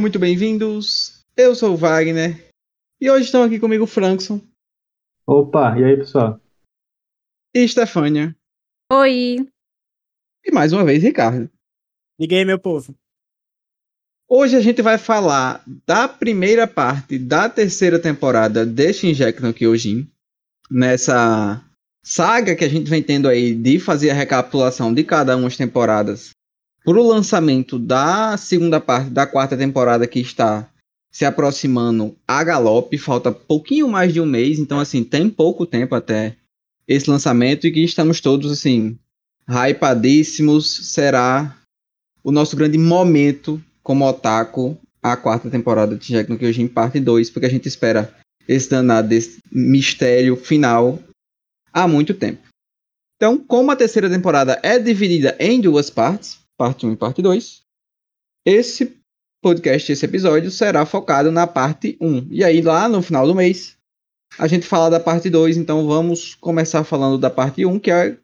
Sejam muito bem-vindos. Eu sou o Wagner e hoje estão aqui comigo o Frankson. Opa, e aí pessoal? E Stefânia. Oi. E mais uma vez Ricardo. Liguei, meu povo. Hoje a gente vai falar da primeira parte da terceira temporada de Shinjeki no Kyojin. Nessa saga que a gente vem tendo aí de fazer a recapitulação de cada uma das temporadas para o lançamento da segunda parte da quarta temporada que está se aproximando a galope. Falta pouquinho mais de um mês, então assim, tem pouco tempo até esse lançamento e que estamos todos assim, hypadíssimos. Será o nosso grande momento como otaku a quarta temporada de Shingeki no Kyojin parte 2, porque a gente espera esse danado desse mistério final há muito tempo. Então, como a terceira temporada é dividida em duas partes, parte 1 e parte 2. Esse podcast, esse episódio, será focado na parte 1. E aí, lá no final do mês, a gente fala da parte 2. Então, vamos começar falando da parte 1, que é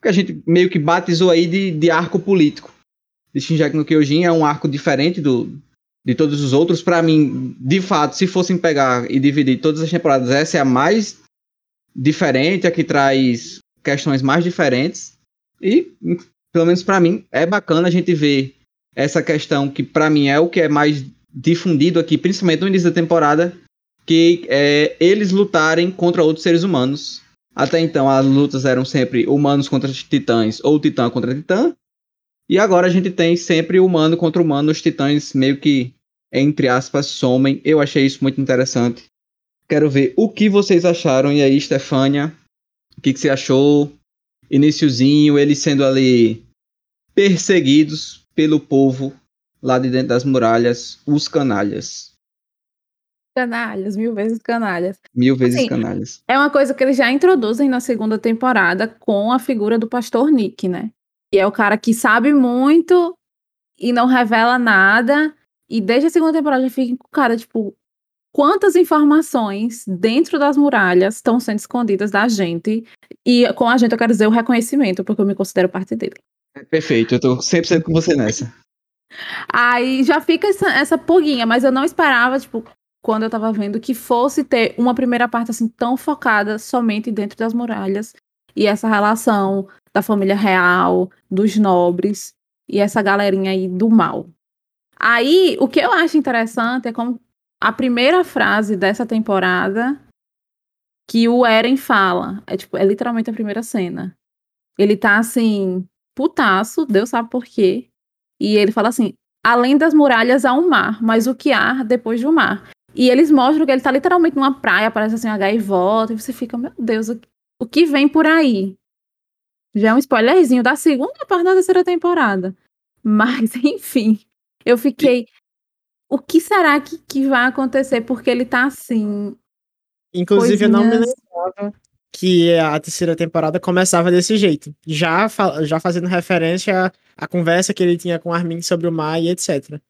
que a gente meio que batizou aí de, de arco político. De Shinjaki no Kyojin é um arco diferente do, de todos os outros. Para mim, de fato, se fossem pegar e dividir todas as temporadas, essa é a mais diferente, a que traz questões mais diferentes. E pelo menos para mim, é bacana a gente ver essa questão que para mim é o que é mais difundido aqui, principalmente no início da temporada, que é eles lutarem contra outros seres humanos. Até então as lutas eram sempre humanos contra titãs ou titã contra titã. E agora a gente tem sempre humano contra humano, os titãs meio que, entre aspas, somem. Eu achei isso muito interessante. Quero ver o que vocês acharam. E aí, Stefânia, o que, que você achou? Iniciozinho, eles sendo ali perseguidos pelo povo lá de dentro das muralhas, os canalhas. Canalhas, mil vezes canalhas. Mil vezes assim, canalhas. É uma coisa que eles já introduzem na segunda temporada com a figura do pastor Nick, né? Que é o cara que sabe muito e não revela nada. E desde a segunda temporada já fica com o cara, tipo, quantas informações dentro das muralhas estão sendo escondidas da gente. E com a gente eu quero dizer o reconhecimento, porque eu me considero parte dele. Perfeito, eu tô 100% com você nessa. Aí já fica essa, essa pulguinha, mas eu não esperava, tipo, quando eu tava vendo, que fosse ter uma primeira parte assim tão focada somente dentro das muralhas. E essa relação da família real, dos nobres e essa galerinha aí do mal. Aí, o que eu acho interessante é como a primeira frase dessa temporada que o Eren fala. É tipo, é literalmente a primeira cena. Ele tá assim, putaço, Deus sabe por quê. E ele fala assim: além das muralhas há um mar, mas o que há depois do mar? E eles mostram que ele tá literalmente numa praia, parece assim uma gaivota, e você fica, meu Deus, o que vem por aí? Já é um spoilerzinho da segunda parte da terceira temporada. Mas, enfim, eu fiquei o que será que, que vai acontecer? Porque ele tá assim. Inclusive, coisinhas... eu não me lembrava que a terceira temporada começava desse jeito. Já, já fazendo referência à, à conversa que ele tinha com Armin sobre o mar e etc.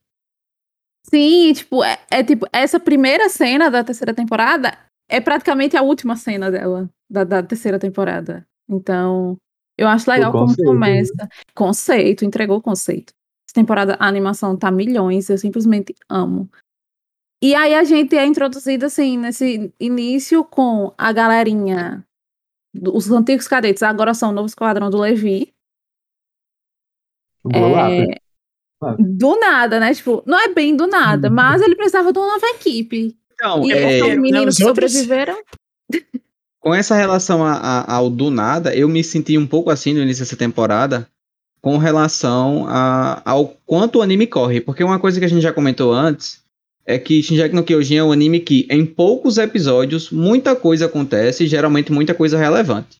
Sim, tipo, é, é, tipo, essa primeira cena da terceira temporada é praticamente a última cena dela, da, da terceira temporada. Então, eu acho legal como né? começa. Conceito, entregou o conceito. Essa temporada a animação tá milhões, eu simplesmente amo. E aí a gente é introduzido assim nesse início com a galerinha os antigos cadetes, agora são o novo esquadrão do Levi. É, do nada, né? Tipo, não é bem do nada, uhum. mas ele precisava de uma nova equipe. Então, e é, os meninos que sobreviveram. Com essa relação a, a, ao do nada, eu me senti um pouco assim no início dessa temporada, com relação a, ao quanto o anime corre. Porque uma coisa que a gente já comentou antes é que Shinjeki no Kyojin é um anime que, em poucos episódios, muita coisa acontece e geralmente muita coisa relevante.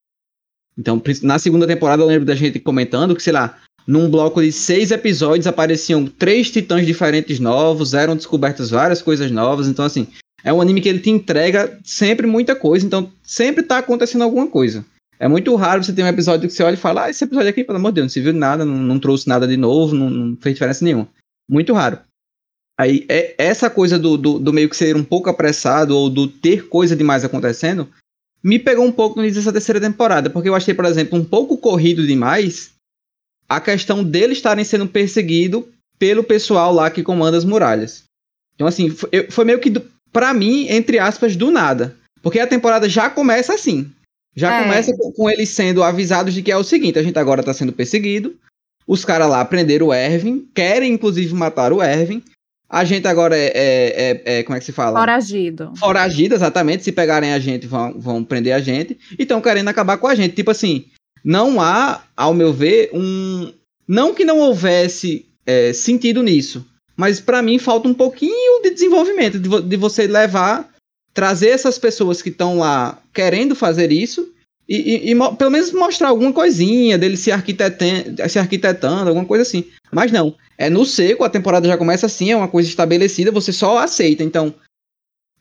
Então, na segunda temporada, eu lembro da gente comentando que, sei lá, num bloco de seis episódios apareciam três titãs diferentes novos, eram descobertas várias coisas novas. Então, assim, é um anime que ele te entrega sempre muita coisa, então sempre tá acontecendo alguma coisa. É muito raro você ter um episódio que você olha e fala, ah, esse episódio aqui, pelo amor de Deus, não se viu nada, não, não trouxe nada de novo, não, não, fez diferença nenhuma. Muito raro. Aí, é, essa coisa do, do, do, meio que ser um pouco apressado ou do ter coisa demais acontecendo, me pegou um pouco no início dessa terceira temporada, porque eu achei, por exemplo, um pouco corrido demais a questão deles estarem sendo perseguidos pelo pessoal lá que comanda as muralhas. Então, assim, foi, foi meio que, pra mim, entre aspas, do nada. Porque a temporada já começa assim. Já É. começa com, com eles sendo avisados de que é o seguinte: a gente agora tá sendo perseguido. Os caras lá prenderam o Erwin, querem inclusive matar o Erwin. A gente agora é, é- é- é- Como é que se fala? Foragido. Foragido, exatamente. Se pegarem a gente, vão, vão prender a gente. E estão querendo acabar com a gente. Tipo assim, não há, ao meu ver, um. Não que não houvesse é, sentido nisso. Mas pra mim falta um pouquinho de desenvolvimento. De, vo- de você levar. Trazer essas pessoas que estão lá querendo fazer isso. E, e- e pelo menos mostrar alguma coisinha dele se arquitetando, se arquitetando, alguma coisa assim. Mas não. É no seco, a temporada já começa assim, é uma coisa estabelecida, você só aceita. Então,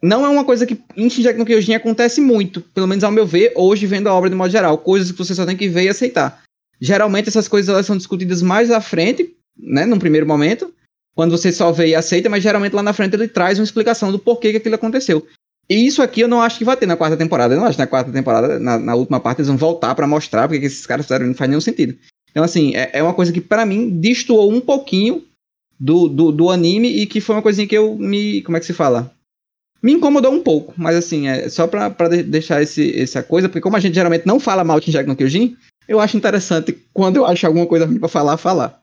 não é uma coisa que em Shingeki no Kyojin acontece muito, pelo menos ao meu ver, hoje vendo a obra de modo geral, coisas que você só tem que ver e aceitar. Geralmente essas coisas elas são discutidas mais à frente, né, num primeiro momento, quando você só vê e aceita, mas geralmente lá na frente ele traz uma explicação do porquê que aquilo aconteceu. E isso aqui eu não acho que vai ter na quarta temporada. Eu não acho que na quarta temporada, na, na última parte, eles vão voltar pra mostrar porque que esses caras fizeram não faz nenhum sentido. Então, assim, é, é uma coisa que pra mim destoou um pouquinho do, do, do anime e que foi uma coisinha que eu me. Como é que se fala? Me incomodou um pouco, mas assim, é só pra, pra de- deixar esse, essa coisa, porque como a gente geralmente não fala mal de Shingeki no Kyojin, eu acho interessante quando eu acho alguma coisa ruim pra falar, falar.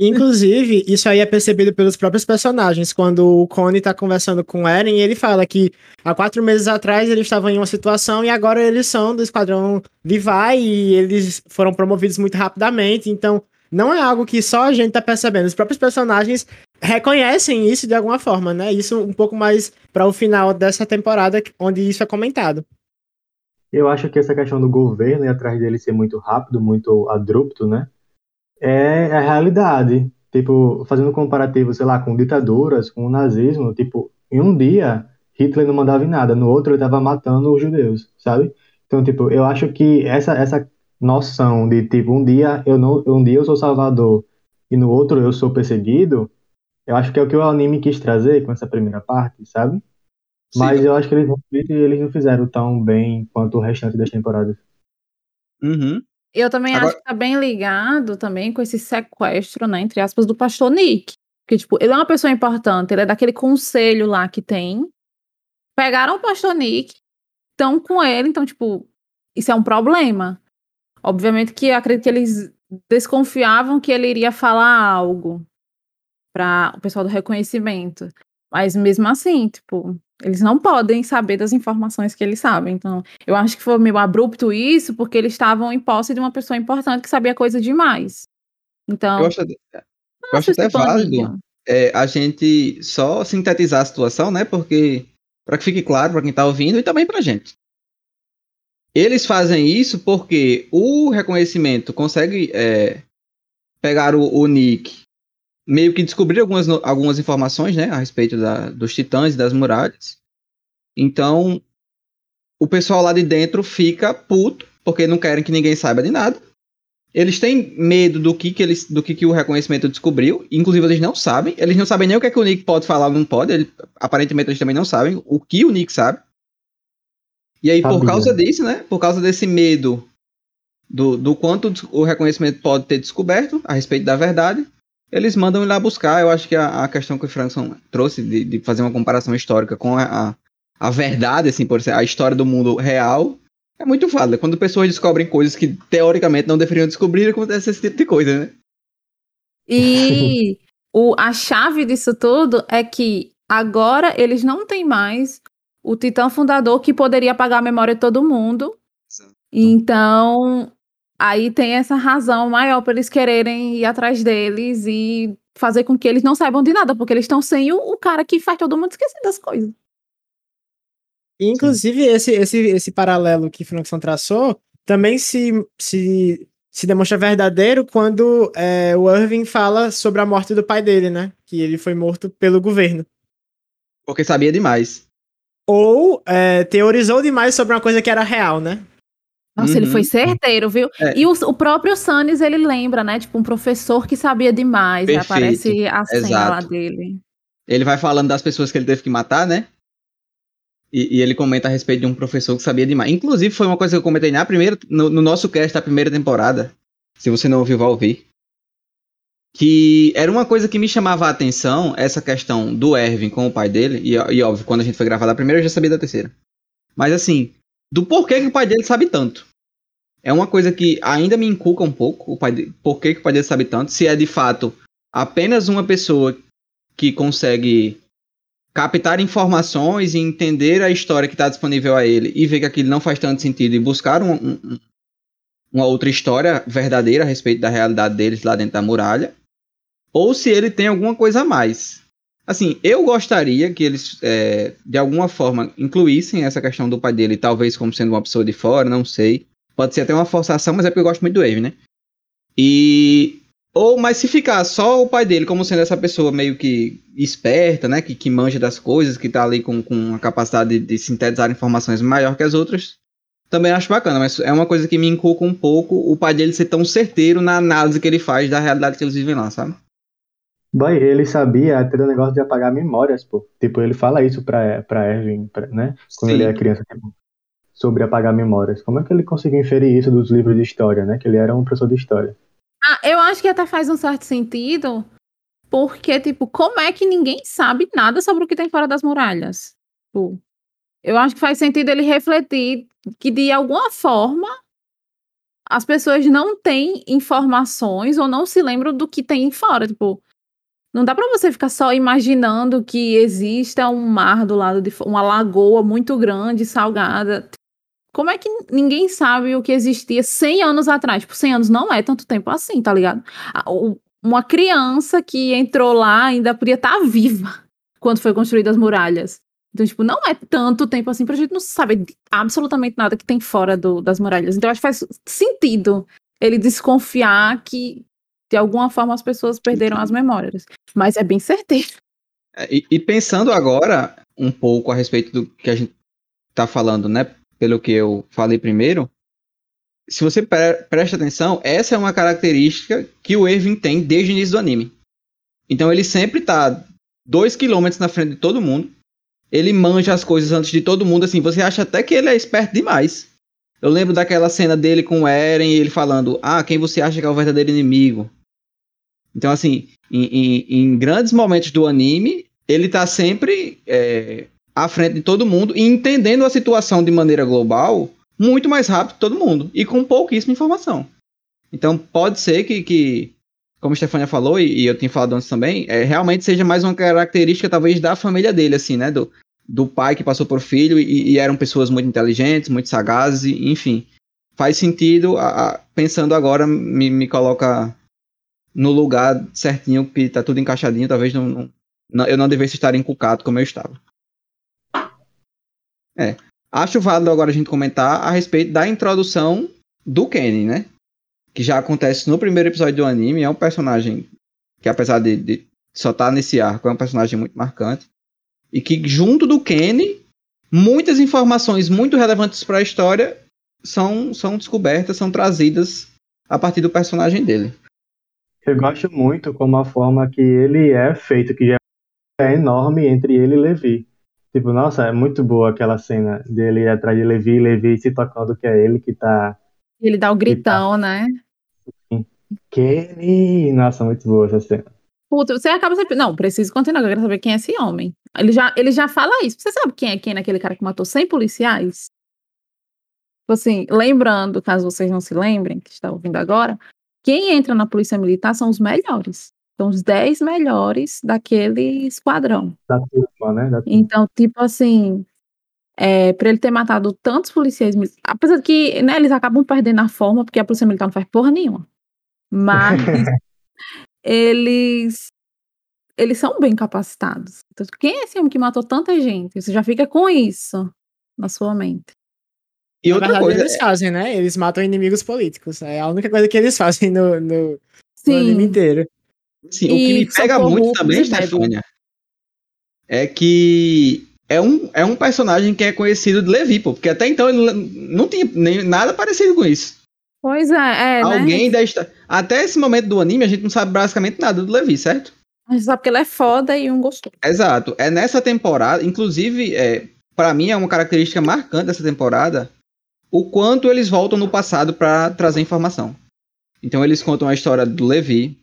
Inclusive, isso aí é percebido pelos próprios personagens. Quando o Connie tá conversando com o Eren, ele fala que há quatro meses atrás eles estavam em uma situação e agora eles são do Esquadrão Levi e eles foram promovidos muito rapidamente. Então, não é algo que só a gente tá percebendo. Os próprios personagens reconhecem isso de alguma forma, né? Isso um pouco mais para o final dessa temporada, onde isso é comentado. Eu acho que essa questão do governo e atrás dele ser muito rápido, muito abrupto, né? É a realidade. Tipo, fazendo comparativo, sei lá, com ditaduras, com o nazismo, tipo, em um dia Hitler não mandava em nada, no outro ele tava matando os judeus, sabe? Então, tipo, eu acho que essa essa noção de tipo, um dia eu não, um dia eu sou salvador e no outro eu sou perseguido, eu acho que é o que o anime quis trazer com essa primeira parte, sabe? Mas eu acho que eles, eles não fizeram tão bem quanto o restante das temporadas. Uhum. Eu também Agora- acho que tá bem ligado também com esse sequestro, né, entre aspas, do pastor Nick. Porque, tipo, ele é uma pessoa importante, ele é daquele conselho lá que tem. Pegaram o pastor Nick, estão com ele, então, tipo, isso é um problema. Obviamente que eu acredito que eles desconfiavam que ele iria falar algo para o pessoal do reconhecimento. Mas mesmo assim, tipo, eles não podem saber das informações que eles sabem. Então, eu acho que foi meio abrupto isso, porque eles estavam em posse de uma pessoa importante que sabia coisa demais. Então, Eu acho, eu acho até paninho. válido é, a gente só sintetizar a situação, né? Porque, para que fique claro para quem tá ouvindo e também pra gente. Eles fazem isso porque o reconhecimento consegue é, pegar o, o Nick, meio que descobrir algumas, algumas informações, né? A respeito da- dos titãs e das muralhas. Então, o pessoal lá de dentro fica puto, porque não querem que ninguém saiba de nada. Eles têm medo do que, que eles, do que, que o reconhecimento descobriu. Inclusive, eles não sabem. Eles não sabem nem o que, é que o Nick pode falar ou não pode. Ele- aparentemente, eles também não sabem o que o Nick sabe. E aí, por causa disso, né? Por causa desse medo do, do quanto o reconhecimento pode ter descoberto a respeito da verdade, eles mandam ir lá buscar. Eu acho que a, a questão que o Frankson trouxe de, de fazer uma comparação histórica com a, a, verdade, assim, por ser a história do mundo real, é muito válida. Quando pessoas descobrem coisas que teoricamente não deveriam descobrir, acontece esse tipo de coisa, né? E o, a chave disso tudo é que agora eles não têm mais o titã fundador que poderia apagar a memória de todo mundo. Então, aí tem essa razão maior para eles quererem ir atrás deles e fazer com que eles não saibam de nada, porque eles estão sem o, o cara que faz todo mundo esquecer das coisas. E, Inclusive, esse, esse, esse paralelo que Frankson traçou também se, se, se demonstra verdadeiro quando é, o Irving fala sobre a morte do pai dele, né? Que ele foi morto pelo governo. Porque sabia demais. Ou é, teorizou demais sobre uma coisa que era real, né? Nossa, ele Uhum. foi certeiro, viu? É. E o, o próprio Sunnis, ele lembra, né? Tipo, um professor que sabia demais. Aí Perfeito. aparece a cena lá Exato. dele. Ele vai falando das pessoas que ele teve que matar, né? E, e ele comenta a respeito de um professor que sabia demais. Inclusive, foi uma coisa que eu comentei na primeira, no, no nosso cast da primeira temporada. Se você não ouviu, vai ouvir. que era uma coisa que me chamava a atenção, essa questão do Erwin com o pai dele, e, e óbvio, quando a gente foi gravar da primeira, eu já sabia da terceira. Mas assim, do porquê que o pai dele sabe tanto. É uma coisa que ainda me inculca um pouco, o pai de, por que, que o pai dele sabe tanto, se é de fato apenas uma pessoa que consegue captar informações e entender a história que está disponível a ele e ver que aquilo não faz tanto sentido e buscar um, um, uma outra história verdadeira a respeito da realidade deles lá dentro da muralha, ou se ele tem alguma coisa a mais. Assim, eu gostaria que eles, é, de alguma forma, incluíssem essa questão do pai dele, talvez como sendo uma pessoa de fora, não sei. Pode ser até uma forçação, mas é porque eu gosto muito do Eve, né? E. Ou, mas se ficar só o pai dele como sendo essa pessoa meio que esperta, né? Que, que manja das coisas, que tá ali com, com a capacidade de, de sintetizar informações maior que as outras, também acho bacana, mas é uma coisa que me inculca um pouco o pai dele ser tão certeiro na análise que ele faz da realidade que eles vivem lá, sabe? Boy, ele sabia até do negócio de apagar memórias, pô. Tipo, ele fala isso pra, pra Erwin, pra, né? Quando Sim. ele é criança, tipo, sobre apagar memórias. Como é que ele conseguiu inferir isso dos livros de história, né? Que ele era um professor de história. Ah, eu acho que até faz um certo sentido, porque, tipo, como é que ninguém sabe nada sobre o que tem fora das muralhas? Tipo, eu acho que faz sentido ele refletir que, de alguma forma, as pessoas não têm informações ou não se lembram do que tem fora. Tipo, não dá pra você ficar só imaginando que exista um mar do lado de uma lagoa muito grande, salgada. Como é que ninguém sabe o que existia 100 anos atrás? Tipo, 100 anos não é tanto tempo assim, tá ligado? Uma criança que entrou lá ainda podia estar viva quando foi construídas as muralhas. Então, tipo, não é tanto tempo assim pra gente não saber absolutamente nada que tem fora do- das muralhas. Então, acho que faz sentido ele desconfiar que, de alguma forma, as pessoas perderam as memórias. Mas é bem certeiro. É, E, e pensando agora um pouco a respeito do que a gente tá falando, né? Pelo que eu falei primeiro, se você pre presta atenção, essa é uma característica que o Erwin tem desde o início do anime. Então ele sempre tá dois quilômetros na frente de todo mundo. Ele manja as coisas antes de todo mundo, assim, você acha até que ele é esperto demais. Eu lembro daquela cena dele com o Eren e ele falando, ah, quem você acha que é o verdadeiro inimigo? Então, assim, em, em- em grandes momentos do anime, ele tá sempre é, à frente de todo mundo e entendendo a situação de maneira global muito mais rápido que todo mundo e com pouquíssima informação. Então, pode ser que, que como a Stefania falou, e, e eu tinha falado antes também, é, realmente seja mais uma característica, talvez, da família dele, assim, né? Do, do pai que passou por filho e, e eram pessoas muito inteligentes, muito sagazes, enfim. Faz sentido, a- a- pensando agora, me, me coloca no lugar certinho, que tá tudo encaixadinho, talvez não, não- não- eu não devesse estar encucado como eu estava. É. Acho válido agora a gente comentar a respeito da introdução do Kenny, né? Que já acontece no primeiro episódio do anime, é um personagem que apesar de, de só estar nesse arco, é um personagem muito marcante. E que junto do Kenny, muitas informações muito relevantes para a história são, são descobertas, são trazidas a partir do personagem dele. Eu gosto muito como a forma que ele é feito, que é enorme entre ele e Levi. Tipo, nossa, é muito boa aquela cena dele ir atrás de Levi e Levi se tocando que é ele que tá. Ele dá o gritão, né? Kenny! Nossa, muito boa essa cena. Puta, você acaba sempre. Não, preciso continuar, eu quero saber quem é esse homem. Ele já, ele já fala isso. Você sabe quem é quem naquele cara que matou 100 policiais? Tipo assim, lembrando, caso vocês não se lembrem, que estão ouvindo agora, quem entra na polícia militar são os melhores. São os 10 melhores daquele esquadrão. Da turma, né? Da turma. Então, tipo assim, é, para ele ter matado tantos policiais militares, apesar de que né, eles acabam perdendo a forma, porque a polícia militar não faz porra nenhuma. Mas eles eles são bem capacitados. Então, quem é esse homem que matou tanta gente? Você já fica com isso na sua mente. E outra verdade, coisa, eles fazem, né? Eles matam inimigos políticos. É a única coisa que eles fazem no, no, no anime Sim. Assim, o que E me pega muito também, e. Stefania, é que é um, é um personagem que é conhecido de Levi, pô, porque até então ele não tinha nem nada parecido com isso. pois é, é Alguém né? da hista- Até esse momento do anime a gente não sabe basicamente nada do Levi, certo? A gente sabe que ele é foda e um gostou. Exato. É nessa temporada, inclusive, é, para mim é uma característica marcante dessa temporada, o quanto eles voltam no passado para trazer informação. Então eles contam a história do Levi,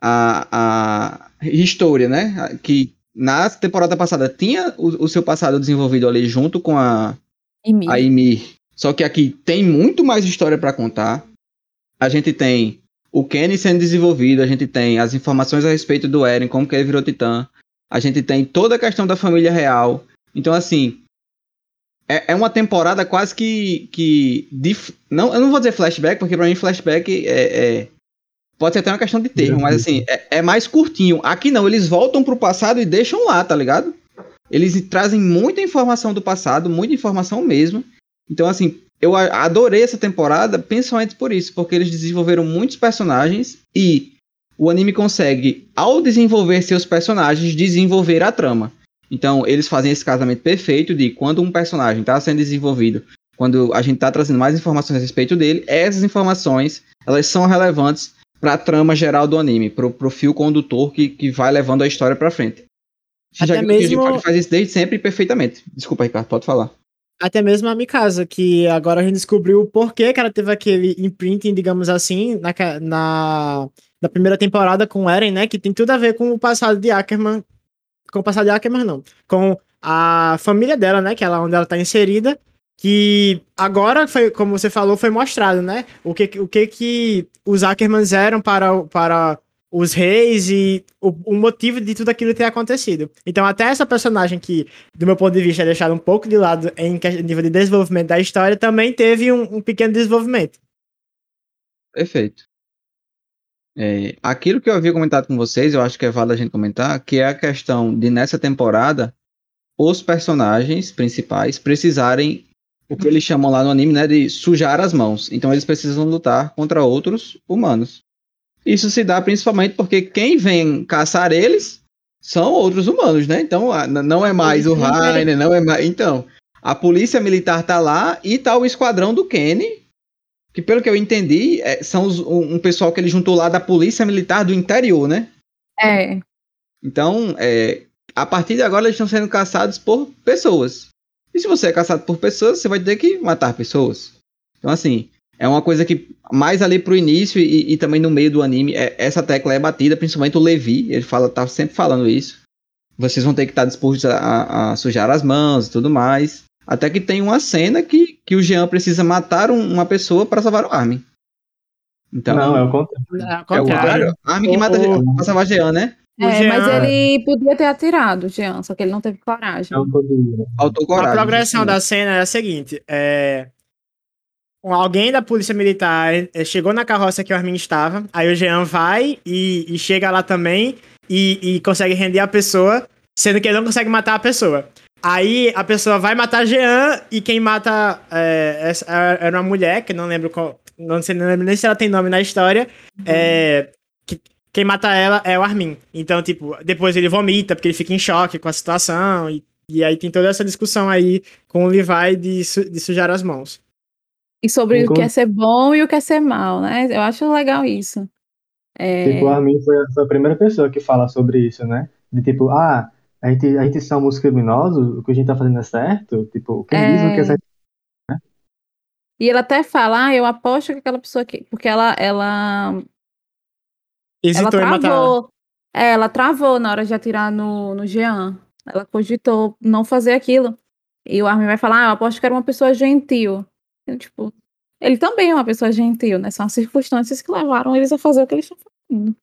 a, a história, né? Que na temporada passada tinha o, o seu passado desenvolvido ali junto com a, Ymir. a Ymir. Só que aqui tem muito mais história para contar. A gente tem o Kenny sendo desenvolvido, a gente tem as informações a respeito do Eren, como que ele virou titã. A gente tem toda a questão da família real. Então, assim, é, é uma temporada quase que. que de, não, eu não vou dizer flashback, porque pra mim flashback é, é- pode ser até uma questão de termo, mas assim, é, é mais curtinho. Aqui não, eles voltam pro passado e deixam lá, tá ligado? Eles trazem muita informação do passado, muita informação mesmo. Então, assim, eu adorei essa temporada, principalmente por isso, porque eles desenvolveram muitos personagens e o anime consegue, ao desenvolver seus personagens, desenvolver a trama. Então, eles fazem esse casamento perfeito de quando um personagem está sendo desenvolvido, quando a gente está trazendo mais informações a respeito dele, essas informações elas são relevantes para a trama geral do anime, pro, pro fio condutor que, que vai levando a história para frente. Até Já que mesmo- o Shinji faz isso desde sempre perfeitamente. Desculpa, Ricardo, pode falar. Até mesmo a Mikasa, que agora a gente descobriu o porquê que ela teve aquele imprinting, digamos assim, na, na, na primeira temporada com o Eren, né? Que tem tudo a ver com o passado de Ackerman. Com o passado de Ackerman, não. Com a família dela, né? Que é lá onde ela tá inserida. Que agora, foi, como você falou, foi mostrado, né? O que, o que, que os Ackermans eram para, para os reis e o, o motivo de tudo aquilo ter acontecido. Então, até essa personagem que do meu ponto de vista, é deixado um pouco de lado em nível de desenvolvimento da história, também teve um, um pequeno desenvolvimento. Perfeito. É, aquilo que eu havia comentado com vocês, eu acho que é válido a gente comentar, que é a questão de nessa temporada os personagens principais precisarem o que eles chamam lá no anime, né, de sujar as mãos. Então eles precisam lutar contra outros humanos. Isso se dá principalmente porque quem vem caçar eles são outros humanos, né? Então não é mais o Rainer, não é mais. Então, a polícia militar tá lá e tá o esquadrão do Kenny, que pelo que eu entendi, é, são os- um, um pessoal que ele juntou lá da polícia militar do interior, né? É. Então, é, a partir de agora eles estão sendo caçados por pessoas. E se você é caçado por pessoas, você vai ter que matar pessoas. Então, assim, é uma coisa que mais ali pro início e, e também no meio do anime, é- essa tecla é batida, principalmente o Levi, ele fala, tá sempre falando isso. Vocês vão ter que estar dispostos a, a- a sujar as mãos e tudo mais. Até que tem uma cena que, que o Jean precisa matar um- uma pessoa para salvar o Armin. Então, Não, é o contrário. É, é o contrário. Armin que mata o- pra salvar Jean, né? O É, mas Jean- ele podia ter atirado, Jean, só que ele não teve coragem. Não. Faltou coragem. A progressão justamente. da cena é a seguinte: é, alguém da polícia militar eh, chegou na carroça que o Armin estava, aí o Jean vai e, e chega lá também e, e consegue render a pessoa, sendo que ele não consegue matar a pessoa. Aí a pessoa vai matar Jean e quem mata é, essa- era uma mulher, que não lembro qual. Não sei não lembro nem se ela tem nome na história. É, que- quem mata ela é o Armin. Então, tipo, depois ele vomita, porque ele fica em choque com a situação. E, e aí tem toda essa discussão aí com o Levi de, su- de sujar as mãos. E sobre o que é ser bom e o que é ser mal, né? Eu acho legal isso. É, Tipo, a mim foi, foi a primeira pessoa que fala sobre isso, né? De tipo, ah, a gente, a gente somos criminosos, o que a gente tá fazendo é certo? Tipo, quem diz o que é É. certo? E ele até fala, ah, eu aposto que aquela pessoa que. Porque ela, ela, ela Hesitou ela. travou. É, ela travou na hora de atirar no, no Jean. Ela cogitou não fazer aquilo. E o Armin vai falar, ah, eu aposto que era uma pessoa gentil. Eu, tipo, ele também é uma pessoa gentil, né? São as circunstâncias que levaram eles a fazer o que eles estão fazendo.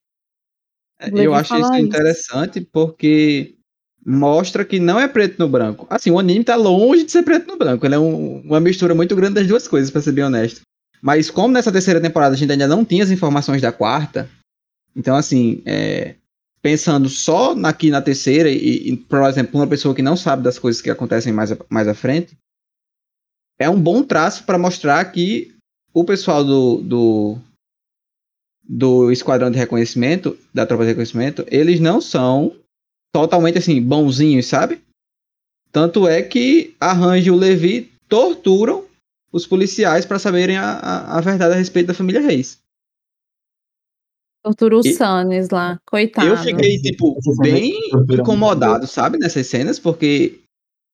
É, Eu acho isso isso. interessante porque mostra que não é preto no branco. Assim, o anime tá longe de ser preto no branco. Ele é um- uma mistura muito grande das duas coisas, pra ser bem honesto. Mas como nessa terceira temporada a gente ainda não tinha as informações da quarta, então assim, é, pensando só aqui na terceira e, e, por exemplo, uma pessoa que não sabe das coisas que acontecem mais, a- mais à frente, é um bom traço para mostrar que o pessoal do, do do esquadrão de reconhecimento, da tropa de reconhecimento, eles não são totalmente assim, bonzinhos, sabe? Tanto é que a Range e o Levi torturam os policiais para saberem a, a, a verdade a respeito da família Reis. Tortura o E- Sunnis lá, coitado. Eu fiquei, tipo, bem tortura incomodado, sabe, nessas cenas, porque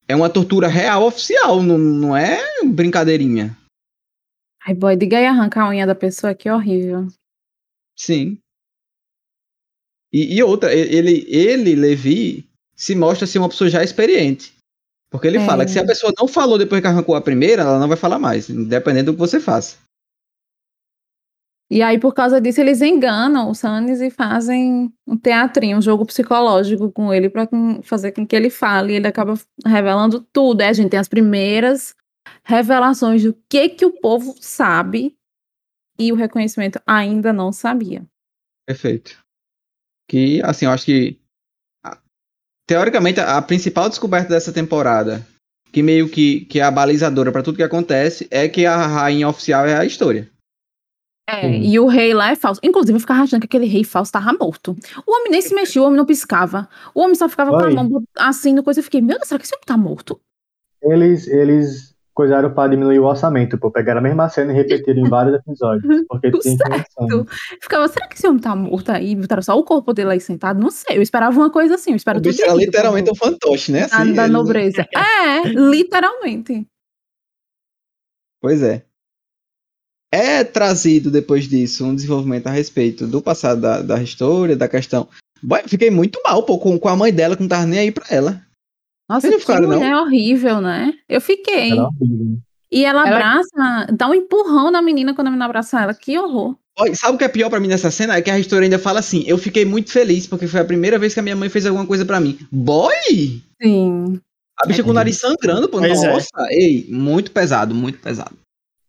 é uma tortura real oficial, não, não é brincadeirinha. Ai, boy, diga aí arrancar a unha da pessoa, que horrível. Sim. E, e outra, ele, ele, Levi, se mostra ser uma pessoa já experiente. Porque ele É. fala que se a pessoa não falou depois que arrancou a primeira, ela não vai falar mais, independente do que você faça. E aí, por causa disso, eles enganam o Sanis e fazem um teatrinho, um jogo psicológico com ele com- fazer com que ele fale. E ele acaba revelando tudo. A gente tem as primeiras revelações do que, que o povo sabe e o reconhecimento ainda não sabia. Perfeito. Que, assim, eu acho que. Teoricamente, a, principal descoberta dessa temporada, que meio que, que é a balizadora pra tudo que acontece, é que a rainha oficial é a história. É, e o rei lá é falso. Inclusive, eu ficava achando que aquele rei falso tava morto. O homem nem se mexia, o homem não piscava. O homem só ficava com a Oi. mão assim no coisa. Eu fiquei, meu Deus, será que esse homem tá morto? Eles, eles coisaram pra diminuir o orçamento, pô. Pegaram a mesma cena e repetiram em vários episódios. Porque Tudo tem. Eu ficava, será que esse homem tá morto aí? Botaram só o corpo dele aí sentado? Não sei. Eu esperava uma coisa assim. Eu espero O bicho era literalmente um fantoche, né? Assim, da, da nobreza. É, literalmente. Pois é. É trazido depois disso um desenvolvimento a respeito do passado da, da história, da questão. Boy, fiquei muito mal, pô, com, com a mãe dela que não tava nem aí pra ela. Nossa, Vocês não que ficaram, não? mulher horrível, né? Eu fiquei. Era horrível. E ela Ela- abraça, dá um empurrão na menina quando a menina abraça ela. Que horror. Boy, sabe o que é pior pra mim nessa cena? É que a história ainda fala assim: eu fiquei muito feliz porque foi a primeira vez que a minha mãe fez alguma coisa pra mim. Boy! Sim. A bicha com o nariz sangrando, pô. Pois é. Nossa, ei, muito pesado, muito pesado.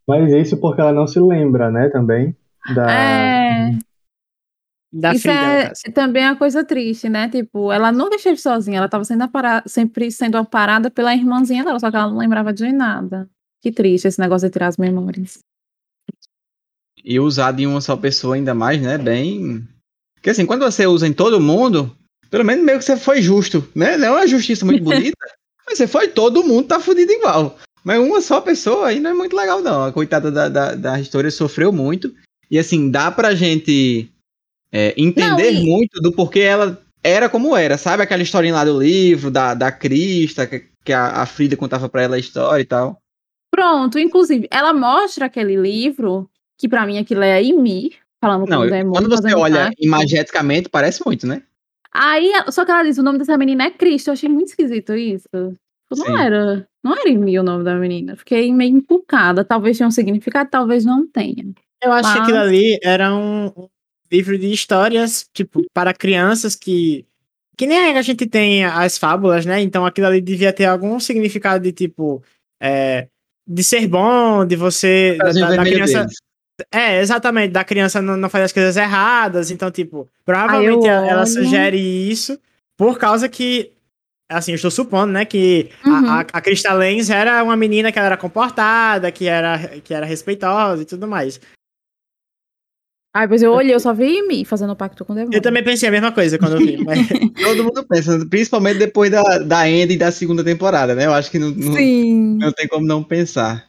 Mas isso porque ela não se lembra, né, também. Da... É. Da Isso é caso. também uma coisa triste, né? Tipo, ela nunca esteve sozinha, ela tava sendo apara- sempre sendo amparada pela irmãzinha dela, só que ela não lembrava de nada. Que triste esse negócio de tirar as memórias. E usado em uma só pessoa ainda mais, né? Bem. Porque assim, quando você usa em todo mundo, pelo menos meio que você foi justo, né? Não é uma justiça muito bonita, mas você foi todo mundo, tá fudido igual. Mas uma só pessoa aí não é muito legal, não. A coitada da, da, da história sofreu muito. E assim, dá pra gente é, entender Não, e- muito do porquê ela era como era, sabe? Aquela historinha lá do livro, da, da Crista, que, que a, a Frida contava pra ela a história e tal. Pronto, inclusive, ela mostra aquele livro, que pra mim aquilo é Imi, falando com Não, o demônio. quando você olha parte. imageticamente, parece muito, né? Aí, só que ela diz, o nome dessa menina é Cristo, eu achei muito esquisito isso. Tipo, Sim. Não era, não era Imi o nome da menina. Fiquei meio encucada, talvez tenha um significado, talvez não tenha. Eu acho que Mas- aquilo ali era um, livro de histórias, tipo, para crianças que. Que nem a gente tem as fábulas, né? Então aquilo ali devia ter algum significado de tipo. é, de ser bom, de você. Da, da- criança. deles. É, exatamente, da criança não, não fazer as coisas erradas. Então, tipo, provavelmente ela, sugere isso por causa que. Assim, eu estou supondo, né, que a- Uhum. a, a Crystal Lenz era uma menina que ela era comportada, que era, que era respeitosa e tudo mais. Ai, pois eu olhei, eu só vi Imi fazendo pacto com o demônio. Eu também pensei a mesma coisa quando eu vi. Mas... Todo mundo pensa, principalmente depois da, da End e da segunda temporada, né? Eu acho que não, não, não tem como não pensar.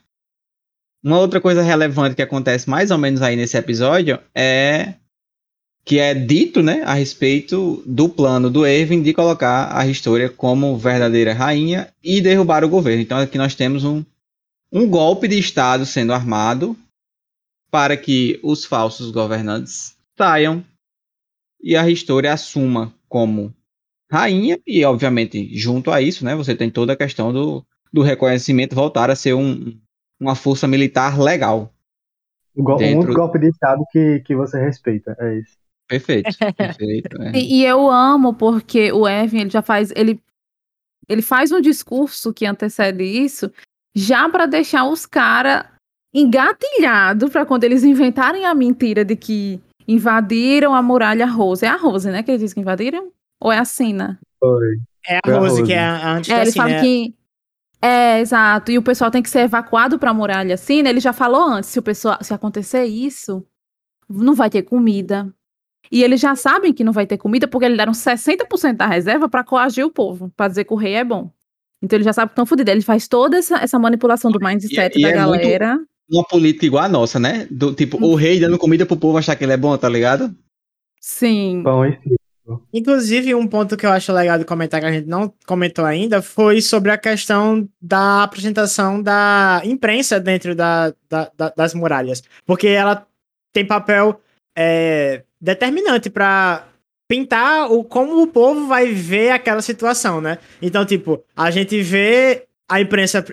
Uma outra coisa relevante que acontece mais ou menos aí nesse episódio é que é dito, né, a respeito do plano do Erwin de colocar a Historia como verdadeira rainha e derrubar o governo. Então aqui nós temos um, um golpe de Estado sendo armado para que os falsos governantes saiam e a Historia assuma como rainha e obviamente junto a isso, né, você tem toda a questão do, do reconhecimento voltar a ser um, uma força militar legal. O go- Um golpe de Estado que, que você respeita. É isso. Perfeito, perfeito. é. E, e eu amo porque o Evan, ele já faz, ele, ele faz um discurso que antecede isso, já para deixar os caras engatilhados para quando eles inventarem a mentira de que invadiram a muralha Rose. É a Rose, né, que eles dizem que invadiram? Ou é a Sina? Foi. É a Foi a Rose, Rose. que é a antes É, da ele Cine, fala né? que é, exato. E o pessoal tem que ser evacuado para a muralha Sina. Ele já falou antes, se o pessoal, se acontecer isso, não vai ter comida. E eles já sabem que não vai ter comida porque eles deram 60% da reserva para coagir o povo, para dizer que o rei é bom. Então ele já sabe que estão fodidos. Ele faz toda essa, essa manipulação do mindset E- e da é muito- galera. Uma política igual a nossa, né? Do tipo, o rei dando comida pro povo achar que ele é bom, tá ligado? Sim. Circo. Inclusive, um ponto que eu acho legal de comentar que a gente não comentou ainda foi sobre a questão da apresentação da imprensa dentro da, da- da- das muralhas. Porque ela tem papel é, determinante para pintar o como o povo vai ver aquela situação, né? Então, tipo, a gente vê a imprensa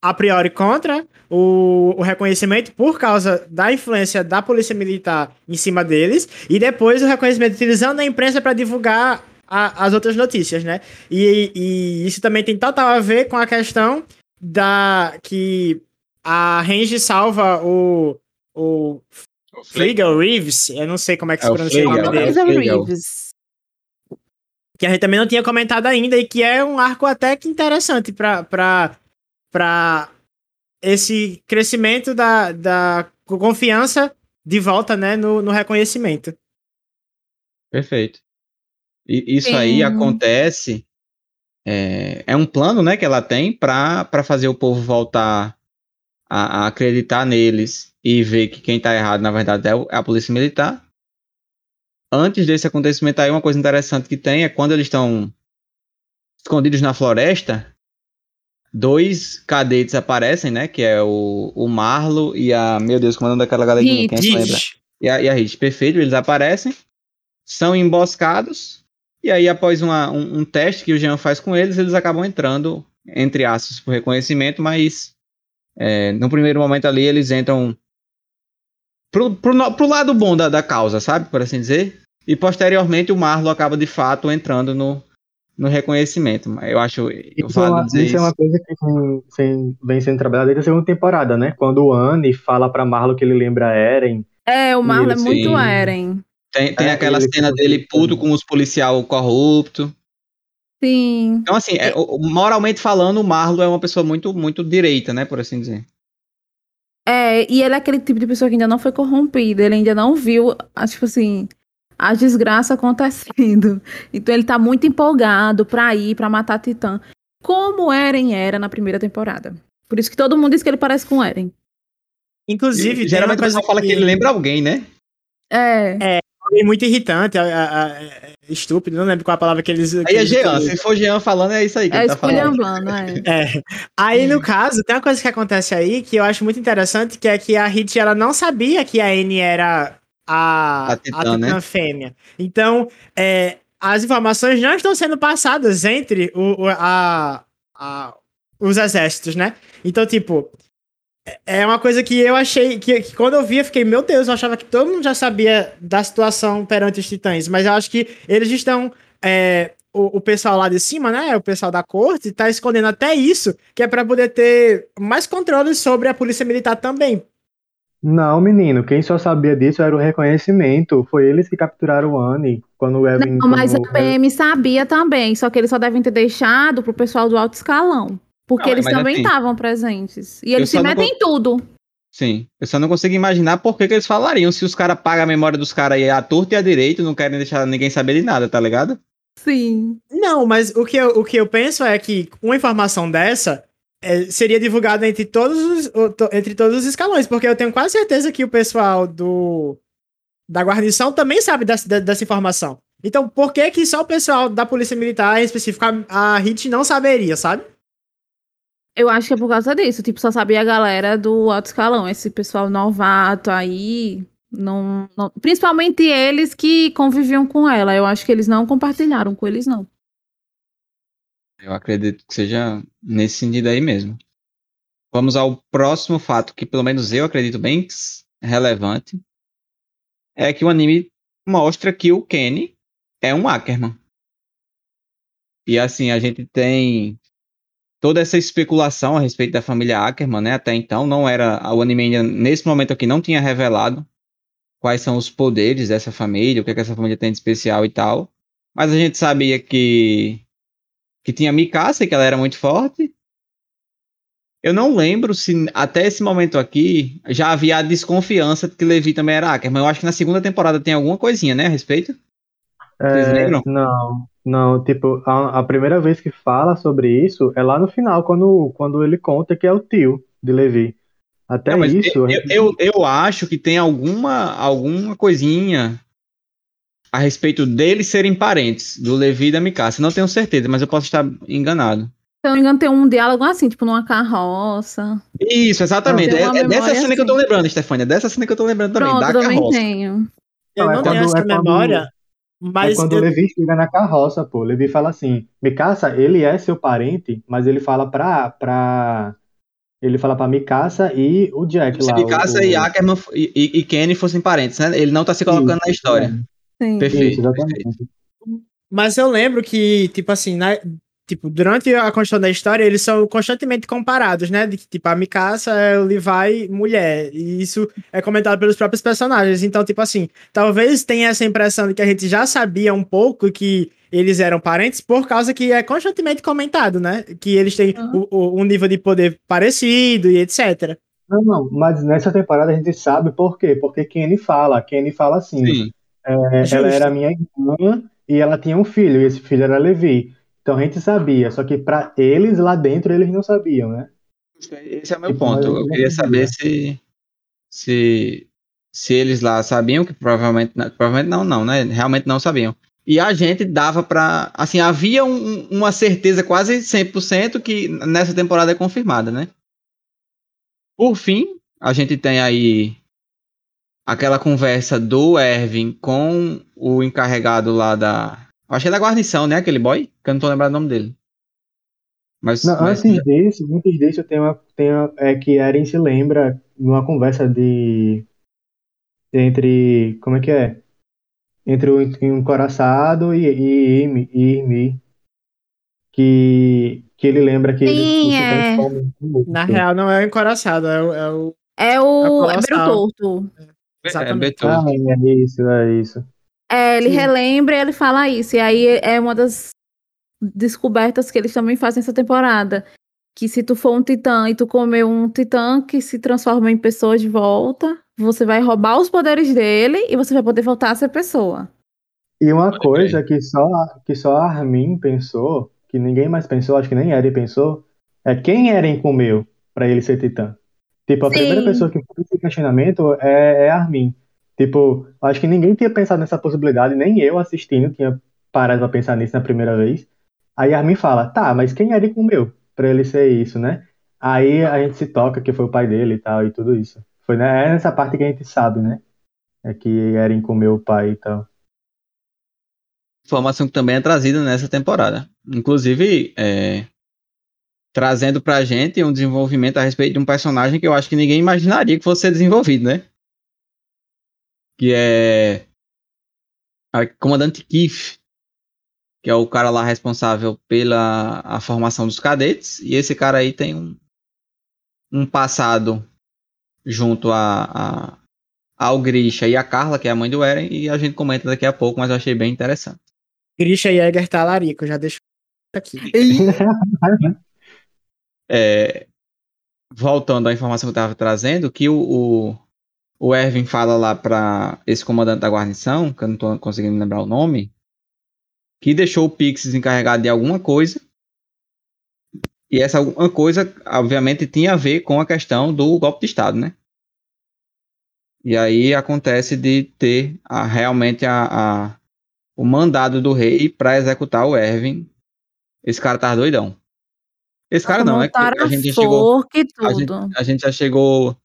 a priori contra o, o, reconhecimento por causa da influência da polícia militar em cima deles, e depois o reconhecimento utilizando a imprensa para divulgar a, as outras notícias, né? E, e, isso também tem total a ver com a questão da que a Range salva o, o Flegel Reeves, eu não sei como é que se é pronuncia o, o nome dele. Reeves. Que a gente também não tinha comentado ainda e que é um arco até que interessante para para esse crescimento da, da confiança de volta né, no, no reconhecimento. Perfeito. E isso Sim. aí acontece. É, é, um plano né, que ela tem para fazer o povo voltar a, a, acreditar neles e ver que quem está errado, na verdade, é, é a polícia militar. Antes desse acontecimento aí, uma coisa interessante que tem é quando eles estão escondidos na floresta, dois cadetes aparecem, né? Que é o, o Marlo e a. Meu Deus, como é daquela galerinha? Quem lembra? E a, e a Hit. Perfeito, eles aparecem, são emboscados, e aí, após uma, um, um, teste que o Jean faz com eles, eles acabam entrando, entre aspas, por reconhecimento, mas é, no primeiro momento ali eles entram pro, pro, pro lado bom da, da causa, sabe? Por assim dizer. E posteriormente o Marlo acaba de fato entrando no, no reconhecimento. Eu acho. Eu isso, é uma, isso, isso, é uma coisa que vem, vem sendo trabalhada desde a segunda temporada, né? Quando o Anne fala pra Marlo que ele lembra Eren. É, o Marlo é muito sim. Eren. Tem, tem é, aquela cena dele puto com os policial corrupto. Sim. Então, assim, é, moralmente falando, o Marlo é uma pessoa muito, muito direita, né? Por assim dizer. É, e ele é aquele tipo de pessoa que ainda não foi corrompida, ele ainda não viu, tipo assim, a desgraça acontecendo. Então ele tá muito empolgado pra ir, pra matar Titã. Como Eren era na primeira temporada. Por isso que todo mundo diz que ele parece com Eren. Inclusive, e, geralmente o pessoal fala que ele lembra alguém, né? É. É, alguém muito irritante, a, a, a, estúpido, não lembro qual a palavra que eles. Aí é Jean, se for Jean falando, é isso aí que é ele tá falando. é. é. Aí, no caso, tem uma coisa que acontece aí que eu acho muito interessante, que é que a Hit, ela não sabia que a N era a, a titã, a titã né? fêmea. Então, é, as informações não estão sendo passadas entre o, a, a, os exércitos, né? Então, tipo, é uma coisa que eu achei que, que, quando eu vi, eu fiquei, meu Deus, eu achava que todo mundo já sabia da situação perante os titãs, mas eu acho que eles estão. É, o, o, pessoal lá de cima, né? O pessoal da corte, tá escondendo até isso, que é para poder ter mais controle sobre a polícia militar também. Não, menino, quem só sabia disso era o reconhecimento. Foi eles que capturaram o Annie quando o Evan. Não, mas a PM sabia também, só que eles só devem ter deixado pro pessoal do alto escalão. Porque não, eles também assim, estavam presentes. E eles se metem em tudo. Sim. Eu só não consigo imaginar por que, que eles falariam se os caras pagam a memória dos caras aí à torta e à direita não querem deixar ninguém saber de nada, tá ligado? Sim. Não, mas o que eu, o que eu penso é que uma informação dessa é, seria divulgada entre todos os, entre todos os escalões, porque eu tenho quase certeza que o pessoal do da guarnição também sabe dessa, dessa informação. Então, por que que só o pessoal da polícia militar, em específico a, a HIT, não saberia, sabe? Eu acho que é por causa disso. Tipo, só sabia a galera do alto escalão. Esse pessoal novato aí. Não, não, Principalmente eles que conviviam com ela. Eu acho que eles não compartilharam com eles, não. Eu acredito que seja nesse sentido aí mesmo. Vamos ao próximo fato, que pelo menos eu acredito bem relevante. É que o anime mostra que o Kenny é um Ackerman. E assim, a gente tem toda essa especulação a respeito da família Ackerman, né? Até então não era o anime ainda, nesse momento aqui não tinha revelado quais são os poderes dessa família, o que, é que essa família tem de especial e tal. Mas a gente sabia que que tinha Mikasa, que ela era muito forte. Eu não lembro se até esse momento aqui já havia a desconfiança de que Levi também era Ackerman. Eu acho que na segunda temporada tem alguma coisinha, né, a respeito? Vocês é, lembram? Não, não. Tipo, a, a, primeira vez que fala sobre isso é lá no final, quando, quando ele conta que é o tio de Levi. Até não, isso. Eu, gente... eu, eu, acho que tem alguma, alguma coisinha a respeito deles serem parentes, do Levi e da Mikasa. Não tenho certeza, mas eu posso estar enganado. Se eu não me engano, tem um diálogo assim, tipo numa carroça. Isso, exatamente. É, é, dessa cena assim. que eu tô assim. lembrando, Stefania. Dessa cena que eu tô lembrando também, Pronto, da também carroça. Tenho. Eu não, não é tenho essa é memória, Mas é quando eu- o Levi chega na carroça, pô. O Levi fala assim: Mikasa, ele é seu parente, mas ele fala pra. pra... Ele fala pra Mikasa e o Jack Se lá. Mikasa o, e Ackerman e, e, e Kenny fossem parentes, né? Ele não tá se colocando na história. Sim. Perfeito. Isso, exatamente. Mas eu lembro que, tipo assim, na- tipo, durante a construção da história, eles são constantemente comparados, né? De que, tipo, a Mikasa é o Levi mulher. E isso é comentado pelos próprios personagens. Então, tipo assim, talvez tenha essa impressão de que a gente já sabia um pouco que eles eram parentes, por causa que é constantemente comentado, né? Que eles têm Uhum. o- o- um nível de poder parecido e etc. Não, não, mas nessa temporada a gente sabe por quê? Porque Kenny fala. Kenny fala assim: Sim. é, ela era minha irmã e ela tinha um filho, e esse filho era Levi. Então a gente sabia, só que pra eles lá dentro eles não sabiam, né? Esse é o meu Tipo, ponto. Eu queria saber se, se, se eles lá sabiam, que provavelmente, não- provavelmente não, não, né? Realmente não sabiam. E a gente dava pra. Assim, havia um- uma certeza quase 100% que nessa temporada é confirmada, né? Por fim, a gente tem aí aquela conversa do Erwin com o encarregado lá da. Acho que é da guarnição, né? Aquele boy? Que eu não tô lembrado o nome dele. Mas, Não, mas- antes disso, antes disso tem uma, tem uma, é que Eren se lembra numa conversa de entre como é que é? Entre o encoraçado e e e Imi que que ele lembra que Sim, se é. Na real, não é o encoraçado, é o. É o É É o o é Beru Colossal. Torto. é, exatamente. Betul. Ah, é isso, é isso. É, ele Sim. relembra e ele fala isso. E aí é uma das descobertas que eles também fazem essa temporada. Que se tu for um titã e tu comer um titã que se transforma em pessoa de volta, você vai roubar os poderes dele e você vai poder voltar a ser pessoa. E uma coisa que só, que só a Armin pensou, que ninguém mais pensou, acho que nem Eren pensou, é quem Eren comeu pra ele ser titã. Tipo, a Sim. primeira pessoa que fez esse questionamento é, é Armin. Tipo, acho que ninguém tinha pensado nessa possibilidade, nem eu assistindo tinha parado pra pensar nisso na primeira vez. Aí Armin fala, tá, mas quem Eren comeu pra ele ser isso, né? Aí a gente se toca que foi o pai dele e tal, e tudo isso. Foi né, é nessa parte que a gente sabe, né? É que Eren comeu o pai e tal. informação que também é trazida nessa temporada. Inclusive, é, trazendo pra gente um desenvolvimento a respeito de um personagem que eu acho que ninguém imaginaria que fosse ser desenvolvido, né? Que é a comandante Keith, que é o cara lá responsável pela a formação dos cadetes, e esse cara aí tem um, um passado junto a, a ao Grisha e a Carla, que é a mãe do Eren, e a gente comenta daqui a pouco, mas eu achei bem interessante. Grisha Jäger tá larico, já deixo aqui. É, voltando à informação que eu estava trazendo, que o, o, o Erwin fala lá para esse comandante da guarnição, que eu não estou conseguindo lembrar o nome, que deixou o Pix encarregado de alguma coisa. E essa alguma coisa, obviamente, tinha a ver com a questão do golpe de Estado, né? E aí acontece de ter a- realmente a, a- o mandado do rei para executar o Erwin. Esse cara tá doidão. Esse cara não, né? Que Montaram A gente chegou a gente, a gente já chegou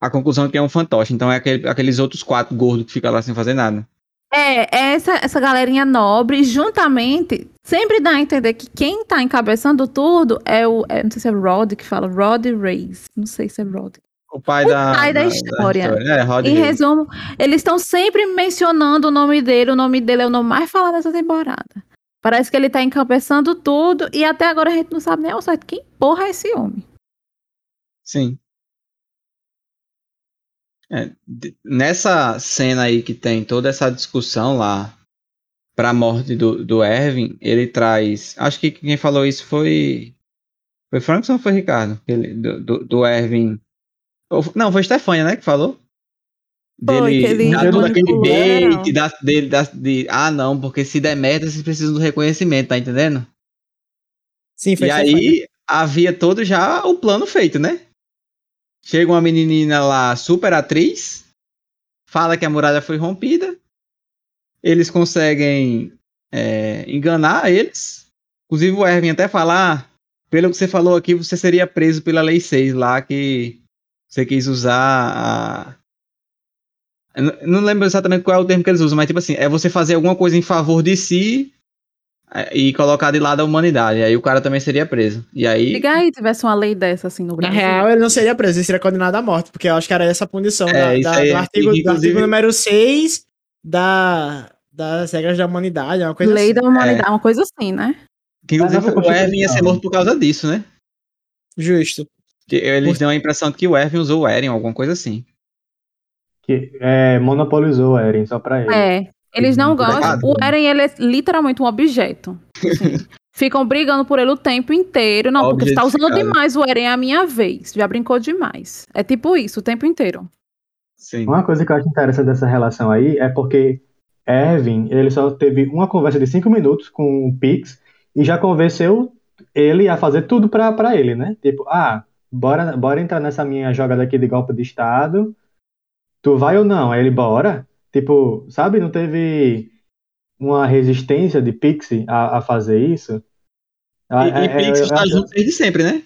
à conclusão de que é um fantoche. Então é aquele- aqueles outros quatro gordos que ficam lá sem fazer nada. É, essa, essa galerinha nobre, juntamente, sempre dá a entender que quem tá encabeçando tudo é o. é, não sei se é Rod que fala, Rod Reis. Não sei se é Rod. O pai O da, pai da história. É, Rod Em Reis. resumo, eles estão sempre mencionando o nome dele. O nome dele é o nome mais falado dessa temporada. Parece que ele tá encabeçando tudo e até agora a gente não sabe nem ao certo quem porra é esse homem. Sim. É, nessa cena aí que tem toda essa discussão lá pra morte do, do Erwin, ele traz. Acho que quem falou isso foi. Foi Frankson ou foi Ricardo? Ele, do, do, do Erwin. Não, foi Stefania, né? Que falou? Foi, que ele todo aquele bait da, dele, da, de. Ah, não, porque se der merda, vocês precisam do reconhecimento, tá entendendo? Sim, foi E Stefania. aí havia todo já o plano feito, né? Chega uma menininha lá, super atriz, fala que a muralha foi rompida, eles conseguem é, enganar eles. Inclusive o Erwin até falar, ah, pelo que você falou aqui, você seria preso pela Lei 6 lá, que você quis usar a... Não- lembro exatamente qual é o termo que eles usam, mas tipo assim, é você fazer alguma coisa em favor de si e colocar de lado a humanidade. Aí o cara também seria preso. E aí. Diga aí, tivesse uma lei dessa assim no Na Brasil. real, ele não seria preso, ele seria condenado à morte, porque eu acho que era essa a punição É, da- da- aí, do, artigo, do inclusive- artigo número 6 da, das regras da humanidade, é uma coisa Lei assim. da humanidade, uma coisa assim, né? Que, inclusive o Erwin ia ser morto por causa disso, né? Justo. Que eles Por- dão a impressão de que o Erwin usou o Eren, alguma coisa assim. Que é, monopolizou o Eren só pra ele. É. Eles não gostam. O Eren, ele é literalmente um objeto. Assim, ficam brigando por ele o tempo inteiro. Não, porque você tá usando demais o Eren, é a minha vez. Já brincou demais. É tipo isso, o tempo inteiro. Sim. Uma coisa que eu acho interessante dessa relação aí é porque Erwin, ele só teve uma conversa de cinco minutos com o Pix e já convenceu ele a fazer tudo pra, pra ele, né? Tipo, ah, bora, bora entrar nessa minha jogada aqui de golpe de Estado. Tu vai ou não? Aí ele, bora. Tipo, sabe, não teve uma resistência de Pix a, a fazer isso? Ah, E, e é- é- Pix eu está acho- junto desde sempre, né?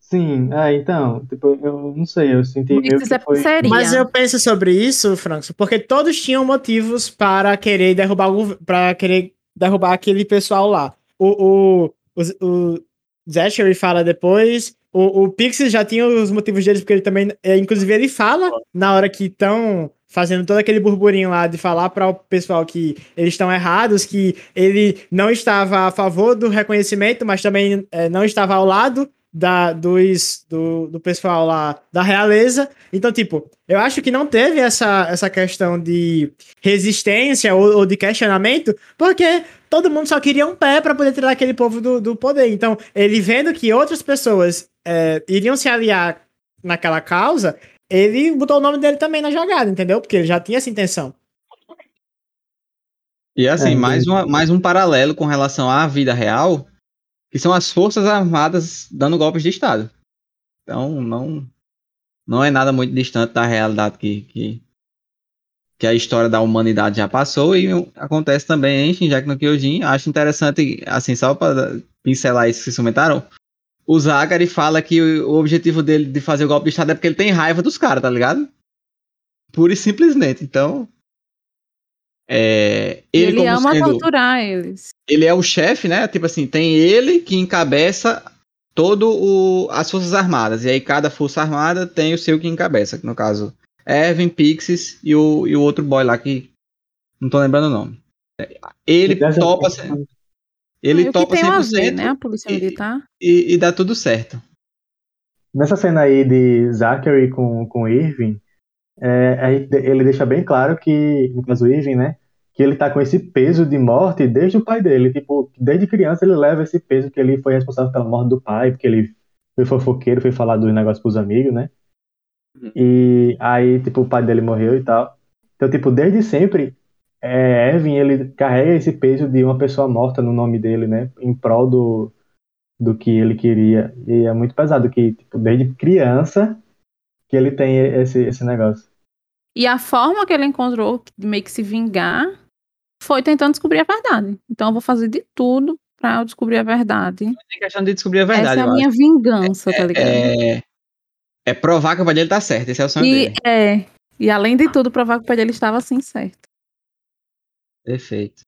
Sim, é, então, tipo, eu não sei, eu senti meio que é foi... Mas eu penso sobre isso, Franco, porque todos tinham motivos para querer derrubar o, para querer derrubar aquele pessoal lá. O, o, o, o Zachary fala depois, o, o Pixie já tinha os motivos deles, porque ele também, inclusive ele fala na hora que estão fazendo todo aquele burburinho lá de falar para o pessoal que eles estão errados, que ele não estava a favor do reconhecimento, mas também é, não estava ao lado da, dos, do, do pessoal lá da realeza. Então, tipo, eu acho que não teve essa, essa questão de resistência ou, ou de questionamento, porque todo mundo só queria um pé para poder tirar aquele povo do, do poder. Então, ele vendo que outras pessoas é, iriam se aliar naquela causa, ele botou o nome dele também na jogada, entendeu? Porque ele já tinha essa intenção. E assim, É, mais, uma, mais um paralelo com relação à vida real, que são as Forças Armadas dando golpes de Estado. Então, não, não é nada muito distante da realidade que, que, que a história da humanidade já passou e acontece também em Shinjaki no Kyojin. Acho interessante, assim, só para pincelar isso que vocês comentaram, o Zagari fala que o objetivo dele de fazer o golpe de Estado é porque ele tem raiva dos caras, tá ligado? Pura e simplesmente. Então, é, ele, ele como ama sendo- torturar eles. ele é o chefe, né? Tipo assim, tem ele que encabeça todo o as forças armadas e aí cada força armada tem o seu que encabeça, no caso Evan, Pixis e o, e o outro boy lá que não tô lembrando o nome. Ele Dessa- topa se- ele E topa tem a 100% ver, né? A polícia e- militar. e, e dá tudo certo. Nessa cena aí de Zachary com, com Irving, é, ele deixa bem claro que, no caso Irving, né, que ele tá com esse peso de morte desde o pai dele. Tipo, desde criança ele leva esse peso que ele foi responsável pela morte do pai, porque ele foi fofoqueiro, foi falar dos negócios pros amigos, né? Uhum. E aí, tipo, o pai dele morreu e tal. Então, tipo, desde sempre, é, Evan, ele carrega esse peso de uma pessoa morta no nome dele, né? Em prol do, do que ele queria. E é muito pesado que, tipo, desde criança que ele tem esse, esse negócio. E a forma que ele encontrou de meio que se vingar foi tentando descobrir a verdade. Então eu vou fazer de tudo pra eu descobrir a verdade. Tem questão de descobrir a verdade. Essa é a minha vingança, tá acho. ligado? É, é provar que o pai dele tá certo. Esse é o sonho e, dele. é, e além de tudo, provar que o pai dele estava assim certo. Perfeito.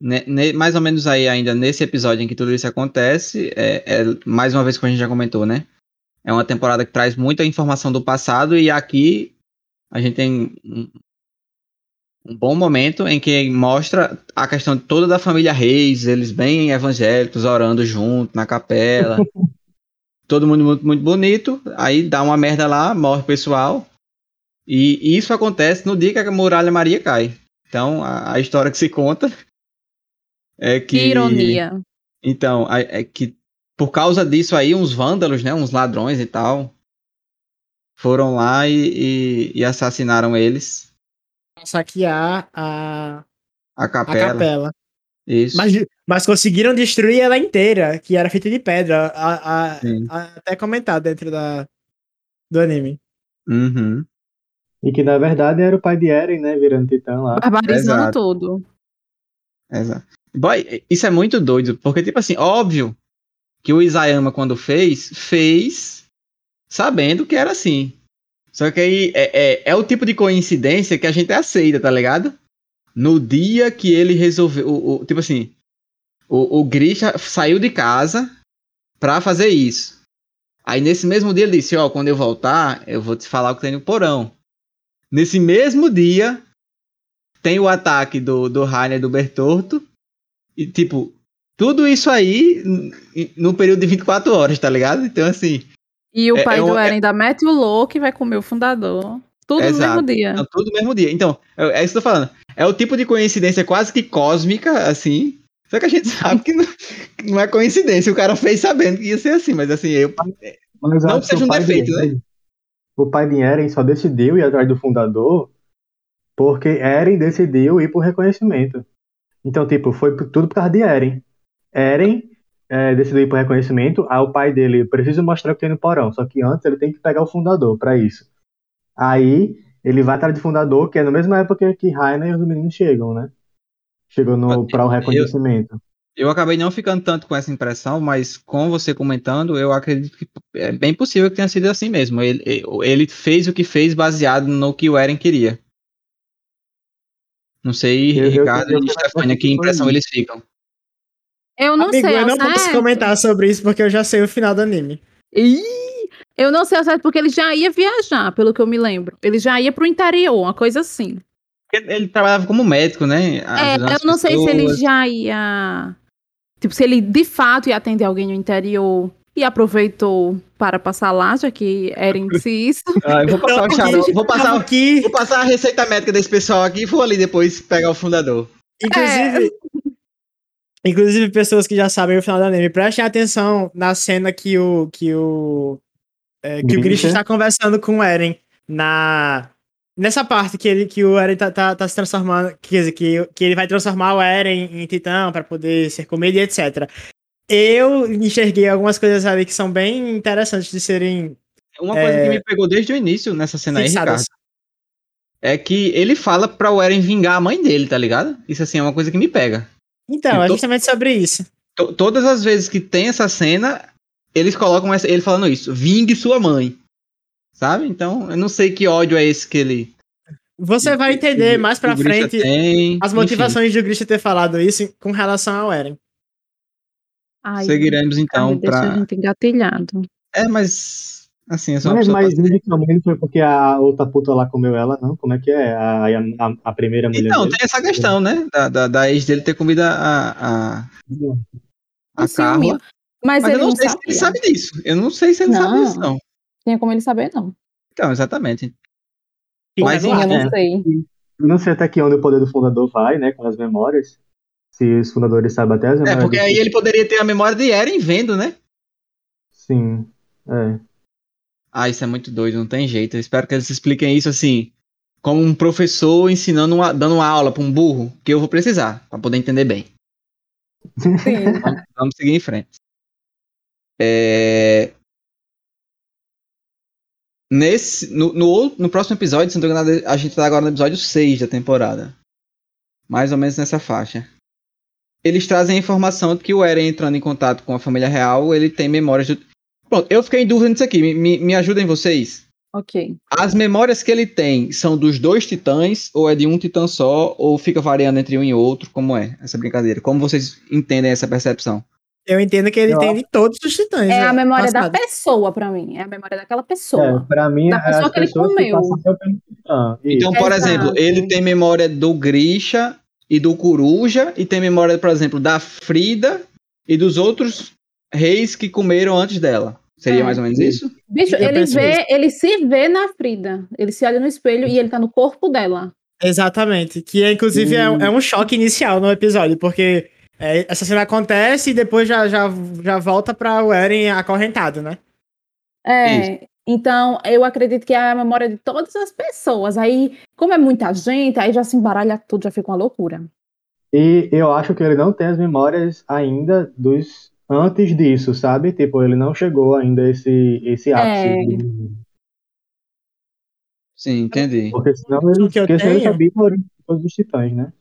Ne- ne- mais ou menos aí, ainda nesse episódio em que tudo isso acontece, é, é mais uma vez como a gente já comentou, né? É uma temporada que traz muita informação do passado e aqui a gente tem um, um bom momento em que mostra a questão toda da família Reis, eles bem evangélicos, orando junto na capela. Todo mundo muito, muito bonito. Aí dá uma merda lá, morre o pessoal. E isso acontece no dia que a muralha Maria cai. Então, a, a história que se conta é que. Que ironia. Então, a- é que por causa disso aí, uns vândalos, né? Uns ladrões e tal. Foram lá e, e- e assassinaram eles. Saquear a, A a capela. capela. Isso. Mas, mas conseguiram destruir ela inteira, que era feita de pedra. A, a- a- até comentado dentro da, do anime. Uhum. E que na verdade era o pai de Eren, né? Virando titã lá. Barbarizando Exato. tudo. Exato. Boy, isso é muito doido, porque, tipo assim, óbvio que o Isayama, quando fez, fez sabendo que era assim. Só que aí é, é, é o tipo de coincidência que a gente aceita, tá ligado? No dia que ele resolveu. O, o- tipo assim, o, o Grisha saiu de casa pra fazer isso. Aí nesse mesmo dia ele disse: Ó, quando eu voltar, eu vou te falar o que tem no porão. Nesse mesmo dia, tem o ataque do, do Rainer e do Bertorto. E tipo, tudo isso aí no período de 24 horas, tá ligado? Então assim. E o É- pai é um- do é- Eren ainda mete o louco e vai comer o fundador. Tudo Exato. no mesmo dia. Não, tudo no mesmo dia. Então, é, é isso que eu tô falando. É o tipo de coincidência quase que cósmica, assim. Só que a gente sabe que não, que não é coincidência. O cara fez sabendo que ia ser assim, mas assim, eu. Mas Não que seja um pai de defeito, né? O pai de Eren só decidiu ir atrás do fundador porque Eren decidiu ir por reconhecimento. Então, tipo, foi tudo por causa de Eren. Eren é, decidiu ir por reconhecimento, aí o pai dele precisa mostrar o que tem no porão, só que antes ele tem que pegar o fundador pra isso. Aí ele vai atrás do fundador, que é na mesma época que Rainer e os meninos chegam, né? Chegou no, pra o reconhecimento. Eu acabei não ficando tanto com essa impressão, mas com você comentando, eu acredito que é bem possível que tenha sido assim mesmo. Ele, ele fez o que fez baseado no que o Eren queria. Não sei, Eu- eu- Ricardo eu- eu- e Stefania, que impressão eles ficam. Eu não Amigo, sei. eu não posso certo. comentar sobre isso porque eu já sei o final do anime. Ih, eu não sei ao certo porque ele já ia viajar, pelo que eu me lembro. Ele já ia pro interior, uma coisa assim. Ele, ele trabalhava como médico, né? É, eu não sei se ele pessoas. já ia. Tipo, se ele de fato ia atender alguém no interior e aproveitou para passar lá, já que Eren disse isso. Ah, eu vou passar o xarope, vou passar, aqui, vou passar a receita médica desse pessoal aqui e vou ali depois pegar o fundador. inclusive, inclusive pessoas que já sabem o final do anime, prestem atenção na cena que o que o é, que o Grisha. Grisha está conversando com o Eren na nessa parte que ele que o Eren tá, tá, tá se transformando, quer dizer, que, que ele vai transformar o Eren em titã para poder ser comido e etc. Eu enxerguei algumas coisas ali que são bem interessantes de serem Uma coisa É. que me pegou desde o início nessa cena aí. Ricardo, é que ele fala pra o Eren vingar a mãe dele, tá ligado? Isso assim é uma coisa que me pega. Então, é Eu tô- justamente sobre isso. To- todas as vezes que tem essa cena, eles colocam essa- ele falando isso, vingue sua mãe. Sabe? Então, eu não sei que ódio é esse que ele. Você vai entender que mais pra o frente tem. as Enfim, motivações do Grisha ter falado isso com relação ao Eren. Ai, seguiremos então ai, deixa a pra. gente engatilhado. É, mas. Assim, eu sou uma Mas, mas inicialmente foi porque a outra puta lá comeu ela, não? Como é que é? A, a, a primeira mulher Então, dele? tem essa questão, né? Da, da, da ex dele ter comido a, a, a Carla. Mas, Mas eu ele não não sei sabia. se ele sabe disso. Eu não sei se ele sabe Não. disso, não. Tinha como ele saber, não. Então, exatamente. Fica Mas, eu não é. sei. Eu não sei até que onde o poder do fundador vai, né? Com as memórias. Se os fundadores sabem até as É, memórias. porque do- aí ele poderia ter a memória de Eren vendo, né? Sim. É. Ah, isso é muito doido, não tem jeito. Eu espero que eles expliquem isso assim, como um professor ensinando, uma, dando uma aula para um burro, que eu vou precisar, para poder entender bem. Sim. Vamos, vamos seguir em frente. É... Nesse, no, no, no próximo episódio, se não a gente tá agora no episódio 6 da temporada. Mais ou menos nessa faixa. Eles trazem a informação de que o Eren entrando em contato com a família real, ele tem memórias do... Pronto, eu fiquei em dúvida nisso aqui. Me, me, me ajudem vocês. ok. As memórias que ele tem são dos dois titãs, ou é de um titã só, ou fica variando entre um e outro? Como é essa brincadeira? Como vocês entendem essa percepção? Eu entendo que ele Eu tem de todos os titãs. É né, a memória da passados. pessoa pra mim. É a memória daquela É, pessoa. pra mim, Da é pessoa que ele que comeu. Titã. Então, Isso. por Exato. exemplo, ele tem memória do Grisha e do Coruja, e tem memória, por exemplo, da Frida e dos outros reis que comeram antes dela. Seria É. mais ou menos isso? Bicho, Eu ele vê, ele se vê na Frida. Ele se olha no espelho e ele tá no corpo dela. Exatamente. Que é, inclusive é, Hum. é um choque inicial no episódio, porque é, essa cena acontece e depois já, já, já volta pra o Eren acorrentado, né? É. Então, eu acredito que é a memória de todas as pessoas. Aí, como é muita gente, aí já se embaralha tudo, já fica uma loucura. E eu acho que ele não tem as memórias ainda dos antes disso, sabe? Tipo, ele não chegou ainda a esse, esse ápice. É. de- Sim, entendi. Porque senão ele, O que eu porque senão ele tenho- sabia a origem de todos os titãs, né?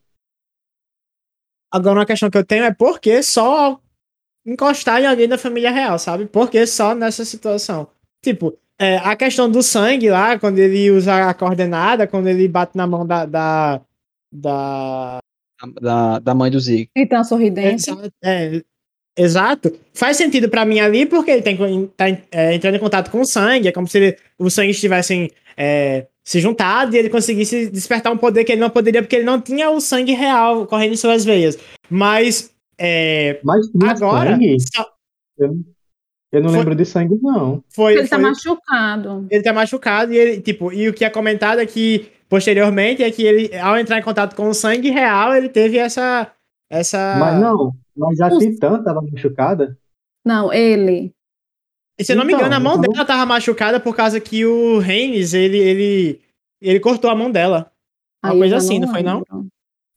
Agora, uma questão que eu tenho é por que só encostar em alguém da família real, sabe? Por que só nessa situação? Tipo, É, a questão do sangue lá, quando ele usa a coordenada, quando ele bate na mão da. da, da... Da, da mãe do Zig. Então, sorridente. É, exato. Faz sentido pra mim ali, porque ele tem, tá é, entrando em contato com o sangue. É como se ele, os sangues estivessem é, se juntado e ele conseguisse despertar um poder que ele não poderia, porque ele não tinha o sangue real correndo em suas veias. Mas. É, Mas agora. só- Eu, eu não Foi- lembro de sangue, não. foi, Ele tá foi- machucado. ele tá machucado e ele, tipo, e o que é comentado é que posteriormente é que ele, ao entrar em contato com o sangue real, ele teve essa essa Mas não, mas a Os- Titã tava machucada. Não, ele. E se eu não me Então, engano, a mão então- dela tava machucada por causa que o Reines, ele ele ele cortou a mão dela. Uma Aí coisa assim, não foi não?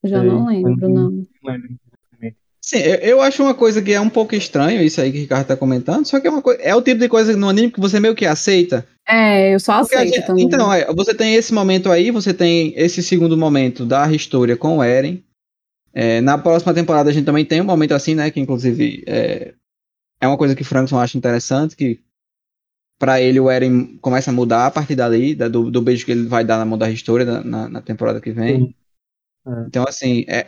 Já não lembro, não- não. Não lembro exatamente. Sim, eu, eu acho uma coisa que é um pouco estranho, isso aí que o Ricardo tá comentando, só que é uma coisa. É o tipo de coisa no anime que você meio que aceita. É, eu só Porque aceito gente- também. então, é, você tem esse momento aí, você tem esse segundo momento da história com o Eren. É, na próxima temporada a gente também tem um momento assim, né? Que inclusive é, é uma coisa que Frankson acha interessante, que pra ele o Eren começa a mudar a partir dali, da- do, do beijo que ele vai dar na mão da história na, na- na temporada que vem. É. Então, assim, é,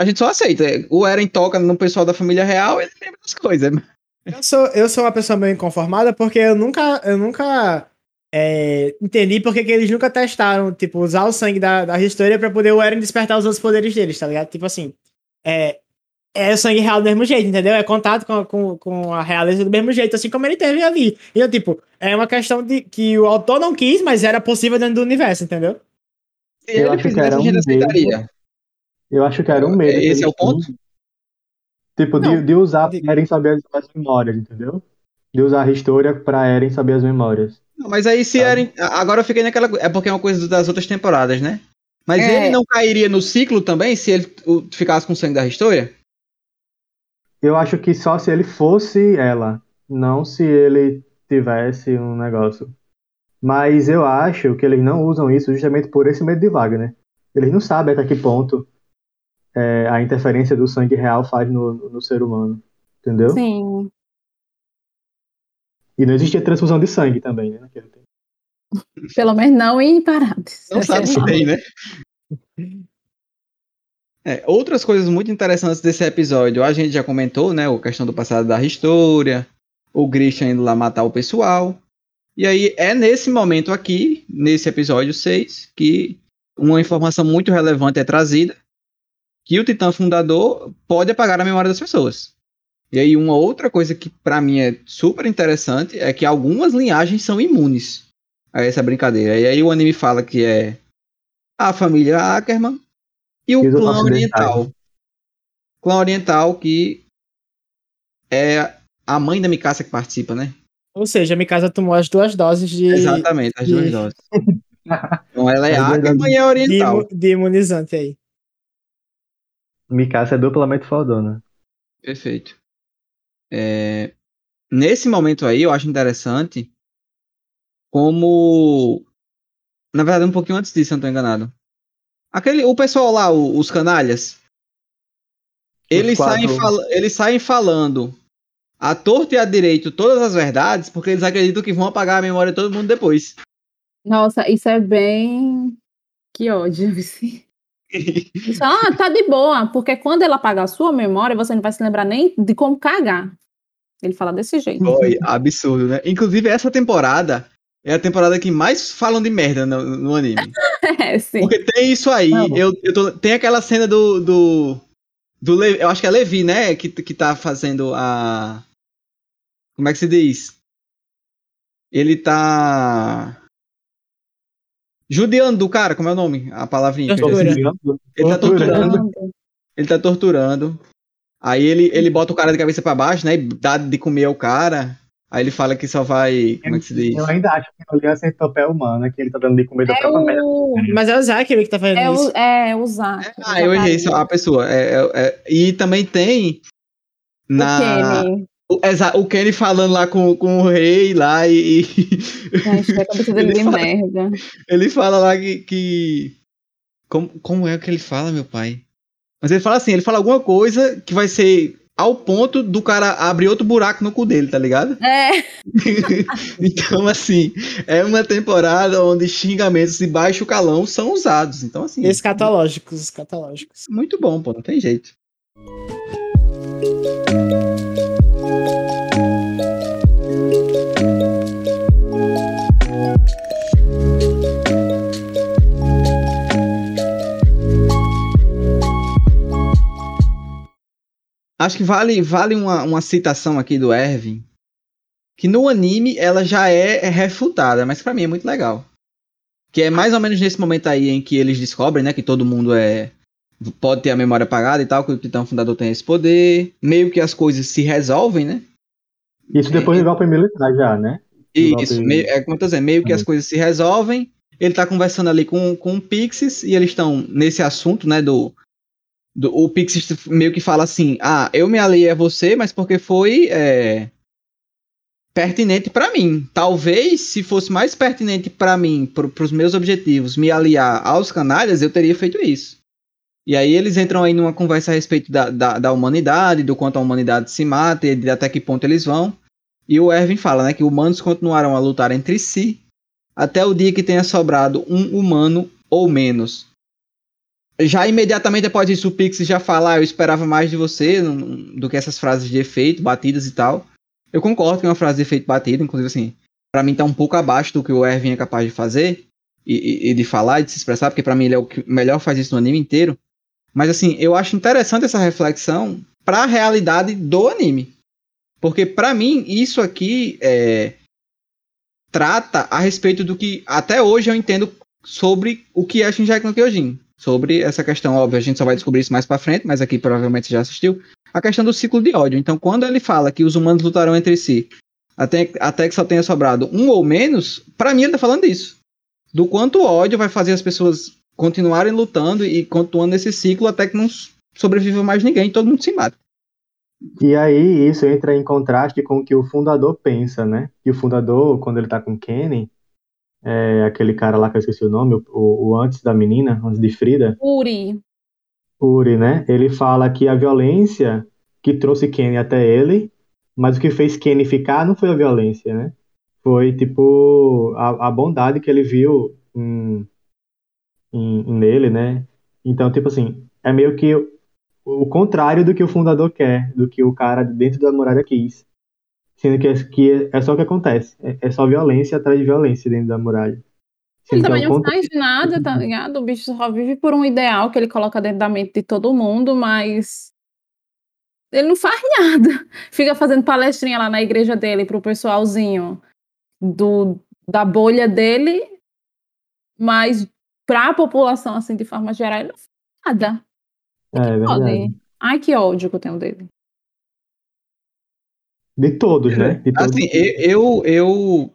a gente só aceita. O Eren toca no pessoal da família real, ele lembra das coisas. Eu sou, eu sou uma pessoa meio inconformada porque eu nunca, eu nunca é, entendi porque que eles nunca testaram, tipo, usar o sangue da, da história pra poder o Eren despertar os outros poderes deles, tá ligado? Tipo assim, é, é sangue real do mesmo jeito, entendeu? É contato com, a- com, com a realeza do mesmo jeito, assim como ele teve ali. Então, tipo, é uma questão de que o autor não quis, mas era possível dentro do universo, entendeu? Se Eu ele acho que fizesse, era a gente um aceitaria. Eu acho que era um medo. que Esse é o ponto? tinham. Tipo, de, Não. de usar De- pra Eren saber as, as memórias, entendeu? De usar a história pra Eren saber as memórias. Não, Mas aí se Sabe? Eren. a- Agora eu fiquei naquela. É porque é uma coisa das outras temporadas, né? Mas É. ele não cairia no ciclo também se ele o- ficasse com o sangue da história? Eu acho que só se ele fosse ela, não se ele tivesse um negócio. Mas eu acho que eles não usam isso justamente por esse medo de Wagner. Eles não sabem até que ponto é, a interferência do sangue real faz no, no ser humano. Entendeu? Sim. E não existia transfusão de sangue também, né? naquele tempo. Pelo menos não em Parades. Não sabe se tem, né? É, outras coisas muito interessantes desse episódio, a gente já comentou, né? A questão do passado da história, o Christian indo lá matar o pessoal. E aí é nesse momento aqui, nesse episódio 6, que uma informação muito relevante é trazida, que o Titã Fundador pode apagar a memória das pessoas. E aí uma outra coisa que pra mim é super interessante é que algumas linhagens são imunes a essa brincadeira. E aí o anime fala que é a família Ackerman e o clã oriental. Clã oriental que é a mãe da Mikasa que participa, né? Ou seja, a Mikasa tomou as duas doses de, Exatamente, as duas de- doses. Então ela é duas Ackerman e é de, oriental. de imunizante aí. Mikasa é duplamente fodona. Perfeito. É, nesse momento aí, eu acho interessante como. Na verdade, um pouquinho antes disso, se eu não tô enganado. Aquele, o pessoal lá, o- os canalhas, eles saem, fala- eles saem falando à torta e à direito todas as verdades, porque eles acreditam que vão apagar a memória de todo mundo depois. Nossa, isso é bem. Que ódio, Vici. Isso, ah, tá de boa, porque quando ela apagar a sua memória, você não vai se lembrar nem de como cagar. Ele fala desse jeito. Foi absurdo, né? Inclusive, essa temporada é a temporada que mais falam de merda no, no anime. É, sim. Porque tem isso aí. Não. Eu, eu tô- tem aquela cena do. do, do Le- eu acho que é Levi, né? Que, que tá fazendo a. Como é que se diz? Ele tá. Judiando o cara, como é o nome? A palavrinha. que eu já Tortura. esqueci. Ele tá torturando. Ele tá torturando. Aí ele, ele bota o cara de cabeça pra baixo, né? E dá de comer ao cara. Aí ele fala que só vai. Como é que se diz? Eu ainda acho que ali é centopeia humana, que ele tá dando de comer da É própria o, Mas é o Zachary que tá fazendo é isso. o, é o Zac. Ah, eu errei só a pessoa. É, é- é- e também tem na O Kenny. o, exa- o Kenny falando lá com, com o rei lá e, Gente, a cabeça dele Ele de fala- merda. ele fala lá que, que como, como é que ele fala, meu pai? Mas ele fala assim, ele fala alguma coisa que vai ser ao ponto do cara abrir outro buraco no cu dele, tá ligado? É. então, assim, é uma temporada onde xingamentos de baixo calão são usados. Então, assim. Escatológicos, escatológicos. Muito bom, pô, não tem jeito. Acho que vale, vale uma, uma citação aqui do Erwin, que no anime ela já é, é refutada, mas para mim é muito legal. Que é mais ou menos nesse momento aí em que eles descobrem, né, que todo mundo é pode ter a memória apagada e tal, que o Titã Fundador tem esse poder, meio que as coisas se resolvem, né? Isso depois do golpe militar já, né? Isso, golpe- meio, é como eu tô dizendo, meio que as Uhum. coisas se resolvem. Ele tá conversando ali com, com o Pixis e eles estão nesse assunto, né? Do, do. O Pixis meio que fala assim: Ah, eu me aliei a você, mas porque foi é, pertinente pra mim. Talvez, se fosse mais pertinente pra mim, pro, pros meus objetivos, me aliar aos canalhas, eu teria feito isso. E aí eles entram aí numa conversa a respeito da, da, da humanidade, do quanto a humanidade se mata e até que ponto eles vão. E o Erwin fala, né, que humanos continuarão a lutar entre si até o dia que tenha sobrado um humano ou menos. Já imediatamente após isso, o Pix já fala, ah, eu esperava mais de você do que essas frases de efeito, batidas e tal. Eu concordo que é uma frase de efeito batida, inclusive assim, pra mim tá um pouco abaixo do que o Erwin é capaz de fazer e, e- de falar e de se expressar, porque pra mim ele é o que melhor faz isso no anime inteiro. Mas assim, eu acho interessante essa reflexão pra realidade do anime. Porque pra mim isso aqui é, trata a respeito do que até hoje eu entendo sobre o que é Shinjeki no Kyojin. Sobre essa questão, óbvio, a gente só vai descobrir isso mais pra frente, mas aqui provavelmente você já assistiu. A questão do ciclo de ódio. Então, quando ele fala que os humanos lutarão entre si até, até que só tenha sobrado um ou menos, pra mim ele tá falando disso. Do quanto o ódio vai fazer as pessoas continuarem lutando e continuando esse ciclo até que não sobreviva mais ninguém, todo mundo se mata. E aí isso entra em contraste com o que o fundador pensa, né? E o fundador, quando ele tá com Kenny, é aquele cara lá que eu esqueci o nome, o, o antes da menina, antes de Frida, Uri. Uri, né? Ele fala que a violência que trouxe Kenny até ele, mas o que fez Kenny ficar não foi a violência, né? Foi, tipo, a, a bondade que ele viu em, em- nele, né? Então, tipo assim, é meio que o, o contrário do que o fundador quer, do que o cara dentro da muralha quis. Sendo que, é- que é só o que acontece. É, é só violência atrás de violência dentro da muralha. Ele Sendo que também não faz nada, tá ligado? O bicho só vive por um ideal que ele coloca dentro da mente de todo mundo, mas ele não faz nada. Fica fazendo palestrinha lá na igreja dele pro pessoalzinho do, da bolha dele, mas pra população, assim, de forma geral, ele não faz nada. É, é verdade. Ai, que ódio que eu tenho dele. De todos, né? De todos. Assim, eu, eu,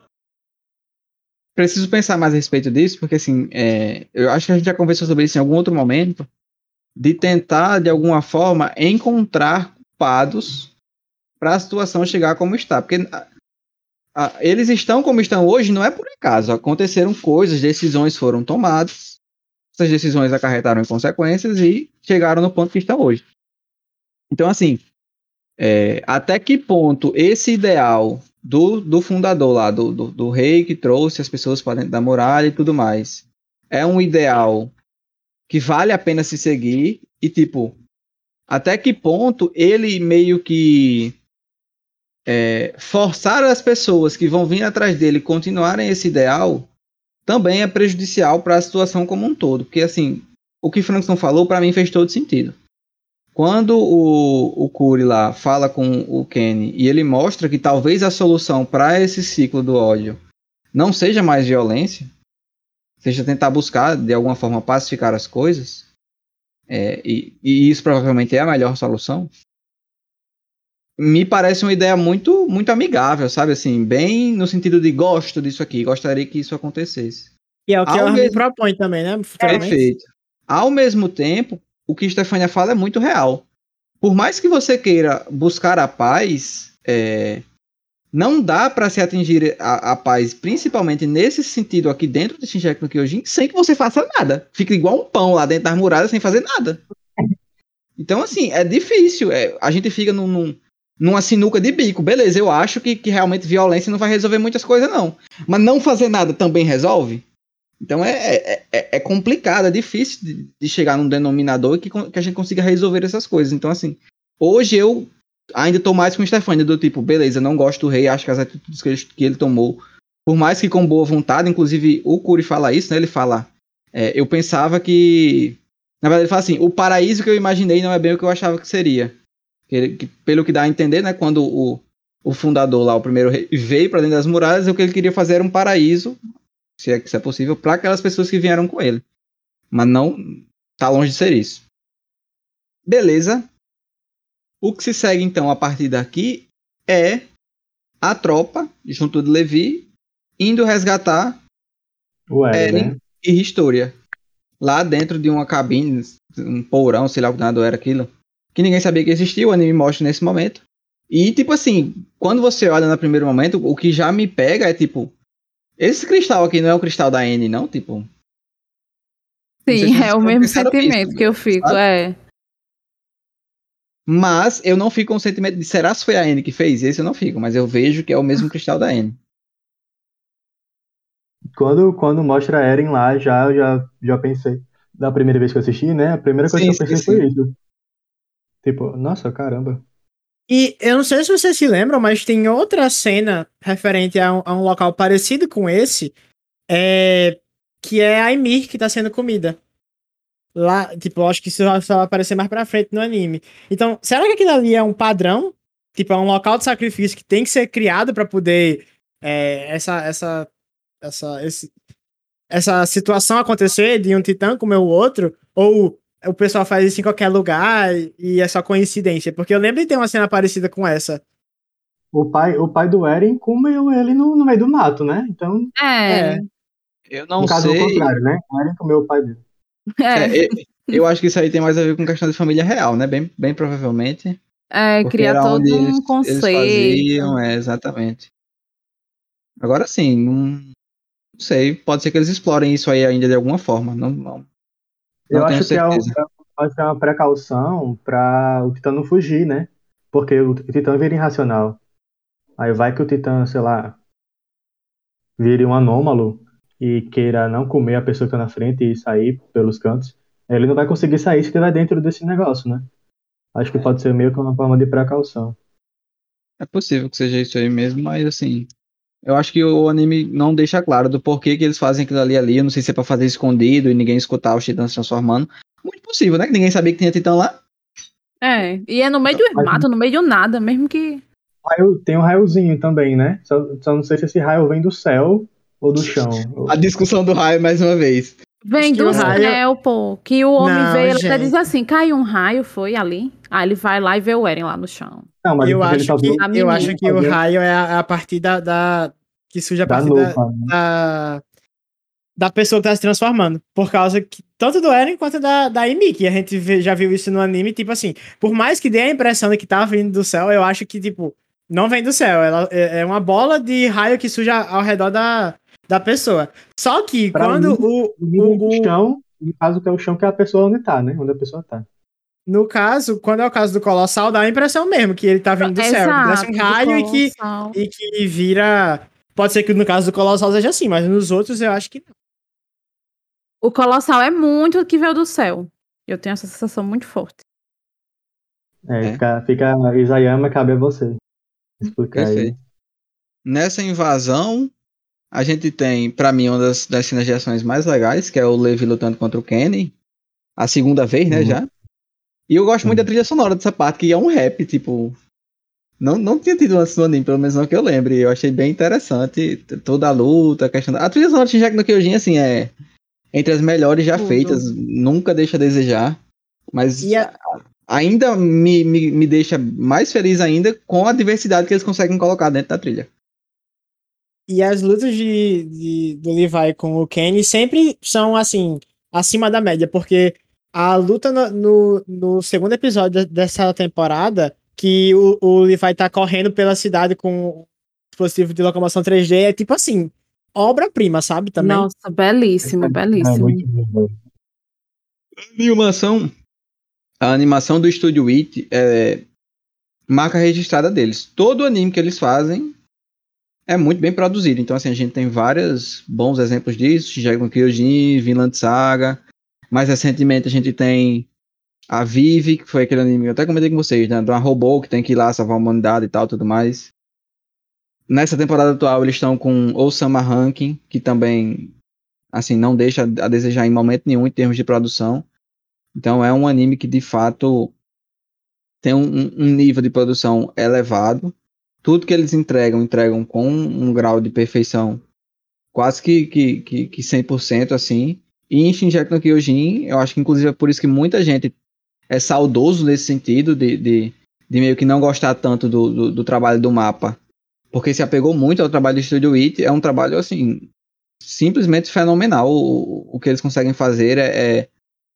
preciso pensar mais a respeito disso, porque assim, é, eu acho que a gente já conversou sobre isso em algum outro momento, de tentar, de alguma forma, encontrar culpados para a situação chegar como está. Porque a- a- eles estão como estão hoje não é por acaso. Aconteceram coisas, decisões foram tomadas, essas decisões acarretaram em consequências e chegaram no ponto que estão hoje. Então, assim, é, até que ponto esse ideal do, do fundador lá, do, do, do rei que trouxe as pessoas para dentro da muralha e tudo mais, é um ideal que vale a pena se seguir e, tipo, até que ponto ele meio que é, forçar as pessoas que vão vir atrás dele continuarem esse ideal também é prejudicial para a situação como um todo. Porque, assim, o que Frankson falou, para mim, fez todo sentido. Quando o, o Curi lá fala com o Kenny e ele mostra que talvez a solução para esse ciclo do ódio não seja mais violência, seja tentar buscar de alguma forma pacificar as coisas, é, e, e isso provavelmente é a melhor solução, me parece uma ideia muito muito amigável, sabe? Assim, bem no sentido de gosto disso aqui, gostaria que isso acontecesse. E é o que Ao a Armin mesmo- propõe também, né? Perfeito. Ao mesmo tempo, o que Stefania fala é muito real. Por mais que você queira buscar a paz, é, não dá para se atingir a, a paz, principalmente nesse sentido aqui dentro de Shinjeki no Kyojin, sem que você faça nada. Fica igual um pão lá dentro das muralhas sem fazer nada. Então, assim, é difícil. É, a gente fica num, num, numa sinuca de bico. Beleza, eu acho que, que realmente violência não vai resolver muitas coisas, não. Mas não fazer nada também resolve? Então é, é, é, é complicado, é difícil de, de, chegar num denominador que, que a gente consiga resolver essas coisas. Então, assim, hoje eu ainda tô mais com o Stefania, do tipo, beleza, não gosto do rei, acho que as atitudes que ele, que ele tomou, por mais que com boa vontade, inclusive o Curi fala isso, né? Ele fala, é, eu pensava que. Na verdade, ele fala assim: o paraíso que eu imaginei não é bem o que eu achava que seria. Que, pelo que dá a entender, né? Quando o, o fundador lá, o primeiro rei, veio para dentro das muralhas, o que ele queria fazer era um paraíso, se é, se é possível, para aquelas pessoas que vieram com ele. Mas não. Tá longe de ser isso. Beleza. O que se segue então a partir daqui é a tropa, junto de Levi, indo resgatar Ué, Eren né? e Historia. Lá dentro de uma cabine, um porão, sei lá o que nada era aquilo. Que ninguém sabia que existia, o anime mostra nesse momento. E, tipo assim, quando você olha no primeiro momento, o que já me pega é tipo. Esse cristal aqui não é o cristal da N, não? Tipo. Sim, se é o mesmo sentimento que eu fico, sabe? é. Mas eu não fico com o sentimento de será se foi a N que fez? Esse eu não fico, mas eu vejo que é o mesmo cristal da N. Quando, quando mostra a Eren lá, já, já, já pensei. Da primeira vez que eu assisti, né? A primeira coisa sim, que eu pensei sim, foi sim. isso. Tipo, nossa, caramba. E eu não sei se vocês se lembram, mas tem outra cena referente a um, a um local parecido com esse, é, que é a Ymir que tá sendo comida. Lá, tipo, acho que isso vai aparecer mais pra frente no anime. Então, será que aquilo ali é um padrão? Tipo, é um local de sacrifício que tem que ser criado para poder é, essa, essa essa, esse, essa situação acontecer de um titã comer o outro, ou o pessoal faz isso em qualquer lugar e é só coincidência? Porque eu lembro de ter uma cena parecida com essa. O pai, o pai do Eren comeu ele no, no meio do mato, né? Então. É. é. Eu não no caso sei. Ao contrário, né? O Eren comeu o pai dele. É. é. eu acho que isso aí tem mais a ver com questão de família real, né? Bem, bem provavelmente. É, cria todo um eles, conceito. Eles faziam, é, exatamente. Agora sim, não, não sei, pode ser que eles explorem isso aí ainda de alguma forma. Não, não, Eu acho que, é um, ser uma precaução para o Titã não fugir, né? Porque o Titã vira irracional. Aí vai que o Titã, sei lá, vire um anômalo e queira não comer a pessoa que tá na frente e sair pelos cantos. Ele não vai conseguir sair se estiver dentro desse negócio, né? Acho que é. pode ser meio que uma forma de precaução. É possível que seja isso aí mesmo, mas assim, eu acho que o anime não deixa claro do porquê que eles fazem aquilo ali ali. Eu não sei se é pra fazer escondido e ninguém escutar os titãs se transformando. Muito possível, né? Que ninguém sabia que tinha titã lá. É, e é no meio do mato, no meio do nada, mesmo que. Tem um raiozinho também, né? Só, só não sei se esse raio vem do céu ou do chão. A discussão do raio, mais uma vez. Vem do raio... céu, pô. Que o homem não, vê, ele até diz assim: caiu um raio, foi ali. Aí ele vai lá e vê o Eren lá no chão. Não, mas eu acho, tá que, eu acho que o raio é a, a partir da, da, que surge a partir da, da, né? da, da, pessoa que tá se transformando. Por causa que, tanto do Eren quanto da, da Amy, que a gente vê, já viu isso no anime, tipo assim, por mais que dê a impressão de que tá vindo do céu, eu acho que, tipo, não vem do céu. Ela é, é uma bola de raio que surge ao redor da, da pessoa. Só que pra quando mim, o, o, o. chão, no caso que é o chão que é a pessoa onde tá, né? Onde a pessoa tá. No caso, quando é o caso do Colossal, dá a impressão mesmo que ele tá vindo do céu. Desce um raio e que, e que vira Pode ser que no caso do Colossal seja assim, mas nos outros eu acho que não. O Colossal é muito que veio do céu. Eu tenho essa sensação muito forte. É, é. Fica, fica Isayama, cabe a você. Explicar aí. Nessa invasão, a gente tem, para mim, uma das, das cenas de ações mais legais, que é o Levi lutando contra o Kenny. A segunda vez, né, uhum. já. E eu gosto uhum. muito da trilha sonora dessa parte, que é um rap, tipo, não, não tinha tido antes no anime, pelo menos não que eu lembre. Eu achei bem interessante toda a luta, a questão da... A trilha sonora de Shingeki no Kyojin, assim, é entre as melhores já feitas, nunca deixa a desejar. Mas a... ainda me, me, me deixa mais feliz ainda com a diversidade que eles conseguem colocar dentro da trilha. E as lutas de, de, do Levi com o Kenny sempre são, assim, acima da média, porque a luta no, no, no segundo episódio dessa temporada que o, o Levi tá correndo pela cidade com dispositivo de locomoção 3D, é tipo assim, obra-prima, sabe? Também. Nossa, belíssimo, é, belíssimo. É bom. Animação a animação do Estúdio It é marca registrada deles. Todo anime que eles fazem é muito bem produzido. Então, assim, a gente tem vários bons exemplos disso. No Kyojin, Vinland Saga. Mais recentemente a gente tem a Vive, que foi aquele anime que eu até comentei com vocês, né? De uma robô que tem que ir lá salvar a humanidade e tal, tudo mais. Nessa temporada atual eles estão com Osama Ranking, que também, assim, não deixa a desejar em momento nenhum em termos de produção. Então é um anime que de fato tem um, um nível de produção elevado. Tudo que eles entregam, entregam com um grau de perfeição quase que, que, que, que 100% assim. E em Shinjek no Kyojin, eu acho que inclusive é por isso que muita gente é saudoso nesse sentido, de, de, de meio que não gostar tanto do, do, do, trabalho do mapa, porque se apegou muito ao trabalho do Studio It, é um trabalho, assim, simplesmente fenomenal. O, o que eles conseguem fazer é, é,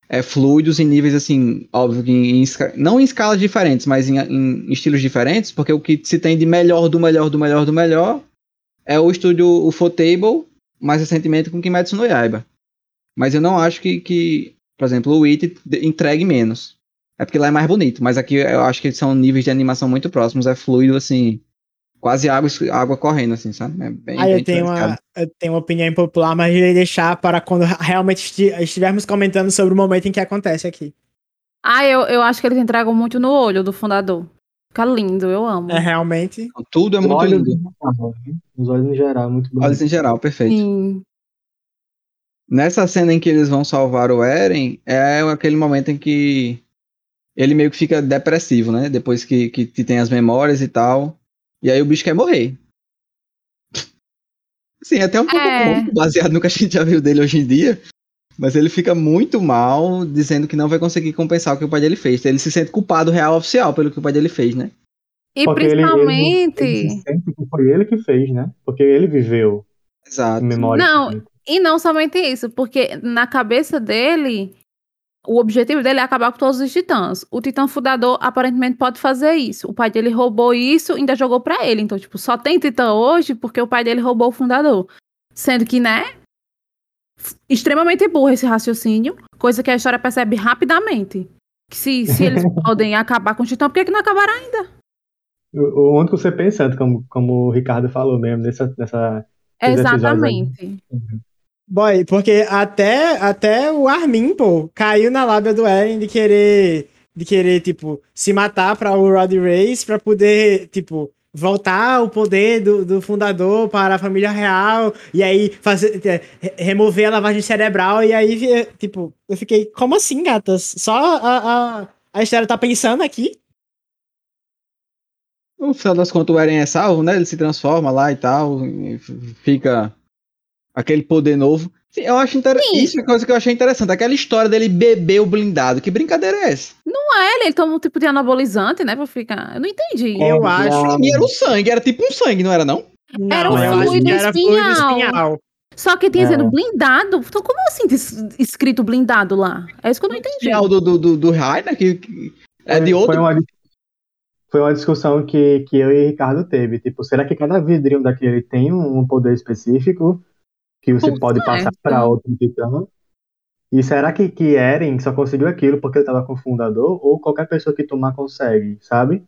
é fluidos em níveis, assim, óbvio que em, não em escalas diferentes, mas em, em, estilos diferentes, porque o que se tem de melhor, do melhor, do melhor, do melhor, é o estúdio, o Fotable, mais recentemente com Kimetsu no Yaiba. Mas eu não acho que, que por exemplo, o It entregue menos. É porque lá é mais bonito, mas aqui eu acho que são níveis de animação muito próximos, é fluido, assim, quase água, água correndo, assim, sabe? É bem, ah, bem eu, tenho uma, eu tenho uma opinião impopular, mas irei deixar para quando realmente estivermos comentando sobre o momento em que acontece aqui. Ah, eu, eu acho que eles entregam muito no olho do fundador. Fica lindo, eu amo. É realmente. Tudo é muito olhos, lindo. Os olhos em geral, muito bom. Olhos em geral, perfeito. Sim. Nessa cena em que eles vão salvar o Eren, é aquele momento em que ele meio que fica depressivo, né? Depois que, que, que tem as memórias e tal. E aí o bicho quer morrer. Sim, é até um pouco é. baseado no que a gente já viu dele hoje em dia. Mas ele fica muito mal, dizendo que não vai conseguir compensar o que o pai dele fez. Ele se sente culpado real oficial pelo que o pai dele fez, né? E Porque principalmente. Ele, ele, ele sente que foi ele que fez, né? Porque ele viveu. Exato. Memória. Não, e não somente isso, porque na cabeça dele, o objetivo dele é acabar com todos os titãs. O titã fundador aparentemente pode fazer isso. O pai dele roubou isso e ainda jogou para ele. Então, tipo, só tem titã hoje porque o pai dele roubou o fundador. Sendo que, né? Extremamente burro esse raciocínio, coisa que a história percebe rapidamente. Que se, se eles podem acabar com o titã, por que, que não acabaram ainda? O, onde você pensa, como, como o Ricardo falou mesmo, nessa. nessa Exatamente. Boy, porque até, até o Armin, pô, caiu na lábia do Eren de querer, de querer, tipo, se matar para o Rod Race para poder, tipo, voltar o poder do, do fundador para a família real e aí fazer é, remover a lavagem cerebral e aí, tipo, eu fiquei, como assim, gatas? Só a, a, a história tá pensando aqui? No final das contas, o Eren é salvo, né? Ele se transforma lá e tal, e fica aquele poder novo. Sim, eu acho interessante. Isso é coisa que eu achei interessante. Aquela história dele beber o blindado. Que brincadeira é essa? Não é, ele toma um tipo de anabolizante, né? Pra ficar. Eu não entendi. Eu acho. E era o sangue, era tipo um sangue, não era, não? não era o fluido espinhal. fluido espinhal. Só que tinha é. sendo blindado. Então, como assim escrito blindado lá? É isso que eu não entendi. É o do, do, do, do Rainer, que, que é de outro. Foi uma, foi uma discussão que, que eu e o Ricardo teve. Tipo, será que cada vidrinho daquele tem um poder específico? Que você pode passar para outro titã. E será que, que Eren só conseguiu aquilo porque ele estava com o fundador? Ou qualquer pessoa que tomar consegue, sabe?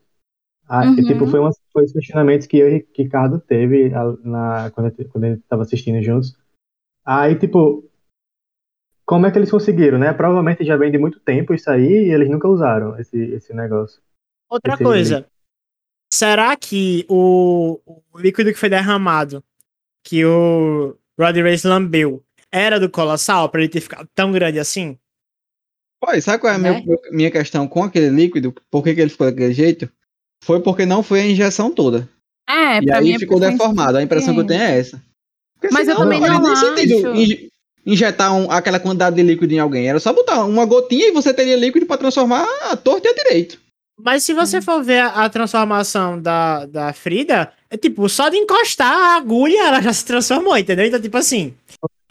Ah, uhum. tipo, foi, uma, foi os questionamentos que eu e Ricardo teve na, quando, quando a gente estava assistindo juntos. Aí, tipo, como é que eles conseguiram, né? Provavelmente já vem de muito tempo isso aí e eles nunca usaram esse, esse negócio. Outra esse coisa, será que o, o líquido que foi derramado, que o Roddy Race lambeu era do Colossal para ele ter ficado tão grande assim? Pô, sabe qual é a minha, né? minha questão com aquele líquido? Por que, que ele ficou daquele jeito? Foi porque não foi a injeção toda. É, e aí ficou deformado. A impressão que eu tenho é essa. Porque Mas eu também não, não acho. Sentido injetar um, aquela quantidade de líquido em alguém. Era só botar uma gotinha e você teria líquido para transformar a torta e a direito. Mas se você hum. for ver a, a, transformação da, da Frida, é tipo, só de encostar a agulha ela já se transformou, entendeu? Então, tipo assim.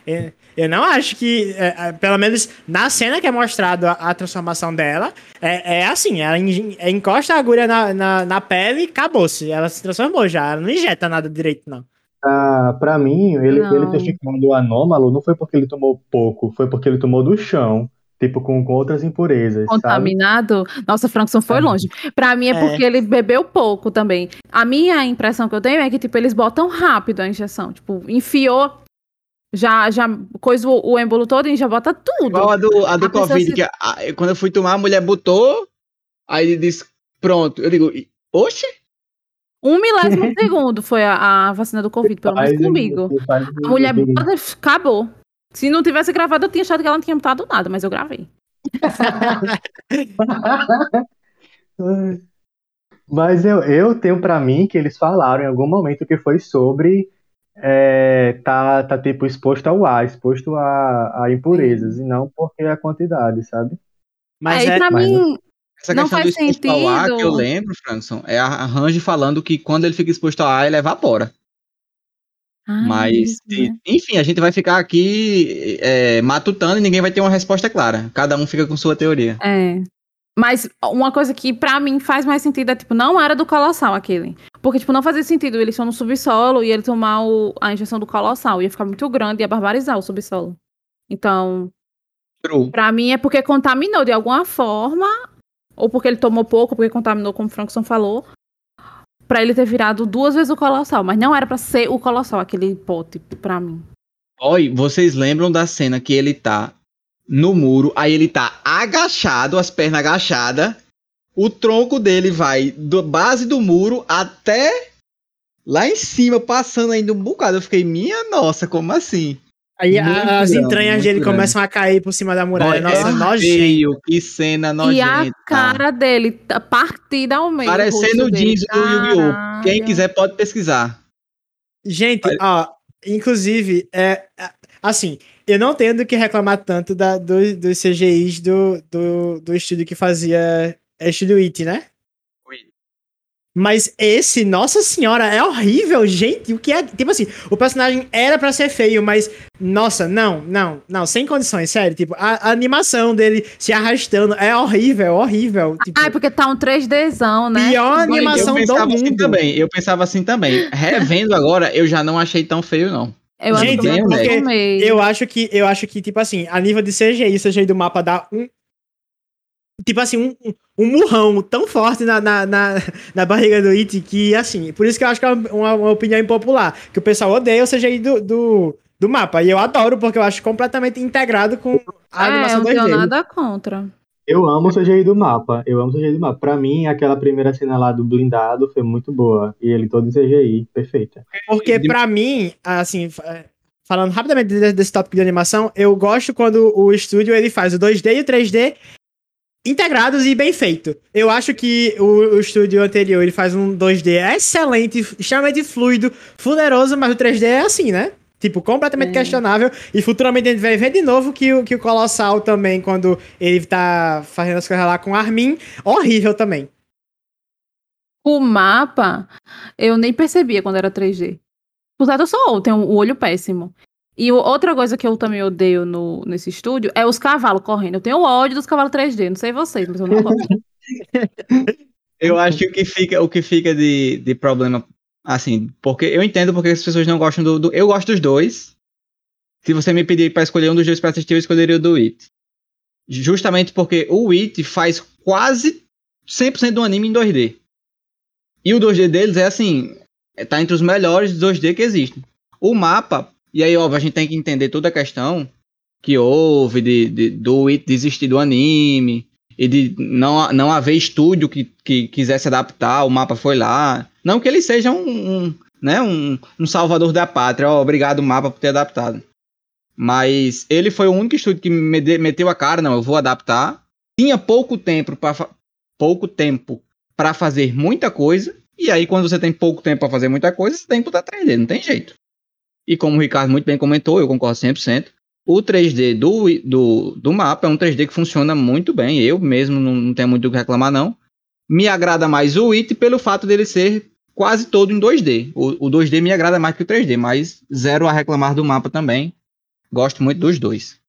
Eu, eu não acho que, é, é, pelo menos na cena que é mostrado a, a transformação dela, é, é assim: ela in, é, encosta a agulha na, na, na pele e acabou-se. Ela se transformou já, ela não injeta nada direito, não. Ah, pra mim, ele, ele ter ficado anômalo não foi porque ele tomou pouco, foi porque ele tomou do chão tipo, com, com outras impurezas, sabe? Contaminado? Nossa, Frankson foi É. longe. Pra mim é É. porque ele bebeu pouco também. A minha impressão que eu tenho é que, tipo, eles botam rápido a injeção. Tipo, enfiou, já, já coisa o, o êmbolo todo e já bota tudo. Igual a do, a do A Covid, se- que a- quando eu fui tomar, a mulher botou, aí ele disse, pronto. Eu digo, "E- oxe? Um milésimo segundo foi a, a vacina do Covid, pelo menos comigo. faz- A mulher bota, acabou. Se não tivesse gravado, eu tinha achado que ela não tinha botado nada, mas eu gravei. Mas eu, eu tenho pra mim que eles falaram em algum momento que foi sobre é, tá, tá tipo exposto ao ar, exposto a, a impurezas, e não porque a quantidade, sabe? Mas Aí, é, pra mas- mim, Essa Não questão do faz exposto ao ar, sentido. que eu lembro, Frankson, é a Range falando que quando ele fica exposto ao ar, ele evapora. Ai, Mas, isso, né? enfim, a gente vai ficar aqui é, matutando e ninguém vai ter uma resposta clara. Cada um fica com sua teoria. É. Mas uma coisa que pra mim faz mais sentido é, tipo, não era do colossal aquele. Porque, tipo, não fazia sentido eles estão no subsolo e ele tomar o- a injeção do colossal. Ia ficar muito grande e ia barbarizar o subsolo. Então, True. pra mim é porque contaminou de alguma forma, ou porque ele tomou pouco, porque contaminou, como o Frankson falou, pra ele ter virado duas vezes o colossal. Mas não era pra ser o colossal, aquele pote, pra mim. Oi, vocês lembram da cena que ele tá no muro, aí ele tá agachado, as pernas agachadas, o tronco dele vai da base do muro até lá em cima, passando ainda um bocado. Eu fiquei, minha nossa, como assim? Aí a- as grande, entranhas dele grande. começam a cair por cima da muralha. Nossa, é nojento. que cena nojenta. E a cara dele, tá partida ao meio. Parecendo o jeans do Yu-Gi-Oh! Quem quiser pode pesquisar. Gente, ó, inclusive, é, é, assim, eu não tenho do que reclamar tanto da, do, dos CGIs do, do, do estúdio que fazia. É estúdio It, né? Mas esse, nossa senhora, é horrível, gente. O que é. Tipo assim, o personagem era pra ser feio, mas. Nossa, não, não, não, sem condições, sério. Tipo, a, a animação dele se arrastando é horrível, horrível. Tipo, Ah, é porque tá um 3Dzão, né? pior animação eu do pensava assim mundo. também. Eu pensava assim também. Revendo agora, eu já não achei tão feio, não. Eu Gente, é porque. Eu acho que, eu acho que, tipo assim, a nível de CGI, CGI do mapa dá um. Tipo assim, um, um- murrão tão forte na, na, na, na barriga do It que, assim, por isso que eu acho que é uma, uma opinião impopular. Que o pessoal odeia o CGI do, do, do mapa. E eu adoro, porque eu acho completamente integrado com a É, eu animação não tenho 2D. nada contra. Eu amo o CGI do mapa. Eu amo o CGI do mapa. Pra mim, aquela primeira cena lá do blindado foi muito boa. E ele todo em CGI, perfeita. Porque pra mim, assim, é, falando rapidamente de- desse tópico de animação, eu gosto quando o estúdio ele faz o 2D e o 3D integrados e bem feito. Eu acho que o, o estúdio anterior ele faz um 2D excelente, extremamente fluido, fuderoso, mas o 3D é assim, né? Tipo, completamente É. questionável. E futuramente a gente vai ver de novo que, o- que o Colossal também, quando ele tá fazendo as coisas lá com o Armin, horrível também. O mapa, eu nem percebia quando era 3D. Apesar de eu tenho o olho péssimo. E outra coisa que eu também odeio no, nesse estúdio é os cavalos correndo. Eu tenho ódio dos cavalos 3D, não sei vocês, mas eu não gosto. Eu acho que o que fica, o que fica de, de problema, assim, porque eu entendo porque as pessoas não gostam do, do- Eu gosto dos dois. Se você me pedir pra escolher um dos dois pra assistir, eu escolheria o do It. Justamente porque o It faz quase 100% do anime em 2D. E o 2D deles é assim, é- tá entre os melhores 2D que existem. O mapa, e aí, óbvio, a gente tem que entender toda a questão que houve de, de- do It desistir do anime, e de não, não haver estúdio que, que quisesse adaptar, o mapa foi lá. Não que ele seja um, um, né, um, um salvador da pátria, ó, obrigado mapa por ter adaptado. Mas ele foi o único estúdio que me de- meteu a cara, não, eu vou adaptar. Tinha pouco tempo para pouco tempo para fazer muita coisa, e aí quando você tem pouco tempo para fazer muita coisa, você tem que botar 3D, não tem jeito. E como o Ricardo muito bem comentou, eu concordo 100%. O 3D do, do, do mapa é um 3D que funciona muito bem. Eu mesmo não, não tenho muito o que reclamar, não. Me agrada mais o It pelo fato dele ser quase todo em 2D. O, o 2D me agrada mais que o 3D, mas zero a reclamar do mapa também. Gosto muito dos dois.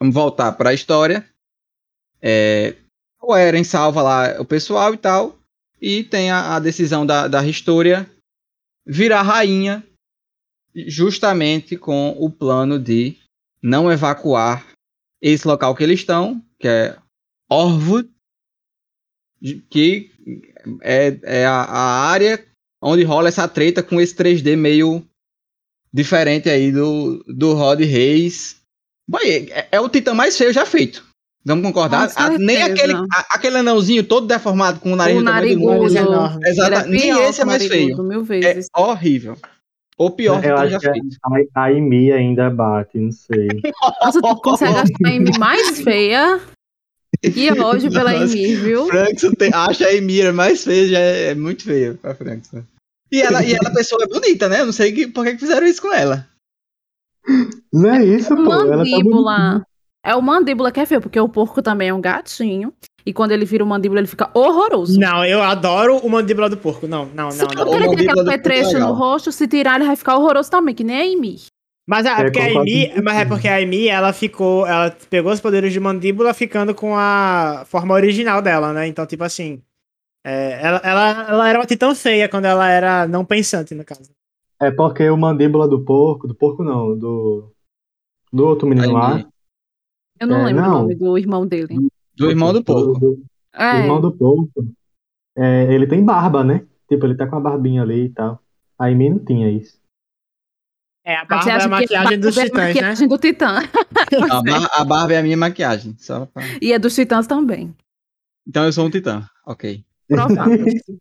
Vamos voltar para a história. É, o Eren salva lá o pessoal e tal. E tem a, a decisão da, da Historia virar rainha justamente com o plano de não evacuar esse local que eles estão, que é Orwood, que é, é a, a área onde rola essa treta com esse 3D meio diferente aí do, do Rod Reis. Boy, é, é, o titã mais feio já feito. Vamos concordar? A, nem aquele, a, aquele anãozinho todo deformado com o nariz o narigudo. Exato. É nem esse é mais feio. É horrível. Ou pior eu acho que a, a Amy ainda bate, não sei. Nossa, tu consegue achar a Amy mais feia? E hoje pela Amy, viu? Frankson tem, acha a Amy mais feia, já é, é muito feia pra Frankson. E ela, e ela pessoa é bonita, né? Eu não sei que, por que fizeram isso com ela. Não é isso, pô. Tá mandíbula. Tá é o mandíbula que é feio, porque o porco também é um gatinho. E quando ele vira o mandíbula, ele fica horroroso. Não, eu adoro o mandíbula do porco. Não, não, não. não. Porque ele tem aquele petrecho no rosto, se tirar, ele vai ficar horroroso também, que nem a Amy. Mas, é, porque a Amy, mas é porque a Amy, ela ficou. Ela pegou os poderes de mandíbula ficando com a forma original dela, né? Então, tipo assim. É, ela, ela, ela era uma titã feia quando ela era não pensante, no caso. É porque o mandíbula do porco, do porco não, do. Do outro menino lá. Eu não é, lembro não, o nome do irmão dele. Do irmão do porco. Do, do é. irmão do porco. É, ele tem barba, né? Tipo, ele tá com a barbinha ali e tal. A Amy não tinha isso. É, a barba é a maquiagem dos é titãs, maquiagem né? do titã. a, bar a, barba é a minha maquiagem. Só pra... E é dos titãs também. Então eu sou um titã, ok. Provável.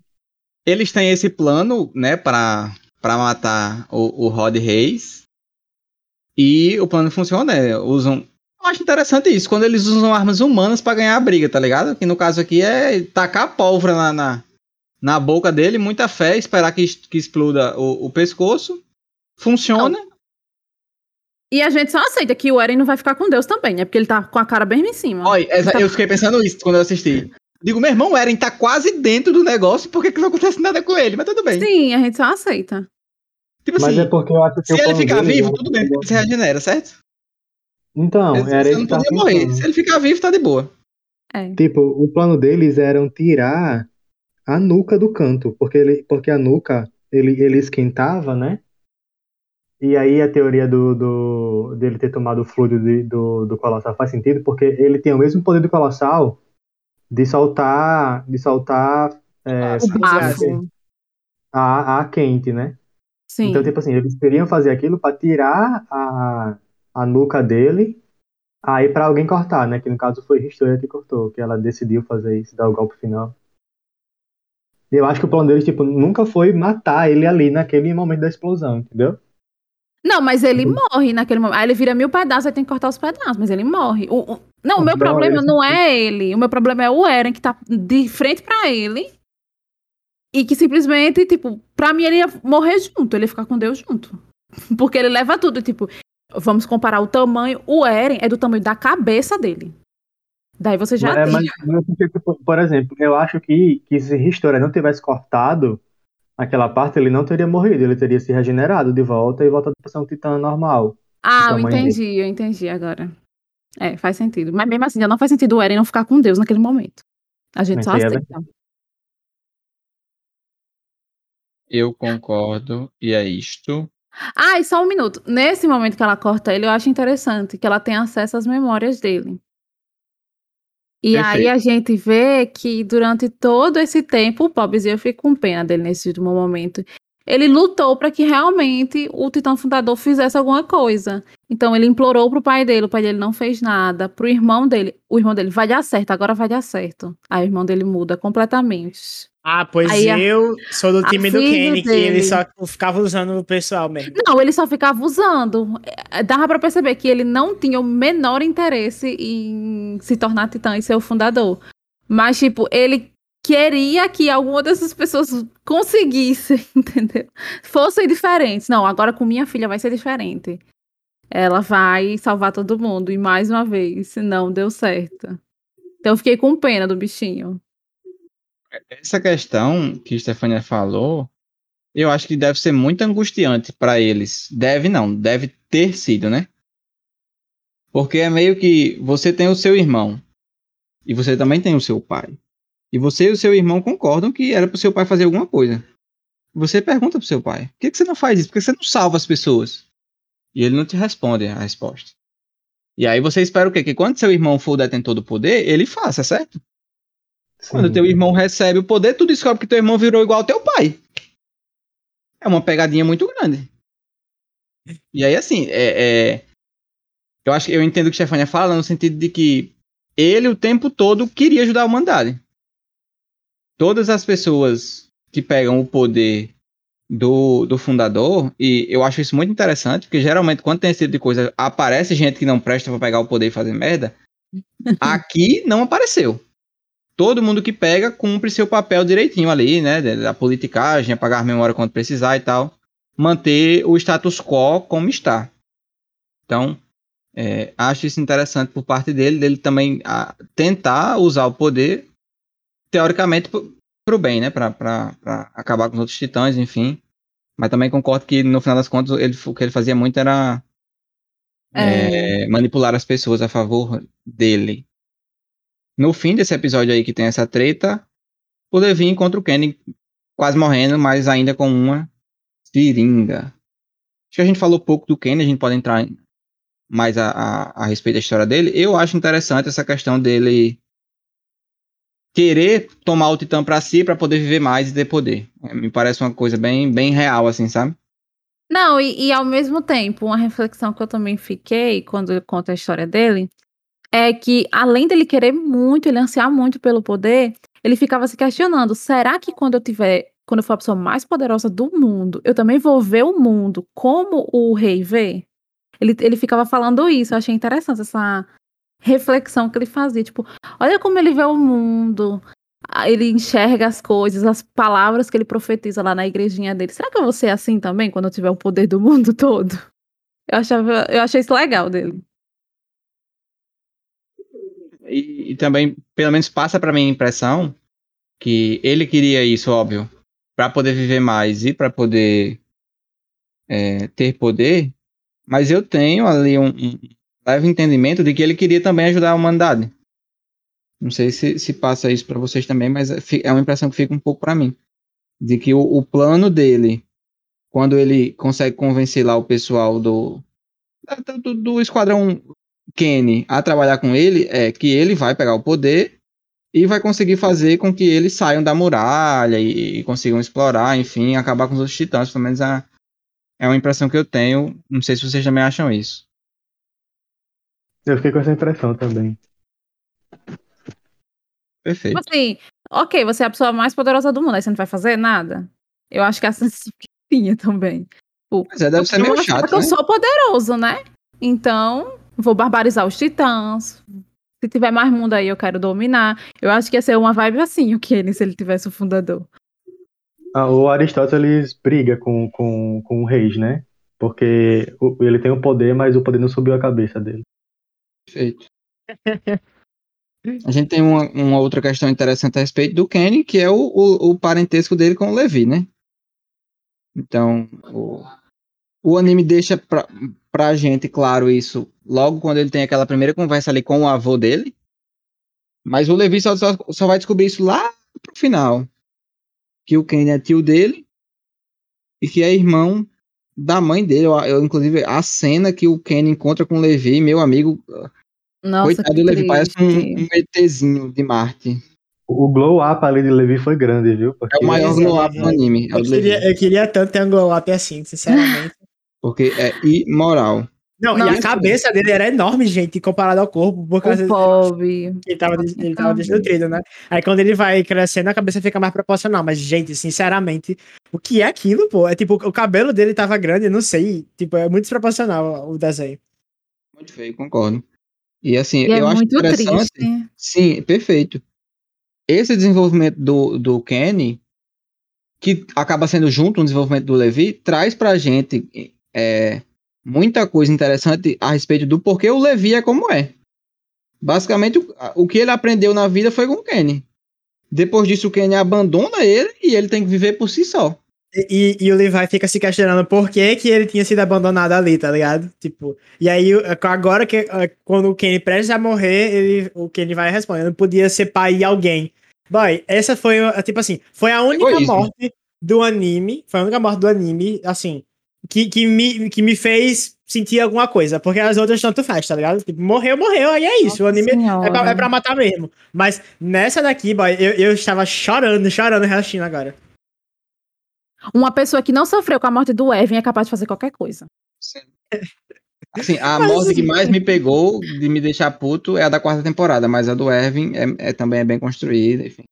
Eles têm esse plano, né, pra, pra matar o, o Rod Reis. E o plano funciona, né? Usam. Eu acho interessante isso, quando eles usam armas humanas para ganhar a briga, tá ligado? Que no caso aqui é tacar pólvora na, na, na boca dele, muita fé, esperar que, que exploda o, o pescoço Funciona. Não. E a gente só aceita que o Eren não vai ficar com Deus também, né? Porque ele tá com a cara bem em cima. Olha, tá... eu fiquei pensando isso quando eu assisti. Digo, meu irmão, o Eren tá quase dentro do negócio, por que, que não acontece nada com ele? Mas tudo bem. Sim, a gente só aceita. Tipo Mas assim, é porque eu acho que se ele ficar vivo, é tudo bem, porque ele se regenera, certo? Então, ele, Eren não tá podia morrer. Se ele ficar vivo, tá de boa. É. Tipo, o plano deles era tirar a nuca do canto, porque, ele, porque a nuca, ele, ele esquentava, né? E aí a teoria do, do dele ter tomado o fluido de, do, do Colossal faz sentido, porque ele tem o mesmo poder do Colossal de soltar de soltar é, a, a quente, né? Sim. Então, tipo assim, eles queriam fazer aquilo para tirar a, a nuca dele, aí para alguém cortar, né? Que no caso foi Historia que cortou, que ela decidiu fazer isso, dar o golpe final. E eu acho que o plano deles, tipo, nunca foi matar ele ali naquele momento da explosão, entendeu? Não, mas ele uhum. morre naquele momento. Aí ele vira mil pedaços, aí tem que cortar os pedaços, mas ele morre. O, o... Não, o meu problema não é ele. O meu problema é o Eren, que tá de frente para ele. E que simplesmente, tipo, pra mim ele ia morrer junto, ele ia ficar com Deus junto. Porque ele leva tudo, tipo, vamos comparar o tamanho. O Eren é do tamanho da cabeça dele. Daí você já é, mas, por exemplo, eu acho que, que se História não tivesse cortado, aquela parte, ele não teria morrido, ele teria se regenerado de volta e voltado para ser um titã normal. Ah, eu entendi, dele. eu entendi agora. É, faz sentido. Mas mesmo assim, já não faz sentido o Eren não ficar com Deus naquele momento. A gente Mas só é aceita. É eu concordo, e é isto. Ah, e só um minuto. Nesse momento que ela corta ele, eu acho interessante que ela tem acesso às memórias dele. E Perfeito. aí a gente vê que durante todo esse tempo, o pobrezinho fica com pena dele nesse último momento. Ele lutou para que realmente o Titã Fundador fizesse alguma coisa. Então ele implorou pro pai dele, o pai dele não fez nada. Pro irmão dele, o irmão dele vai dar certo, agora vai dar certo. Aí o irmão dele muda completamente. Ah, pois Aí eu a, sou do time do Kenny, dele. que ele só ficava usando o pessoal mesmo. Não, ele só ficava usando. É, dava para perceber que ele não tinha o menor interesse em se tornar titã e ser o fundador. Mas, tipo, ele queria que alguma dessas pessoas conseguisse, entendeu? Fossem diferentes. Não, agora com minha filha vai ser diferente. Ela vai salvar todo mundo. E mais uma vez, não deu certo. Então eu fiquei com pena do bichinho. Essa questão que Stefania falou, eu acho que deve ser muito angustiante para eles. Deve não, deve ter sido, né? Porque é meio que você tem o seu irmão e você também tem o seu pai. E você e o seu irmão concordam que era para o seu pai fazer alguma coisa. Você pergunta pro seu pai: por que, que você não faz isso? Por que você não salva as pessoas? E ele não te responde a resposta. E aí você espera o quê? Que quando seu irmão for o detentor do poder, ele faça, certo? Quando Sim. teu irmão recebe o poder, tu descobre que teu irmão virou igual ao teu pai. É uma pegadinha muito grande. E aí, assim, é, é- eu acho que eu entendo o que a Stefania fala no sentido de que ele o tempo todo queria ajudar a humanidade. Todas as pessoas que pegam o poder do, do fundador, e eu acho isso muito interessante, porque geralmente quando tem esse tipo de coisa, aparece gente que não presta pra pegar o poder e fazer merda. Aqui não apareceu. Todo mundo que pega cumpre seu papel direitinho ali, né? Da politicagem, apagar a memória quando precisar e tal. Manter o status quo como está. Então, é, acho isso interessante por parte dele, dele também ah, tentar usar o poder, teoricamente, pro, pro bem, né? Pra acabar com os outros titãs, enfim. Mas também concordo que, no final das contas, ele, o que ele fazia muito era É. é, manipular as pessoas a favor dele. No fim desse episódio aí que tem essa treta, o Levi encontra o Kenny quase morrendo, mas ainda com uma seringa. Acho que a gente falou pouco do Kenny, a gente pode entrar mais a, a, a respeito da história dele. Eu acho interessante essa questão dele querer tomar o Titã pra si pra poder viver mais e ter poder. É, Me parece uma coisa bem, bem real, assim, sabe? Não, e, e ao mesmo tempo, uma reflexão que eu também fiquei quando eu conto a história dele é que, além dele querer muito, ele ansiar muito pelo poder, ele ficava se questionando: será que quando eu tiver, quando eu for a pessoa mais poderosa do mundo, eu também vou ver o mundo como o rei vê? Ele, ele ficava falando isso, eu achei interessante essa reflexão que ele fazia. Tipo, olha como ele vê o mundo, ele enxerga as coisas, as palavras que ele profetiza lá na igrejinha dele. Será que eu vou ser assim também quando eu tiver o poder do mundo todo? Eu, achava, eu achei isso legal dele. E, e também, pelo menos passa pra mim a impressão que ele queria isso, óbvio, pra poder viver mais e pra poder é, ter poder, mas eu tenho ali um, leve entendimento de que ele queria também ajudar a humanidade. Não sei se, se passa isso pra vocês também, mas é uma impressão que fica um pouco pra mim. De que o, o plano dele, quando ele consegue convencer lá o pessoal do, do, do esquadrão Kenny a trabalhar com ele é que ele vai pegar o poder e vai conseguir fazer com que eles saiam da muralha e, e consigam explorar, enfim, acabar com os outros titãs. Pelo menos é, é uma impressão que eu tenho. Não sei se vocês também acham isso. Eu fiquei com essa impressão também. Perfeito. Tipo assim, ok, você é a pessoa mais poderosa do mundo, aí você não vai fazer nada? Eu acho que essa tinha também. Mas é, deve ser Eu meio mostrar chato, que eu né? sou poderoso, né? Então, vou barbarizar os titãs. Se tiver mais mundo aí, eu quero dominar. Eu acho que ia ser uma vibe assim, o Kenny, se ele tivesse o fundador. Ah, o Aristóteles briga com, com, com o Reis, né? Porque o- ele tem o poder, mas o poder não subiu a cabeça dele. Perfeito. A gente tem uma, uma outra questão interessante a respeito do Kenny, que é o, o, o parentesco dele com o Levi, né? Então, o, o anime deixa pra, pra gente claro isso logo quando ele tem aquela primeira conversa ali com o avô dele. Mas o Levi só, só, só vai descobrir isso lá pro final. Que o Kenny é tio dele e que é irmão da mãe dele. Eu, eu, inclusive, a cena que o Kenny encontra com o Levi, meu amigo, Nossa, Coitado do Levi, parece um, um ETzinho de Marte. O glow up ali de Levi foi grande, viu? Porque É o maior glow up do anime. É Eu queria, eu queria tanto ter um glow up assim, sinceramente. Porque é imoral. Não, Não, e a cabeça dele era enorme, gente, comparado ao corpo, por causa Bob. ele tava, ele tava desnutrido, né? Aí quando ele vai crescendo, a cabeça fica mais proporcional. Mas, gente, sinceramente, o que é aquilo, pô? É tipo, o cabelo dele tava grande, não sei. Tipo, é muito desproporcional o desenho. Muito feio, concordo. E assim, E é eu acho muito interessante. triste. Sim, perfeito. Esse desenvolvimento do, do Kenny, que acaba sendo junto um desenvolvimento do Levi, traz pra gente é, muita coisa interessante a respeito do porquê o Levi é como é. Basicamente, o, o que ele aprendeu na vida foi com o Kenny. Depois disso, o Kenny abandona ele e ele tem que viver por si só. E, e o Levi fica se questionando por que, que ele tinha sido abandonado ali, tá ligado? Tipo, e aí o- agora que eh, quando o Kenny prestes a morrer, ele, o Kenny vai responder, não podia ser pai de alguém. Boy, essa foi, a- tipo assim, foi a única Egoísmo. morte do anime, foi a única morte do anime, assim, que, que, me, que me fez sentir alguma coisa, porque as outras tanto faz, tá ligado? Tipo, morreu, morreu, aí é isso. Nossa o anime é pra, é pra matar mesmo. Mas nessa daqui, boy, eu, eu estava chorando, chorando, reagindo agora. Uma pessoa que não sofreu com a morte do Evan é capaz de fazer qualquer coisa. Assim, a Mas, morte que mais me pegou de me deixar puto é a da quarta temporada, mas a do Erwin é, é- também é bem construída, enfim.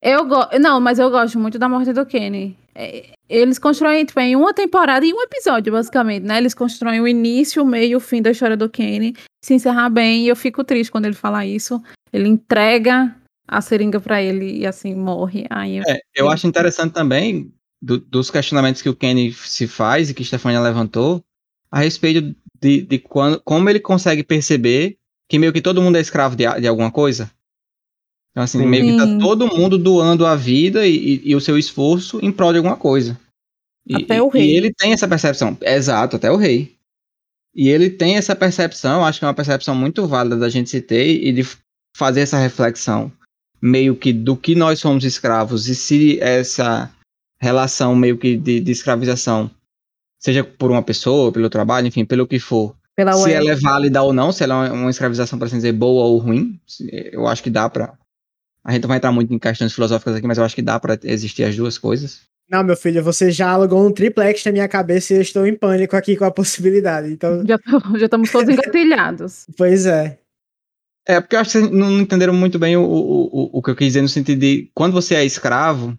Eu go... Não, mas eu gosto muito da morte do Kenny. É, Eles constroem, tipo, em uma temporada e um episódio, basicamente, né? Eles constroem o início, o meio e o fim da história do Kenny. Se encerrar bem, e eu fico triste quando ele fala isso. Ele entrega a seringa pra ele e assim morre. Aí eu... É, eu acho interessante também do- dos questionamentos que o Kenny se faz e que Stefania levantou a respeito de, de quando, como ele consegue perceber que meio que todo mundo é escravo de, de alguma coisa. Então, assim, Sim. meio que tá todo mundo doando a vida e, e- e o seu esforço em prol de alguma coisa. E, Até o rei. E ele tem essa percepção. Exato, até o rei. E ele tem essa percepção, acho que é uma percepção muito válida da gente se ter e de fazer essa reflexão meio que do que nós somos escravos e se essa relação meio que de, de escravização, seja por uma pessoa, pelo trabalho, enfim, pelo que for, Pela se ela é válida ou não, se ela é uma, escravização, para assim dizer, boa ou ruim, eu acho que dá pra. A gente não vai entrar muito em questões filosóficas aqui, mas eu acho que dá pra existir as duas coisas. Não, meu filho, você já alugou um triplex na minha cabeça e eu estou em pânico aqui com a possibilidade. Então, Já, tô- já estamos todos engatilhados. pois é. É, porque eu acho que vocês não entenderam muito bem o, o, o, o que eu quis dizer no sentido de quando você é escravo,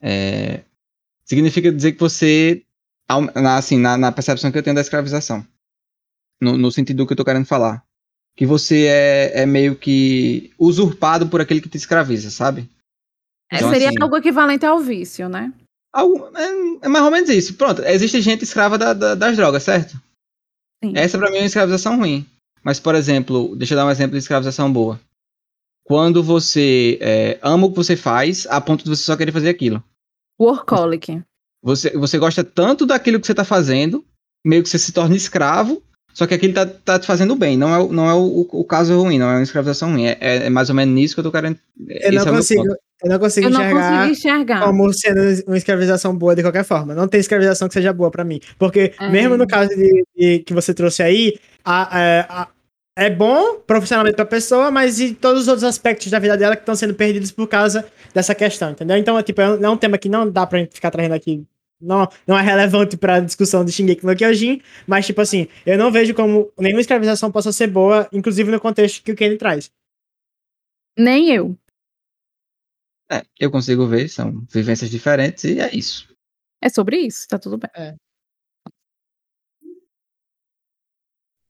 é, significa dizer que você, assim, na, na percepção que eu tenho da escravização, no, no sentido do que eu tô querendo falar, que você é, é meio que usurpado por aquele que te escraviza, sabe? É, Então, seria assim, algo equivalente ao vício, né? Algo- é, é mais ou menos isso. Pronto, existe gente escrava da- da- das drogas, certo? Sim. Essa pra mim é uma escravização ruim. Mas, por exemplo, deixa eu dar um exemplo de escravização boa. Quando você é, ama o que você faz, a ponto de você só querer fazer aquilo. Workaholic. Você, você gosta tanto daquilo que você tá fazendo, meio que você se torna escravo, só que aquilo tá, tá te fazendo bem. Não é, o- não é o, o caso ruim, não é uma escravização ruim. É, é- é mais ou menos nisso que eu tô querendo. Eu esse não é consigo, ponto. eu não consigo Eu não enxergar consegui enxergar. como sendo uma escravização boa de qualquer forma. Não tem escravização que seja boa pra mim. Porque, É. mesmo no caso de, de- que você trouxe aí, a- é, a- é bom profissionalmente pra pessoa, mas e todos os outros aspectos da vida dela que estão sendo perdidos por causa dessa questão, entendeu? Então, é, tipo, é um, é um tema que não dá pra gente ficar trazendo aqui. Não, não é relevante pra discussão de Shingeki no Kyojin, mas, tipo assim, eu não vejo como nenhuma escravização possa ser boa, inclusive no contexto que o Kenny traz. Nem eu. É, eu consigo ver, são vivências diferentes e é isso. É sobre isso, tá tudo bem.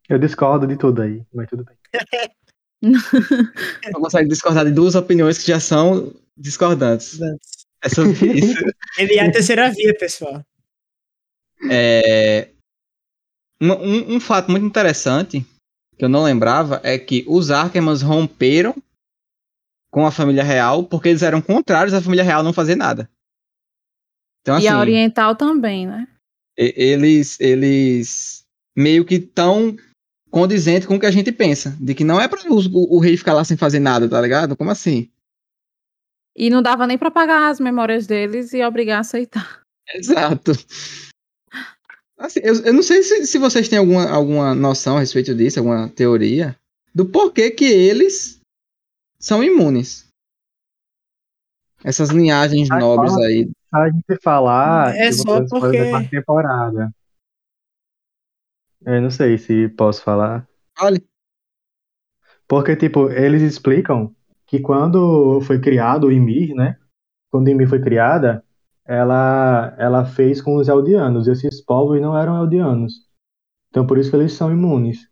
Eu discordo de tudo aí, mas tudo bem. Não consegue discordar de duas opiniões que já são discordantes. É sobre isso. Ele é a terceira via, pessoal. É, um, um- um fato muito interessante que eu não lembrava é que os Arkermans romperam com a família real porque eles eram contrários à família real não fazer nada. Então, assim, E a oriental também, né? eles, eles meio que estão condizentes com o que a gente pensa. De que não é para o, o rei ficar lá sem fazer nada, tá ligado? Como assim? E não dava nem pra pagar as memórias deles e obrigar a aceitar. Exato. Assim, eu, eu não sei se, se vocês têm alguma, alguma noção a respeito disso, alguma teoria, do porquê que eles são imunes. Essas linhagens nobres fala. aí. A gente falar É só porque- da temporada. Eu não sei se posso falar. Olha, Porque, tipo, eles explicam que quando foi criado o Ymir, né? Quando o Ymir foi criada, ela, ela fez com os Eldianos. E esses povos não eram Eldianos. Então, por isso que eles são imunes.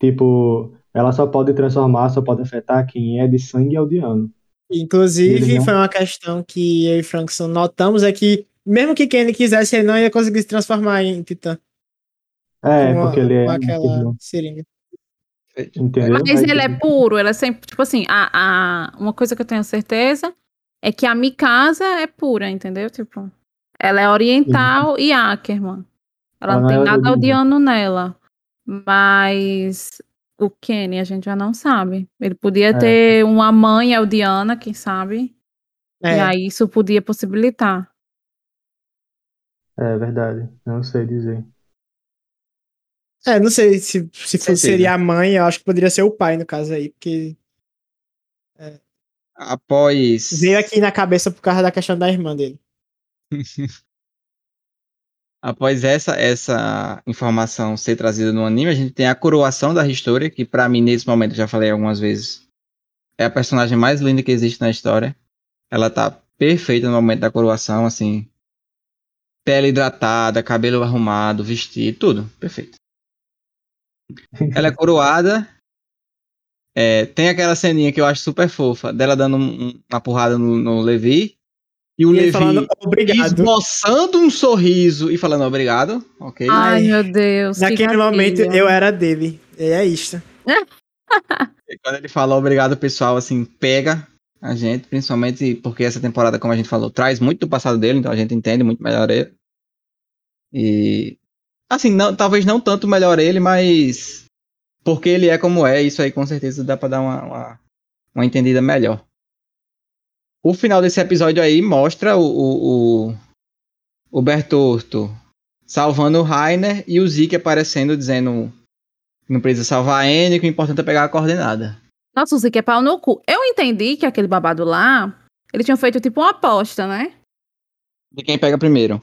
Tipo, ela só pode transformar, só pode afetar quem é de sangue Eldiano. Inclusive, Ele não- foi uma questão que eu e Frankson notamos é que, mesmo que Kenny quisesse, ele não ia conseguir se transformar em Titã. É, com a- porque ele é. aquela seringa. Entendeu? Mas ele é puro, ele é sempre, tipo assim, a, a, uma coisa que eu tenho certeza é que a Mikasa é pura, entendeu? Tipo, ela é oriental e Ackerman. Ela Ela não tem é nada odiando nela. Mas o Kenny a gente já não sabe. Ele podia É. ter uma mãe eldiana, quem sabe? E É, aí isso podia possibilitar. É verdade. Não sei dizer. É, não sei se, se fosse, Certeza. seria a mãe, eu acho que poderia ser o pai no caso aí, porque Após. veio aqui na cabeça por causa da questão da irmã dele. Após essa, essa informação ser trazida no anime, a gente tem a coroação da History, que pra mim, nesse momento, eu já falei algumas vezes, é a personagem mais linda que existe na história. Ela tá perfeita no momento da coroação, assim. Pele hidratada, cabelo arrumado, vestido, tudo. Perfeito. Ela é coroada. É, tem aquela ceninha que eu acho super fofa, dela dando um- um- uma porrada no, no Levi. E o E Levi falando obrigado. esboçando um sorriso e falando obrigado, ok? Ai, Ai, meu Deus. que Naquele momento eu era dele. E é isto. E quando ele fala obrigado, o pessoal, assim, pega a gente, principalmente porque essa temporada, como a gente falou, traz muito do passado dele, então a gente entende muito melhor ele. E, assim, não, talvez não tanto melhor ele, mas porque ele é como é, isso aí com certeza dá pra dar uma, uma, uma entendida melhor. O final desse episódio aí mostra o, o, o, o Bertorto salvando o Rainer e o Zeke aparecendo dizendo que não precisa salvar a N, que o importante é pegar a coordenada. Nossa, o Zeke é pau no cu. Eu entendi que aquele babado lá, ele tinha feito tipo uma aposta, né? De quem pega primeiro.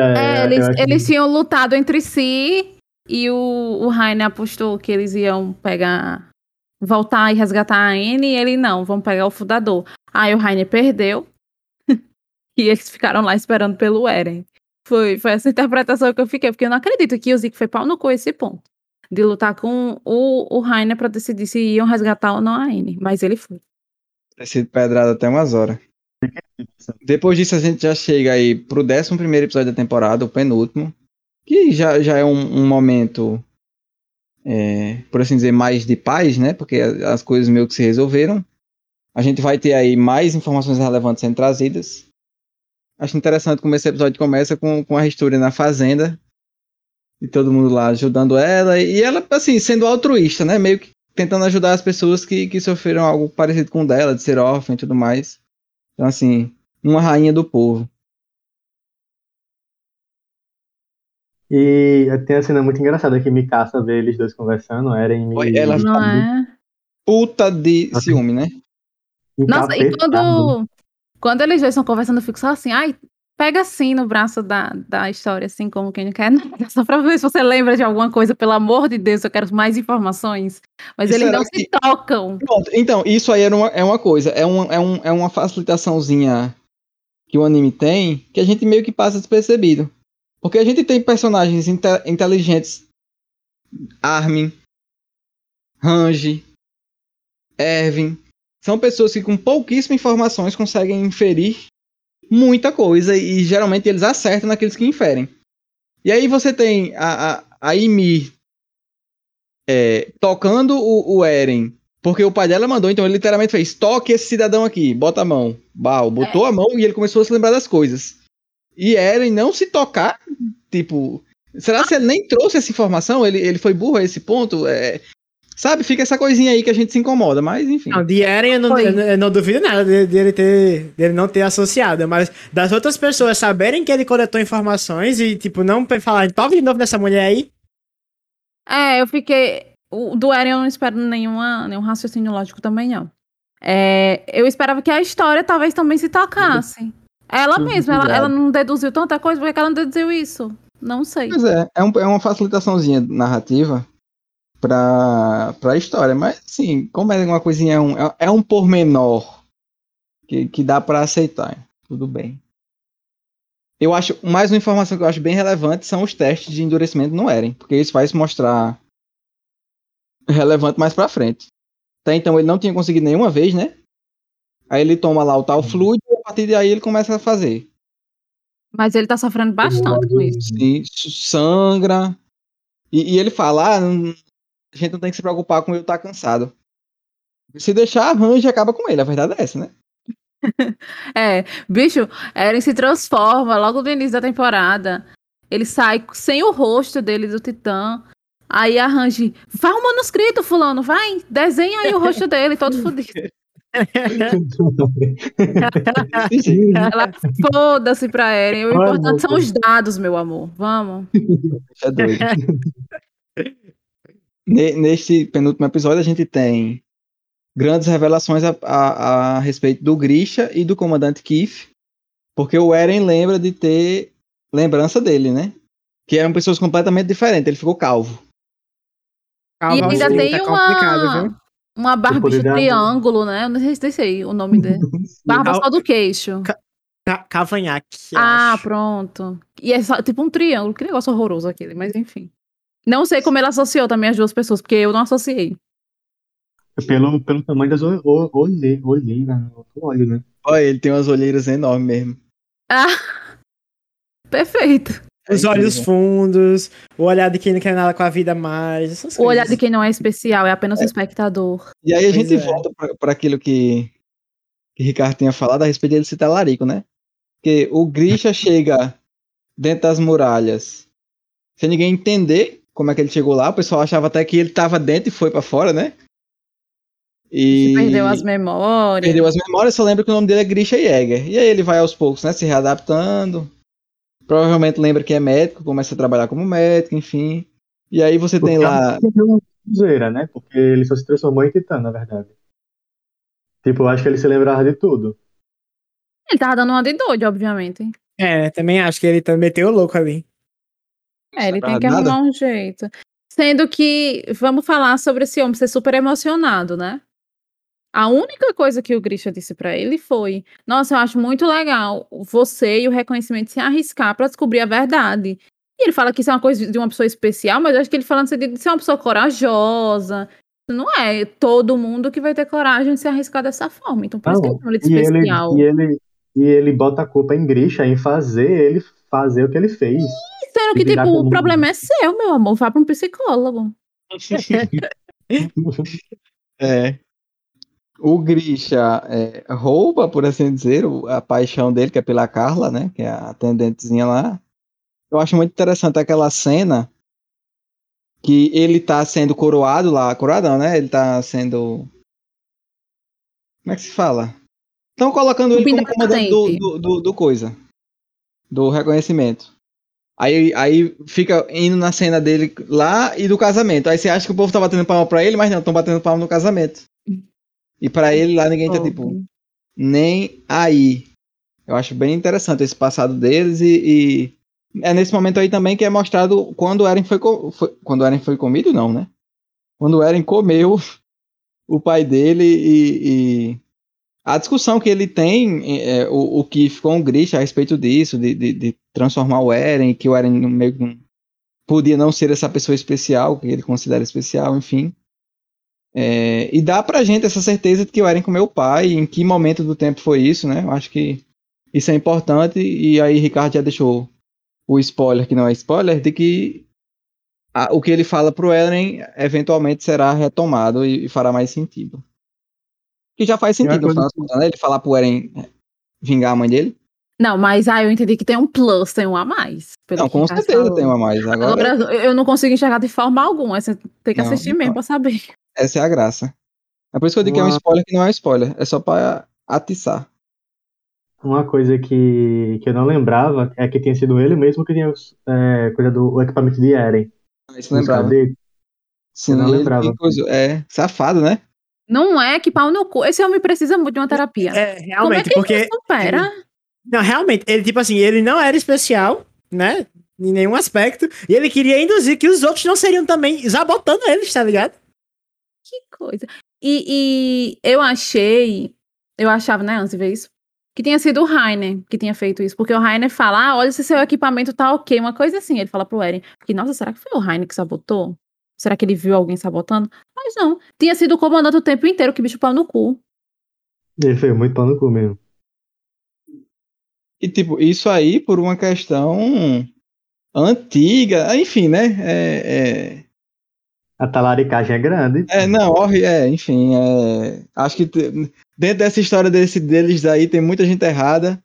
É, eu eles, que- eles tinham lutado entre si e o, o Rainer apostou que eles iam pegar, voltar e resgatar a Anne e ele não, vamos pegar o fundador. Aí o Rainer perdeu e eles ficaram lá esperando pelo Eren. Foi, foi essa interpretação que eu fiquei, porque eu não acredito que o Zeke foi pau no cu esse ponto. De lutar com o, o Rainer pra decidir se iam resgatar ou não a Anne. Mas ele foi. Ter sido pedrado até umas horas. Depois disso, a gente já chega aí pro 11 episódio da temporada, o penúltimo. Que já, já é um, um momento, é, por assim dizer, mais de paz, né? Porque as coisas meio que se resolveram. A gente vai ter aí mais informações relevantes sendo trazidas. Acho interessante como esse episódio começa com, com a história na fazenda. E todo mundo lá ajudando ela. E ela, assim, sendo altruísta, né? Meio que tentando ajudar as pessoas que, que sofreram algo parecido com o dela, de ser órfã e tudo mais. Então, assim, uma rainha do povo. E tem a cena muito engraçada que Mikasa vê eles dois conversando, Eren e... ela- Não é? Puta de ciúme, né? Nossa, e quando, quando eles dois estão conversando, eu fico só assim, ai, pega assim no braço da, da história, assim como quem não quer nada. Só pra ver se você lembra de alguma coisa, pelo amor de Deus, eu quero mais informações. Mas E eles não que- se tocam. Pronto, então, isso aí era uma, é uma coisa, é, um, é, um, é uma facilitaçãozinha que o anime tem que a gente meio que passa despercebido. Porque a gente tem personagens inte- inteligentes, Armin, Ranji, Erwin, são pessoas que com pouquíssimas informações conseguem inferir muita coisa e geralmente eles acertam naqueles que inferem. E aí você tem a, a, a é, tocando o, o Eren porque o pai dela mandou, então ele literalmente fez: toque esse cidadão aqui, bota a mão. Bal, botou a mão e ele começou a se lembrar das coisas. E Eren não se tocar, tipo. Será que ele nem trouxe essa informação? Ele, ele foi burro a esse ponto? É, sabe, fica essa coisinha aí que a gente se incomoda, mas enfim. Não, de Eren eu não, eu não- eu não duvido nada de- dele, ter, dele não ter associado, mas das outras pessoas saberem que ele coletou informações e, tipo, não falar, toque de novo nessa mulher aí. É, eu fiquei. O do Eren eu não espero nenhuma, nenhum raciocínio lógico também, não. É, eu esperava que a história talvez também se tocasse. Ela Uhum, mesma, ela, ela não deduziu tanta coisa, por que ela não deduziu isso? Não sei. Pois é, é, um- é uma facilitaçãozinha narrativa pra, pra história, mas assim, como é uma coisinha, é um, é, é um pormenor que, que dá pra aceitar, tudo bem. Eu acho, mais uma informação que eu acho bem relevante são os testes de endurecimento no Eren, porque isso vai se mostrar relevante mais pra frente. Até então ele não tinha conseguido nenhuma vez, né? Aí ele toma lá o tal fluido e a partir daí ele começa a fazer. Mas ele tá sofrendo bastante com isso. Sim, sangra. E, e ele fala, ah, a gente não tem que se preocupar com ele estar cansado. Se deixar, arranja e acaba com ele. A verdade é essa, né? É, bicho, Eren se transforma logo no início da temporada. Ele sai sem o rosto dele do Titã. Aí arranje. Vai o manuscrito, fulano, vai. Desenha aí o rosto dele, todo fodido. Ela foda-se pra Eren. O importante são os dados, meu amor. Vamos. É doido. Ne- neste penúltimo episódio a gente tem grandes revelações a, a- a respeito do Grisha e do comandante Keith, porque o Eren lembra de ter lembrança dele, né? Que eram pessoas completamente diferentes, ele ficou calvo. Calma, e ainda Alcine, tem tá complicado, uma, viu? uma poder dar- triângulo, né? Eu não sei se sei o nome dele. Barba só do queixo. Ca- Cavanhaque. Ah, acho. pronto. E é só, tipo um triângulo. Que negócio horroroso aquele, mas enfim. Não sei como ele associou também as duas pessoas, porque eu não associei. Pelo, pelo tamanho das olheiras, o olho, né? Olha, ele tem umas olheiras enormes mesmo. Ah! Perfeito. Os É olhos incrível. fundos, o olhar de quem não quer nada com a vida mais. Essas O olhar coisas. de quem não é especial, é apenas um espectador. E aí a Pois gente é. volta para aquilo que, que Ricardo tinha falado a respeito dele ser talarico, né? Porque o Grisha chega dentro das muralhas sem ninguém entender como é que ele chegou lá. O pessoal achava até que ele estava dentro e foi para fora, né? E Perdeu as memórias. perdeu as memórias, só lembra que o nome dele é Grisha Jäger. E aí ele vai aos poucos, né? Se readaptando. Provavelmente lembra que é médico, começa a trabalhar como médico, enfim. E aí você tem lá. Porque é uma zoeira, né? Porque ele só se transformou em titã, na verdade. Tipo, eu acho que ele se lembrava de tudo. Ele tava dando uma de doido, obviamente. É, também acho que ele também meteu o louco ali. É, ele tem que nada? arrumar um jeito. Sendo que, vamos falar sobre esse homem ser super emocionado, né? A única coisa que o Grisha disse pra ele foi: Nossa, eu acho muito legal você e o reconhecimento de se arriscar pra descobrir a verdade. E ele fala que isso é uma coisa de uma pessoa especial, mas eu acho que ele fala no sentido de ser uma pessoa corajosa. Não é todo mundo que vai ter coragem de se arriscar dessa forma. Então, por isso que ele chama ele de e ele, especial. e, ele, e ele bota a culpa em Grisha, em fazer ele fazer o que ele fez. Sendo que, tipo, o problema é seu, meu amor. Vá pra um psicólogo. É. O Grisha é, rouba, por assim dizer, o- a paixão dele, que é pela Carla, né? Que é a atendentezinha lá. Eu acho muito interessante aquela cena que ele tá sendo coroado lá. Coroado não, né? Ele tá sendo. Como é que se fala? Estão colocando ele como comandante do, do, do, do coisa. Do reconhecimento. Aí, aí fica indo na cena dele lá e do casamento. Aí você acha que o povo tá batendo palma pra ele, mas não, estão batendo palma no casamento. E pra ele lá ninguém tá tipo, nem aí. Eu acho bem interessante esse passado deles e, e é nesse momento aí também que é mostrado quando o Eren foi, foi quando o Eren foi comido não, né? Quando o Eren comeu o pai dele e, e a discussão que ele tem, é, o, o Keith com o Grisha a respeito disso, de, de, de transformar o Eren, que o Eren meio que podia não ser essa pessoa especial, que ele considera especial, enfim. É, e dá pra gente essa certeza de que o Eren comeu o pai, em que momento do tempo foi isso, né? Eu acho que isso é importante, e aí Ricardo já deixou o spoiler, que não é spoiler, de que a- o que ele fala pro Eren eventualmente será retomado e, e fará mais sentido. Que já faz uma sentido, no coisa final das contas, né? Ele falar pro Eren é, vingar a mãe dele. Não, mas ah, eu entendi que tem um plus, tem um a mais. Não, com certeza falou. tem uma a mais. Agora, Agora, eu não consigo enxergar de forma alguma. Você tem que Não, assistir não. mesmo pra saber. essa é a graça. É por isso que eu digo que é um Uma- spoiler que não é um spoiler. É só pra atiçar. Uma coisa que, que eu não lembrava é que tinha sido ele mesmo que tinha é, coisa do o equipamento de Eren. Isso Os lembrava. cadetes. Sim, Eu não ele lembrava. coisa- É, safado, né? Não é que pau no cu. Esse homem precisa muito de uma terapia. É, é realmente, que porque. ele supera? Não, realmente, ele, tipo assim, ele não era especial, né? Em nenhum aspecto. E ele queria induzir que os outros não seriam também sabotando eles, tá ligado? Que coisa. E, e eu achei, eu achava, né, antes de ver isso, que tinha sido o Rainer que tinha feito isso. Porque o Rainer fala, ah, olha se seu equipamento tá ok. Uma coisa assim, ele fala pro Eren. Que, nossa, será que foi o Rainer que sabotou? Será que ele viu alguém sabotando? Mas não. Tinha sido o comandante o tempo inteiro, que bicho pau no cu. Ele foi muito pau no cu mesmo. E, tipo, isso aí por uma questão antiga. Enfim, né? É, A talaricagem é grande. é, é, não, é, enfim. É, acho que dentro dessa história desse, deles aí tem muita gente errada.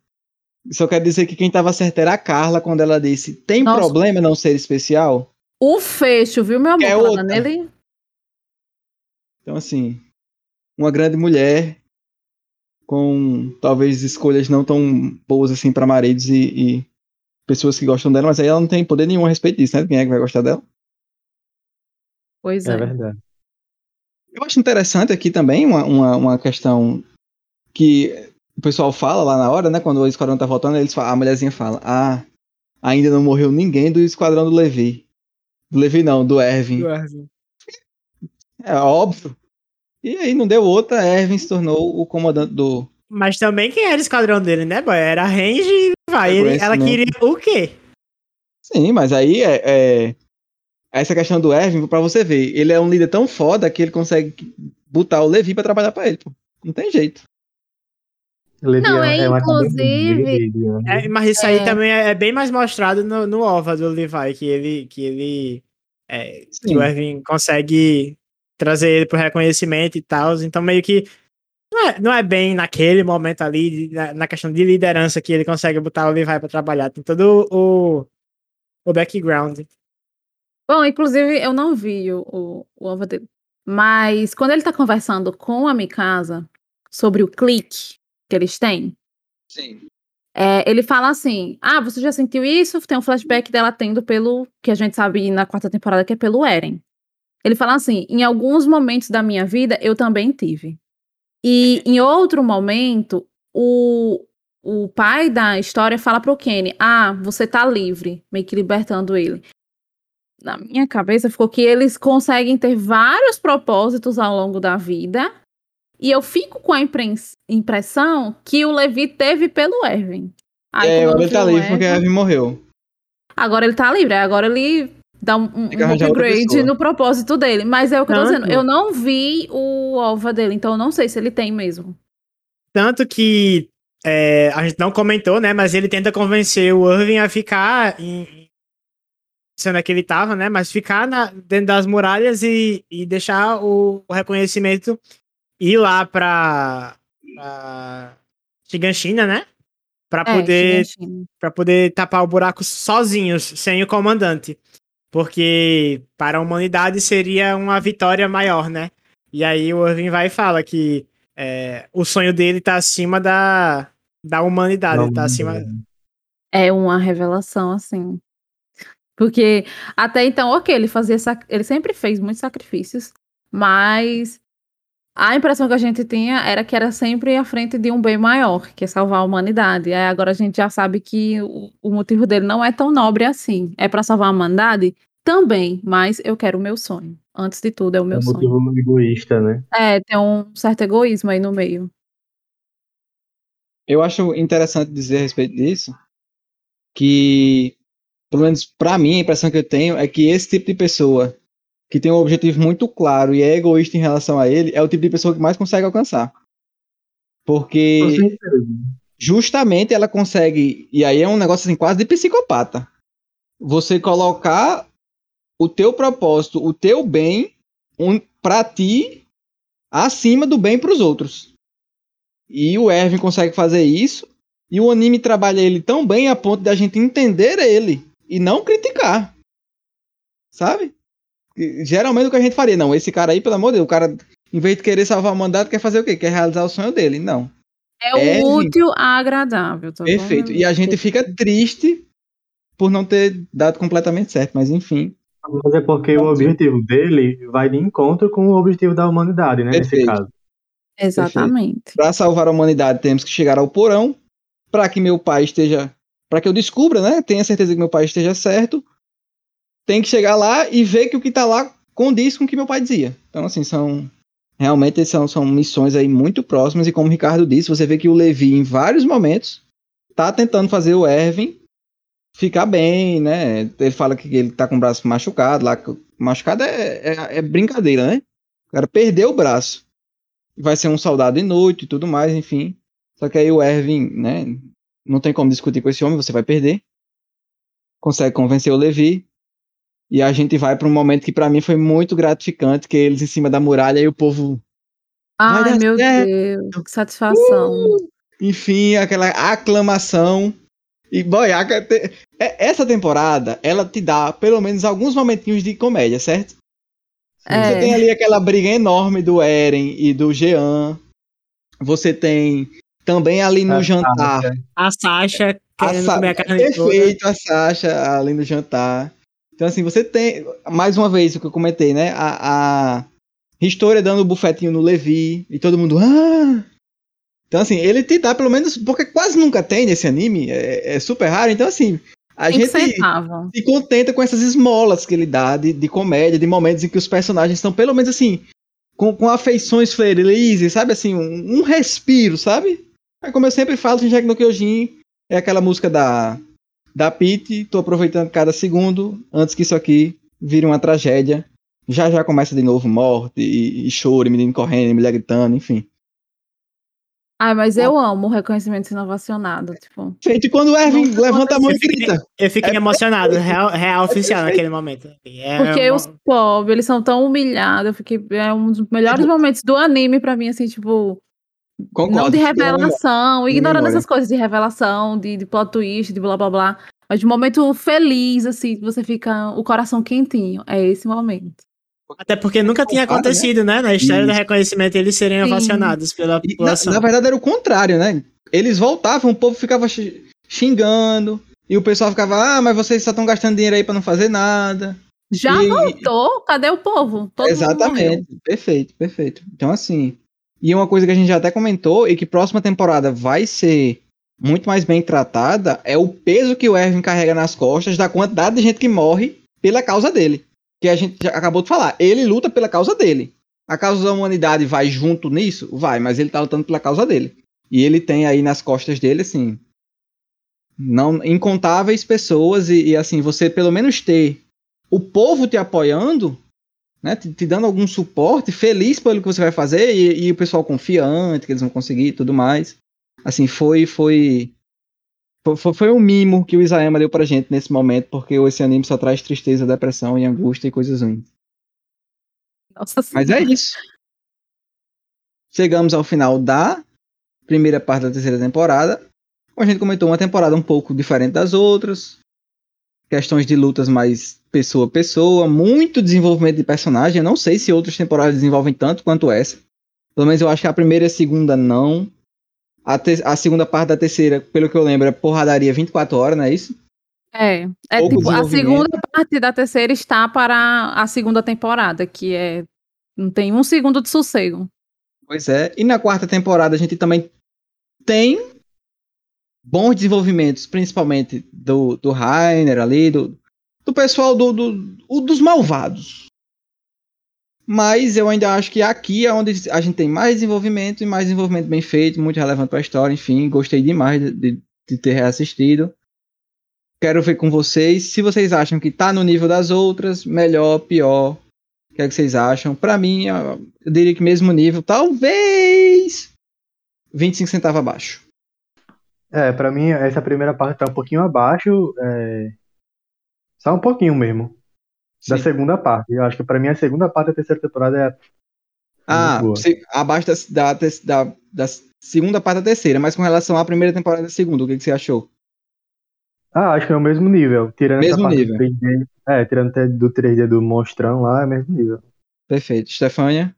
Só quero dizer que quem tava certo era a Carla quando ela disse: tem Nossa. problema não ser especial? O fecho, viu, meu amor? Quer Falando outra? nele. Então, assim, uma grande mulher com talvez escolhas não tão boas assim para maridos e, e pessoas que gostam dela, mas aí ela não tem poder nenhum a respeito disso, né? Quem é que vai gostar dela? Pois É é. verdade. Eu acho interessante aqui também uma, uma, uma questão que o pessoal fala lá na hora, né? Quando o esquadrão tá voltando, eles falam, a mulherzinha fala: Ah, ainda não morreu ninguém do esquadrão do Levi. Do Levi não, do Ervin. É óbvio. E aí não deu outra, Ervin se tornou o comandante do. Mas também quem era o esquadrão dele, né, boy? Era a Range e vai. Ele- ela queria o quê? Sim, mas aí é, é- essa questão do Ervin, pra você ver, ele é um líder tão foda que ele consegue botar o Levi pra trabalhar pra ele, pô. Não tem jeito. Não, é, é, uma inclusive- de- É, mas isso aí É. também é, é bem mais mostrado no, no OVA do Levi, que ele. Que ele é, que o Erwin consegue trazer ele pro reconhecimento e tal. Então, meio que. Não é, não é bem naquele momento ali, na, na questão de liderança, que ele consegue botar o Levi pra trabalhar. Tem todo o, o background. Bom, inclusive, eu não vi o, o, o ovo dele. Mas quando ele tá conversando com a Mikasa sobre o clique que eles têm, Sim. é, ele fala assim: Ah, você já sentiu isso? Tem um flashback dela tendo pelo. Que a gente sabe na quarta temporada que é pelo Eren. Ele fala assim: em alguns momentos da minha vida eu também tive. E em outro momento, o, o pai da história fala pro Kenny: Ah, você tá livre, meio que libertando ele. Na minha cabeça ficou que eles conseguem ter vários propósitos ao longo da vida. E eu fico com a impressão que o Levi teve pelo Erwin. Aí, é, agora não ele tá vi o livre porque Erwin, Ervin morreu. Agora ele tá livre, agora ele dá um, um upgrade no propósito dele. Mas é o que eu tô Tanto- dizendo, eu não vi o ova dele, então eu não sei se ele tem mesmo. Tanto que é, a gente não comentou, né? Mas ele tenta convencer o Irving a ficar em. Sendo que ele tava, né? Mas ficar na- dentro das muralhas e, e deixar o, o reconhecimento ir lá pra. pra Shiganshina, né? Pra É, poder para poder tapar o buraco sozinhos, sem o comandante. Porque para a humanidade seria uma vitória maior, né? E aí o Irving vai e fala que é, o sonho dele tá acima da, da humanidade, da tá acima. É uma revelação, assim. Porque até então, ok, ele fazia sac- ele sempre fez muitos sacrifícios, mas a impressão que a gente tinha era que era sempre à frente de um bem maior, que é salvar a humanidade. Aí agora a gente já sabe que o, o motivo dele não é tão nobre assim. É pra salvar a humanidade? Também, mas eu quero o meu sonho. Antes de tudo, é o É meu um sonho. motivo egoísta, né? É, tem um certo egoísmo aí no meio. Eu acho interessante dizer a respeito disso que, pelo menos pra mim, a impressão que eu tenho é que esse tipo de pessoa que tem um objetivo muito claro e é egoísta em relação a ele é o tipo de pessoa que mais consegue alcançar. Porque justamente ela consegue, e aí é um negócio assim quase de psicopata. Você colocar o teu propósito, o teu bem um, para ti acima do bem para os outros. E o Erwin consegue fazer isso, e o anime trabalha ele tão bem a ponto de a gente entender ele e não criticar. Sabe? Geralmente o que a gente faria, não, esse cara aí, pelo amor de Deus, o cara em vez de querer salvar o mandato, quer fazer o quê? Quer realizar o sonho dele. Não. É o É, útil a agradável. Tá Perfeito. bom? E a gente fica triste por não ter dado completamente certo, mas enfim. Mas é porque o objetivo dele vai de encontro com o objetivo da humanidade, né? Nesse Perfeito. caso. Exatamente. Para salvar a humanidade, temos que chegar ao porão para que meu pai esteja, para que eu descubra, né? Tenha certeza que meu pai esteja certo. Tem que chegar lá e ver que o que tá lá condiz com o que meu pai dizia. Então, assim, são realmente são, são missões aí muito próximas e como o Ricardo disse, você vê que o Levi em vários momentos tá tentando fazer o Erwin ficar bem, né? Ele fala que ele tá com o braço machucado lá, machucado é, é, é brincadeira, né? O cara perdeu o braço vai ser um soldado inútil e tudo mais, enfim. Só que aí o Erwin, né, não tem como discutir com esse homem, você vai perder. Consegue convencer o Levi. E a gente vai para um momento que para mim foi muito gratificante, que é eles em cima da muralha e o povo, Ai, meu certo. Deus, que satisfação. enfim, aquela aclamação. E boy, a- te- é- essa temporada, ela te dá pelo menos alguns momentinhos de comédia, certo? Você tem É, ali aquela briga enorme do Eren e do Jean. Você tem também ali no A jantar A Sasha A Sa- comer a carne toda. Perfeito, a Sasha ali no jantar. Então, assim, você tem, mais uma vez, o que eu comentei, né? A, a história dando o bufetinho no Levi e todo mundo. Ah! Então, assim, ele te dá pelo menos. Porque quase nunca tem nesse anime, é, é super raro. Então, assim, a Tem gente se contenta com essas esmolas que ele dá de, de comédia, de momentos em que os personagens estão, pelo menos assim, com, com afeições felizes, sabe? Assim, um, um respiro, sabe? É como eu sempre falo, Shinjek no Kyojin é aquela música da, da Pete, tô aproveitando cada segundo antes que isso aqui vire uma tragédia. Já já começa de novo morte e, e choro, e menino correndo, e mulher gritando, enfim. Ai, mas eu amo o reconhecimento sendo ovacionado. Tipo, Gente, quando o Erwin levanta a mão e grita. eu fiquei É emocionado, real, real oficial naquele momento. É porque uma- os pobres, eles são tão humilhados. Eu fiquei. É um dos melhores momentos do anime pra mim, assim, tipo. Concordo. Não de revelação, ignorando essas coisas de revelação, de, de plot twist, de blá blá blá. Mas de momento feliz, assim, você fica o coração quentinho. É esse momento. Até porque nunca tinha né? acontecido, né? Na história do reconhecimento, eles serem Sim. ovacionados pela E, na, população. na verdade era o contrário, né? Eles voltavam, o povo ficava xi- xingando, e o pessoal ficava, ah, mas vocês só estão gastando dinheiro aí pra não fazer nada. Já E- voltou? Cadê o povo? Todo. Exatamente, perfeito, perfeito. Então, assim, e uma coisa que a gente já até comentou, e que próxima temporada vai ser muito mais bem tratada, é o peso que o Erwin carrega nas costas da quantidade de gente que morre pela causa dele. Que a gente acabou de falar, ele luta pela causa dele. A causa da humanidade vai junto nisso? Vai, mas ele tá lutando pela causa dele. E ele tem aí nas costas dele, assim, não incontáveis pessoas e, e, assim, você pelo menos ter o povo te apoiando, né, te, te dando algum suporte, feliz pelo que você vai fazer e, e o pessoal confiante que eles vão conseguir e tudo mais. Assim, foi foi foi, foi um mimo que o Isayama deu pra gente nesse momento, porque esse anime só traz tristeza, depressão e angústia e coisas ruins. Nossa Mas é isso. Chegamos ao final da primeira parte da terceira temporada. A gente comentou, uma temporada um pouco diferente das outras. Questões de lutas mais pessoa a pessoa. Muito desenvolvimento de personagem. Eu não sei se outras temporadas desenvolvem tanto quanto essa. Pelo menos eu acho que a primeira e a segunda não. A, a segunda parte da terceira, pelo que eu lembro, é porradaria 24 horas, não é isso? É, é tipo, a segunda parte da terceira está para a segunda temporada, que é. Não tem um segundo de sossego. Pois é. E na quarta temporada a gente também tem bons desenvolvimentos, principalmente do, do Rainer ali, do, do pessoal do, do- dos malvados. Mas eu ainda acho que aqui é onde a gente tem mais desenvolvimento e mais desenvolvimento bem feito, muito relevante para a história. Enfim, gostei demais de, de- de ter reassistido. Quero ver com vocês se vocês acham que tá no nível das outras, melhor, pior. O que é que vocês acham? Pra mim, eu diria que mesmo nível, talvez 25 centavos abaixo. É, pra mim, essa primeira parte tá um pouquinho abaixo, é, só um pouquinho mesmo, da Sim. segunda parte. Eu acho que pra mim a segunda parte da terceira temporada é Ah, se- abaixo da, da, da, da segunda parte da terceira, mas com relação à primeira temporada da segunda, o que, que você achou? Ah, acho que é o mesmo nível, tirando Mesmo essa parte nível. do 3D. É, tirando até do 3D do monstrão lá, é o mesmo nível. Perfeito. Stefânia?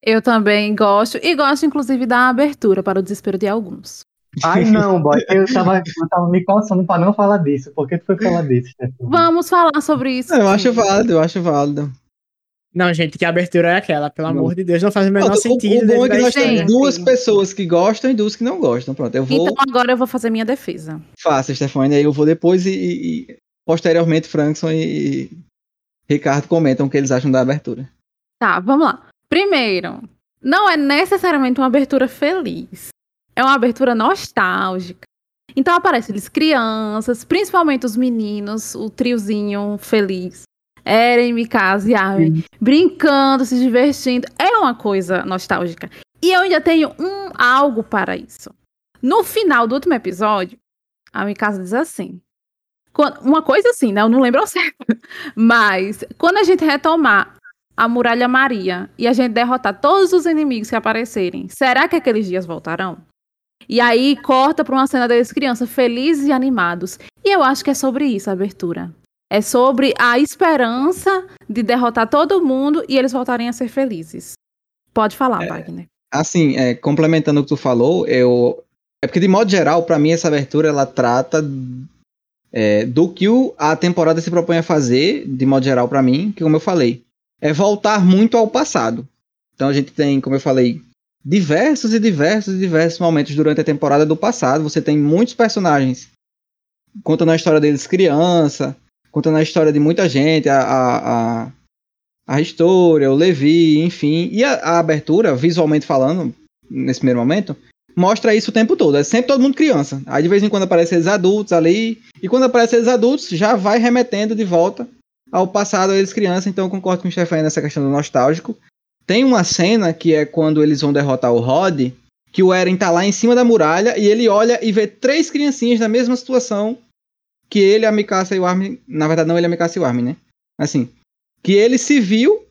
Eu também gosto, e gosto, inclusive, da abertura para o desespero de alguns. Ai, não, boy, eu tava, eu tava me coçando pra não falar disso. Por que tu foi falar disso, Stefano? Vamos falar sobre isso. Eu acho sim. válido, eu acho válido. Não, gente, que abertura é aquela, pelo Não. amor de Deus, não faz o menor Pronto, o- sentido. o bom é que nós temos duas pessoas que gostam e duas que não gostam. Pronto, eu vou. Então agora eu vou fazer minha defesa. Faça, Stefânia, aí eu vou depois e, e- e posteriormente Frankson e, e Ricardo comentam o que eles acham da abertura. Tá, vamos lá. Primeiro, não é necessariamente uma abertura feliz. É uma abertura nostálgica. Então aparecem eles crianças, principalmente os meninos, o triozinho feliz. Eren, Mikasa e Armin, brincando, se divertindo. É uma coisa nostálgica. E eu ainda tenho um algo para isso. No final do último episódio, a Mikasa diz assim. Uma coisa assim, né? Eu não lembro ao certo. Mas quando a gente retomar a Muralha Maria e a gente derrotar todos os inimigos que aparecerem, será que aqueles dias voltarão? E aí corta para uma cena deles crianças felizes e animados. E eu acho que é sobre isso a abertura. É sobre a esperança de derrotar todo mundo e eles voltarem a ser felizes. Pode falar, Wagner. Assim, é, complementando o que tu falou, eu. É porque, de modo geral, pra mim, essa abertura ela trata é, do que o, a temporada se propõe a fazer, de modo geral, para mim, que como eu falei, é voltar muito ao passado. Então a gente tem, como eu falei, diversos e diversos e diversos momentos durante a temporada do passado. Você tem muitos personagens contando a história deles criança, contando a história de muita gente, a, a, a, a história, o Levi, enfim. E a, a abertura, visualmente falando, nesse primeiro momento, mostra isso o tempo todo. É sempre todo mundo criança. Aí de vez em quando aparecem eles adultos ali. E quando aparecem eles adultos, já vai remetendo de volta ao passado eles criança. Então eu concordo com o Stefan nessa questão do nostálgico. Tem uma cena que é quando eles vão derrotar o Rod, que o Eren tá lá em cima da muralha e ele olha e vê três criancinhas na mesma situação que ele, a Mikasa e o Armin. Na verdade, não ele, a Mikasa e o Armin, né? Assim, que ele se viu,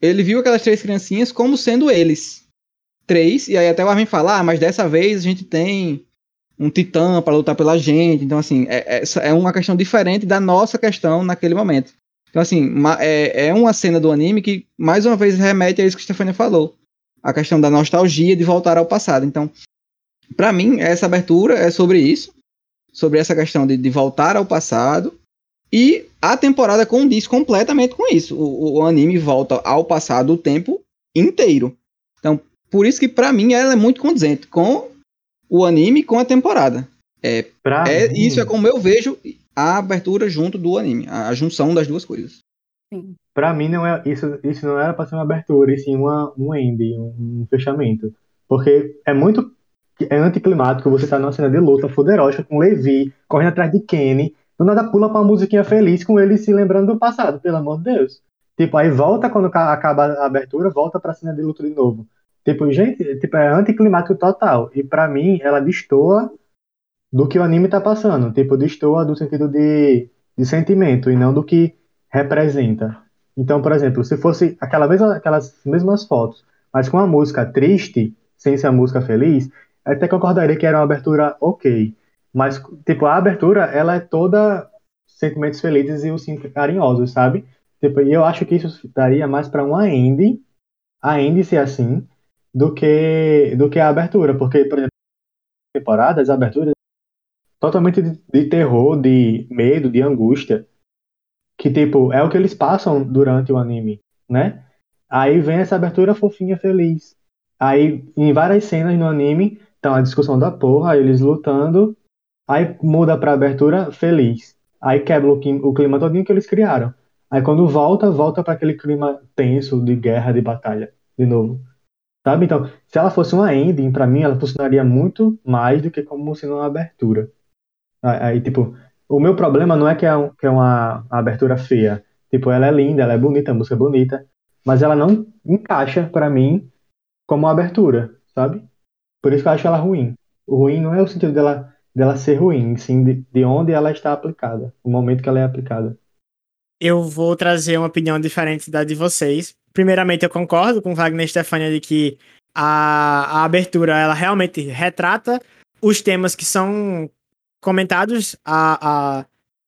ele viu aquelas três criancinhas como sendo eles três, e aí até o Armin fala, ah, mas dessa vez a gente tem um titã para lutar pela gente, então assim, é, é, é, uma questão diferente da nossa questão naquele momento. Então assim, é, é uma cena do anime que mais uma vez remete a isso que a Stefania falou, a questão da nostalgia de voltar ao passado. Então, para mim, essa abertura é sobre isso, sobre essa questão de, de voltar ao passado, e a temporada condiz completamente com isso. O, o anime volta ao passado o tempo inteiro. Então, por isso que para mim ela é muito condizente com o anime com a temporada. É, é isso é como eu vejo a abertura junto do anime, a, a junção das duas coisas. Sim. Para mim não é isso, isso não era para ser uma abertura, e sim uma um end, um, um fechamento, porque é muito é anticlimático você tá numa cena de luta poderosa com Levi correndo atrás de Kenny, do nada pula pra uma musiquinha feliz com ele se lembrando do passado, pelo amor de Deus. Tipo, aí volta quando acaba a abertura, volta pra cena de luta de novo. Tipo, gente, tipo, é anticlimático total. E para mim, ela destoa do que o anime tá passando. Tipo, destoa do sentido de, de sentimento e não do que representa. Então, por exemplo, se fosse aquela mesma, aquelas mesmas fotos, mas com a música triste, sem ser a música feliz, até concordaria que era uma abertura ok. Mas, tipo, a abertura, ela é toda sentimentos felizes e os carinhosos, sabe? Tipo, e eu acho que isso daria mais para uma indie, a indie ser assim, do que do que a abertura, porque por exemplo, temporadas, as aberturas totalmente de, de, terror, de medo, de angústia, que tipo é o que eles passam durante o anime, né? Aí vem essa abertura fofinha, feliz. Aí em várias cenas no anime, então a discussão da porra, eles lutando, aí muda pra abertura feliz. Aí quebra o, o clima todinho que eles criaram. Aí quando volta, volta para aquele clima tenso de guerra, de batalha, de novo. Sabe? Então, se ela fosse uma ending, para mim, ela funcionaria muito mais do que como sendo uma abertura. Aí, tipo, o meu problema não é que é, um, que é uma abertura feia. Tipo, ela é linda, ela é bonita, a música é bonita, mas ela não encaixa para mim como uma abertura, sabe? Por isso que eu acho ela ruim. O ruim não é o sentido dela, dela ser ruim, sim de, de onde ela está aplicada, o momento que ela é aplicada. Eu vou trazer uma opinião diferente da de vocês, primeiramente eu concordo com Wagner e Stefania de que a, a abertura ela realmente retrata os temas que são comentados a, a,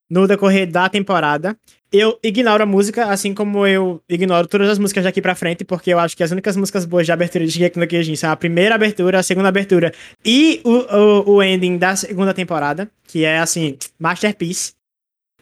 no decorrer da temporada. Eu ignoro a música, assim como eu ignoro todas as músicas daqui pra frente, porque eu acho que as únicas músicas boas de abertura de Shingeki no Kyojin são a primeira abertura, a segunda abertura e o, o, o ending da segunda temporada, que é, assim, masterpiece.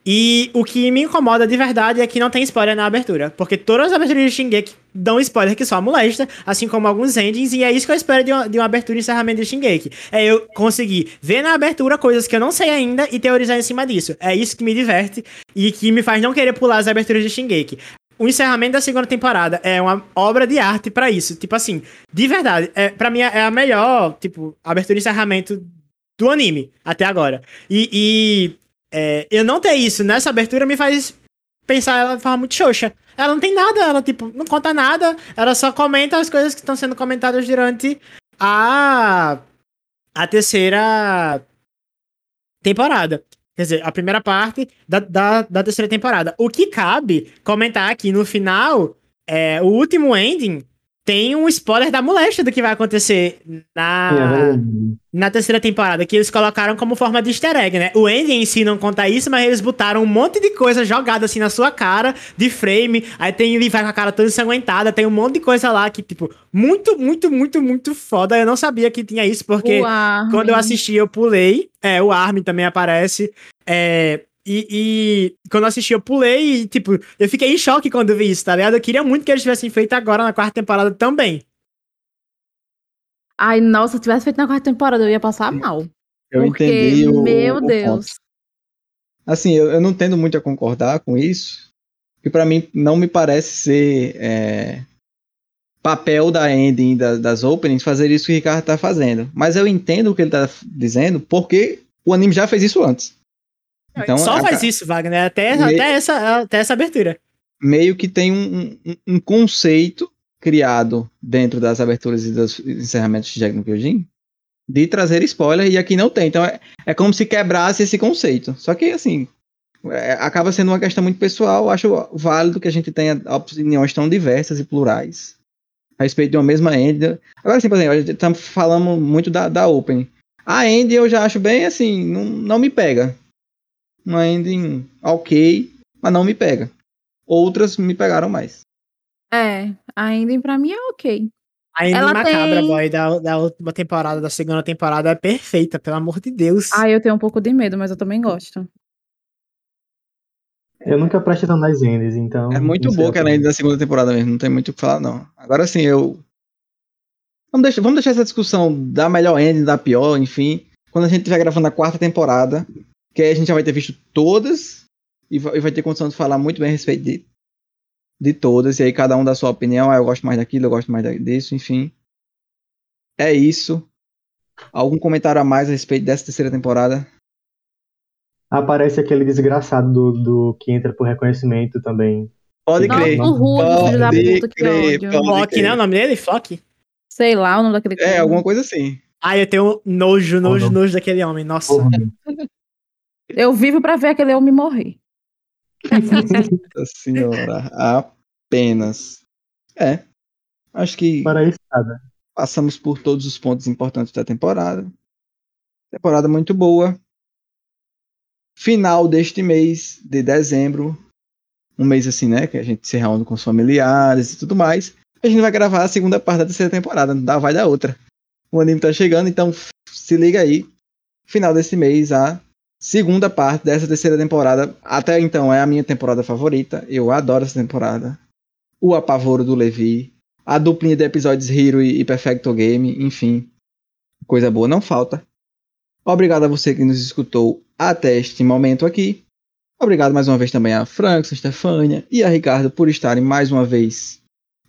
E o que me incomoda de verdade é que não tem spoiler na abertura. Porque todas as aberturas de Shingeki dão spoiler que só molesta, assim como alguns endings, e é isso que eu espero de uma, de uma abertura e encerramento de Shingeki. É eu conseguir ver na abertura coisas que eu não sei ainda e teorizar em cima disso. É isso que me diverte e que me faz não querer pular as aberturas de Shingeki. O encerramento da segunda temporada é uma obra de arte para isso. Tipo assim, de verdade, é, para mim é a melhor, tipo, abertura e encerramento do anime até agora. E, e é, eu não ter isso nessa abertura me faz pensar ela de forma muito xoxa. Ela não tem nada, ela, tipo, não conta nada, ela só comenta as coisas que estão sendo comentadas durante a, a terceira temporada. Quer dizer, a primeira parte da, da, da terceira temporada. O que cabe comentar aqui no final é o último ending tem um spoiler da moléstia do que vai acontecer na, é na terceira temporada, que eles colocaram como forma de easter egg, né? O ending em si não conta isso, mas eles botaram um monte de coisa jogada assim na sua cara, de frame, aí tem ele vai com a cara toda ensanguentada, tem um monte de coisa lá que, tipo, muito, muito, muito, muito foda. Eu não sabia que tinha isso, porque quando eu assisti eu pulei. É, o Armin também aparece. É, e, e quando eu assisti, eu pulei e, tipo, eu fiquei em choque quando eu vi isso, tá ligado? Eu queria muito que eles tivessem feito agora na quarta temporada também. Ai, nossa, se tivesse feito na quarta temporada, eu ia passar mal. Eu porque, entendi o, meu o Deus. ponto. Assim, eu, eu não tendo muito a concordar com isso, que pra mim não me parece ser é, papel da ending da- das openings fazer isso que o Ricardo tá fazendo. Mas eu entendo o que ele tá dizendo, porque o anime já fez isso antes. Então, Só a- faz isso, Wagner, até, Me- até, essa, até essa abertura. meio que tem um, um- um conceito criado dentro das aberturas e dos encerramentos de Jack no Kyojin de trazer spoiler e aqui não tem. Então é, é como se quebrasse esse conceito. Só que assim é, acaba sendo uma questão muito pessoal. Acho válido que a gente tenha opiniões tão diversas e plurais a respeito de uma mesma end. Agora sim, por exemplo, a gente estamos falando muito da, da Open. A end eu já acho bem assim, não, não me pega. Uma ending ok, mas não me pega. Outras me pegaram mais. É, ainda pra mim é ok. A Ending Ela Macabra, tem- boy, da, da última temporada, da segunda temporada, é perfeita, pelo amor de Deus. Ai, eu tenho um pouco de medo, mas eu também gosto. Eu nunca prestei atenção nas endes, então. É muito boa a aquela ainda da segunda temporada mesmo, não tem muito o que falar, não. Agora sim, eu. Vamos deixar, vamos deixar essa discussão da melhor ending, da pior, enfim. Quando a gente estiver gravando a quarta temporada, que aí a gente já vai ter visto todas e vai, ter condição de falar muito bem a respeito de, de todas. E aí cada um dá sua opinião. Ah, eu gosto mais daquilo, eu gosto mais disso, enfim. É isso. Algum comentário a mais a respeito dessa terceira temporada? Aparece aquele desgraçado do, do que entra por reconhecimento também. Pode Nossa, crer. filho da Pode puta, que crer, ódio. pode Flock, crer. né? O nome dele? Flock? Sei lá o nome daquele É, cara. alguma coisa assim. Ai, eu tenho nojo, nojo, Uhum. nojo daquele homem. Nossa. Porra, Eu vivo pra ver aquele homem morrer. Nossa senhora, apenas. É. Acho que para isso, nada. passamos por todos os pontos importantes da temporada. Temporada muito boa. Final deste mês de dezembro. Um mês assim, né? Que a gente se reúne com os familiares e tudo mais. A gente vai gravar a segunda parte da terceira temporada. Não dá, vai da outra. O anime tá chegando, então se liga aí. Final desse mês, a segunda parte dessa terceira temporada. Até então é a minha temporada favorita. Eu adoro essa temporada. O apavoro do Levi. A duplinha de episódios Hero e Perfecto Game. Enfim, coisa boa não falta. Obrigado a você que nos escutou até este momento aqui. Obrigado mais uma vez também a Frank, a Stefânia e a Ricardo por estarem mais uma vez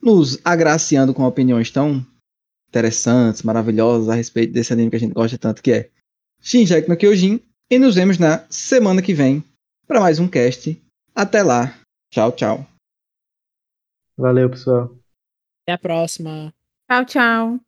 nos agraciando com opiniões tão interessantes, maravilhosas a respeito desse anime que a gente gosta tanto, que é Shinjek no Kyojin. E nos vemos na semana que vem para mais um cast. Até lá. Tchau, tchau. Valeu, pessoal. Até a próxima. Tchau, tchau.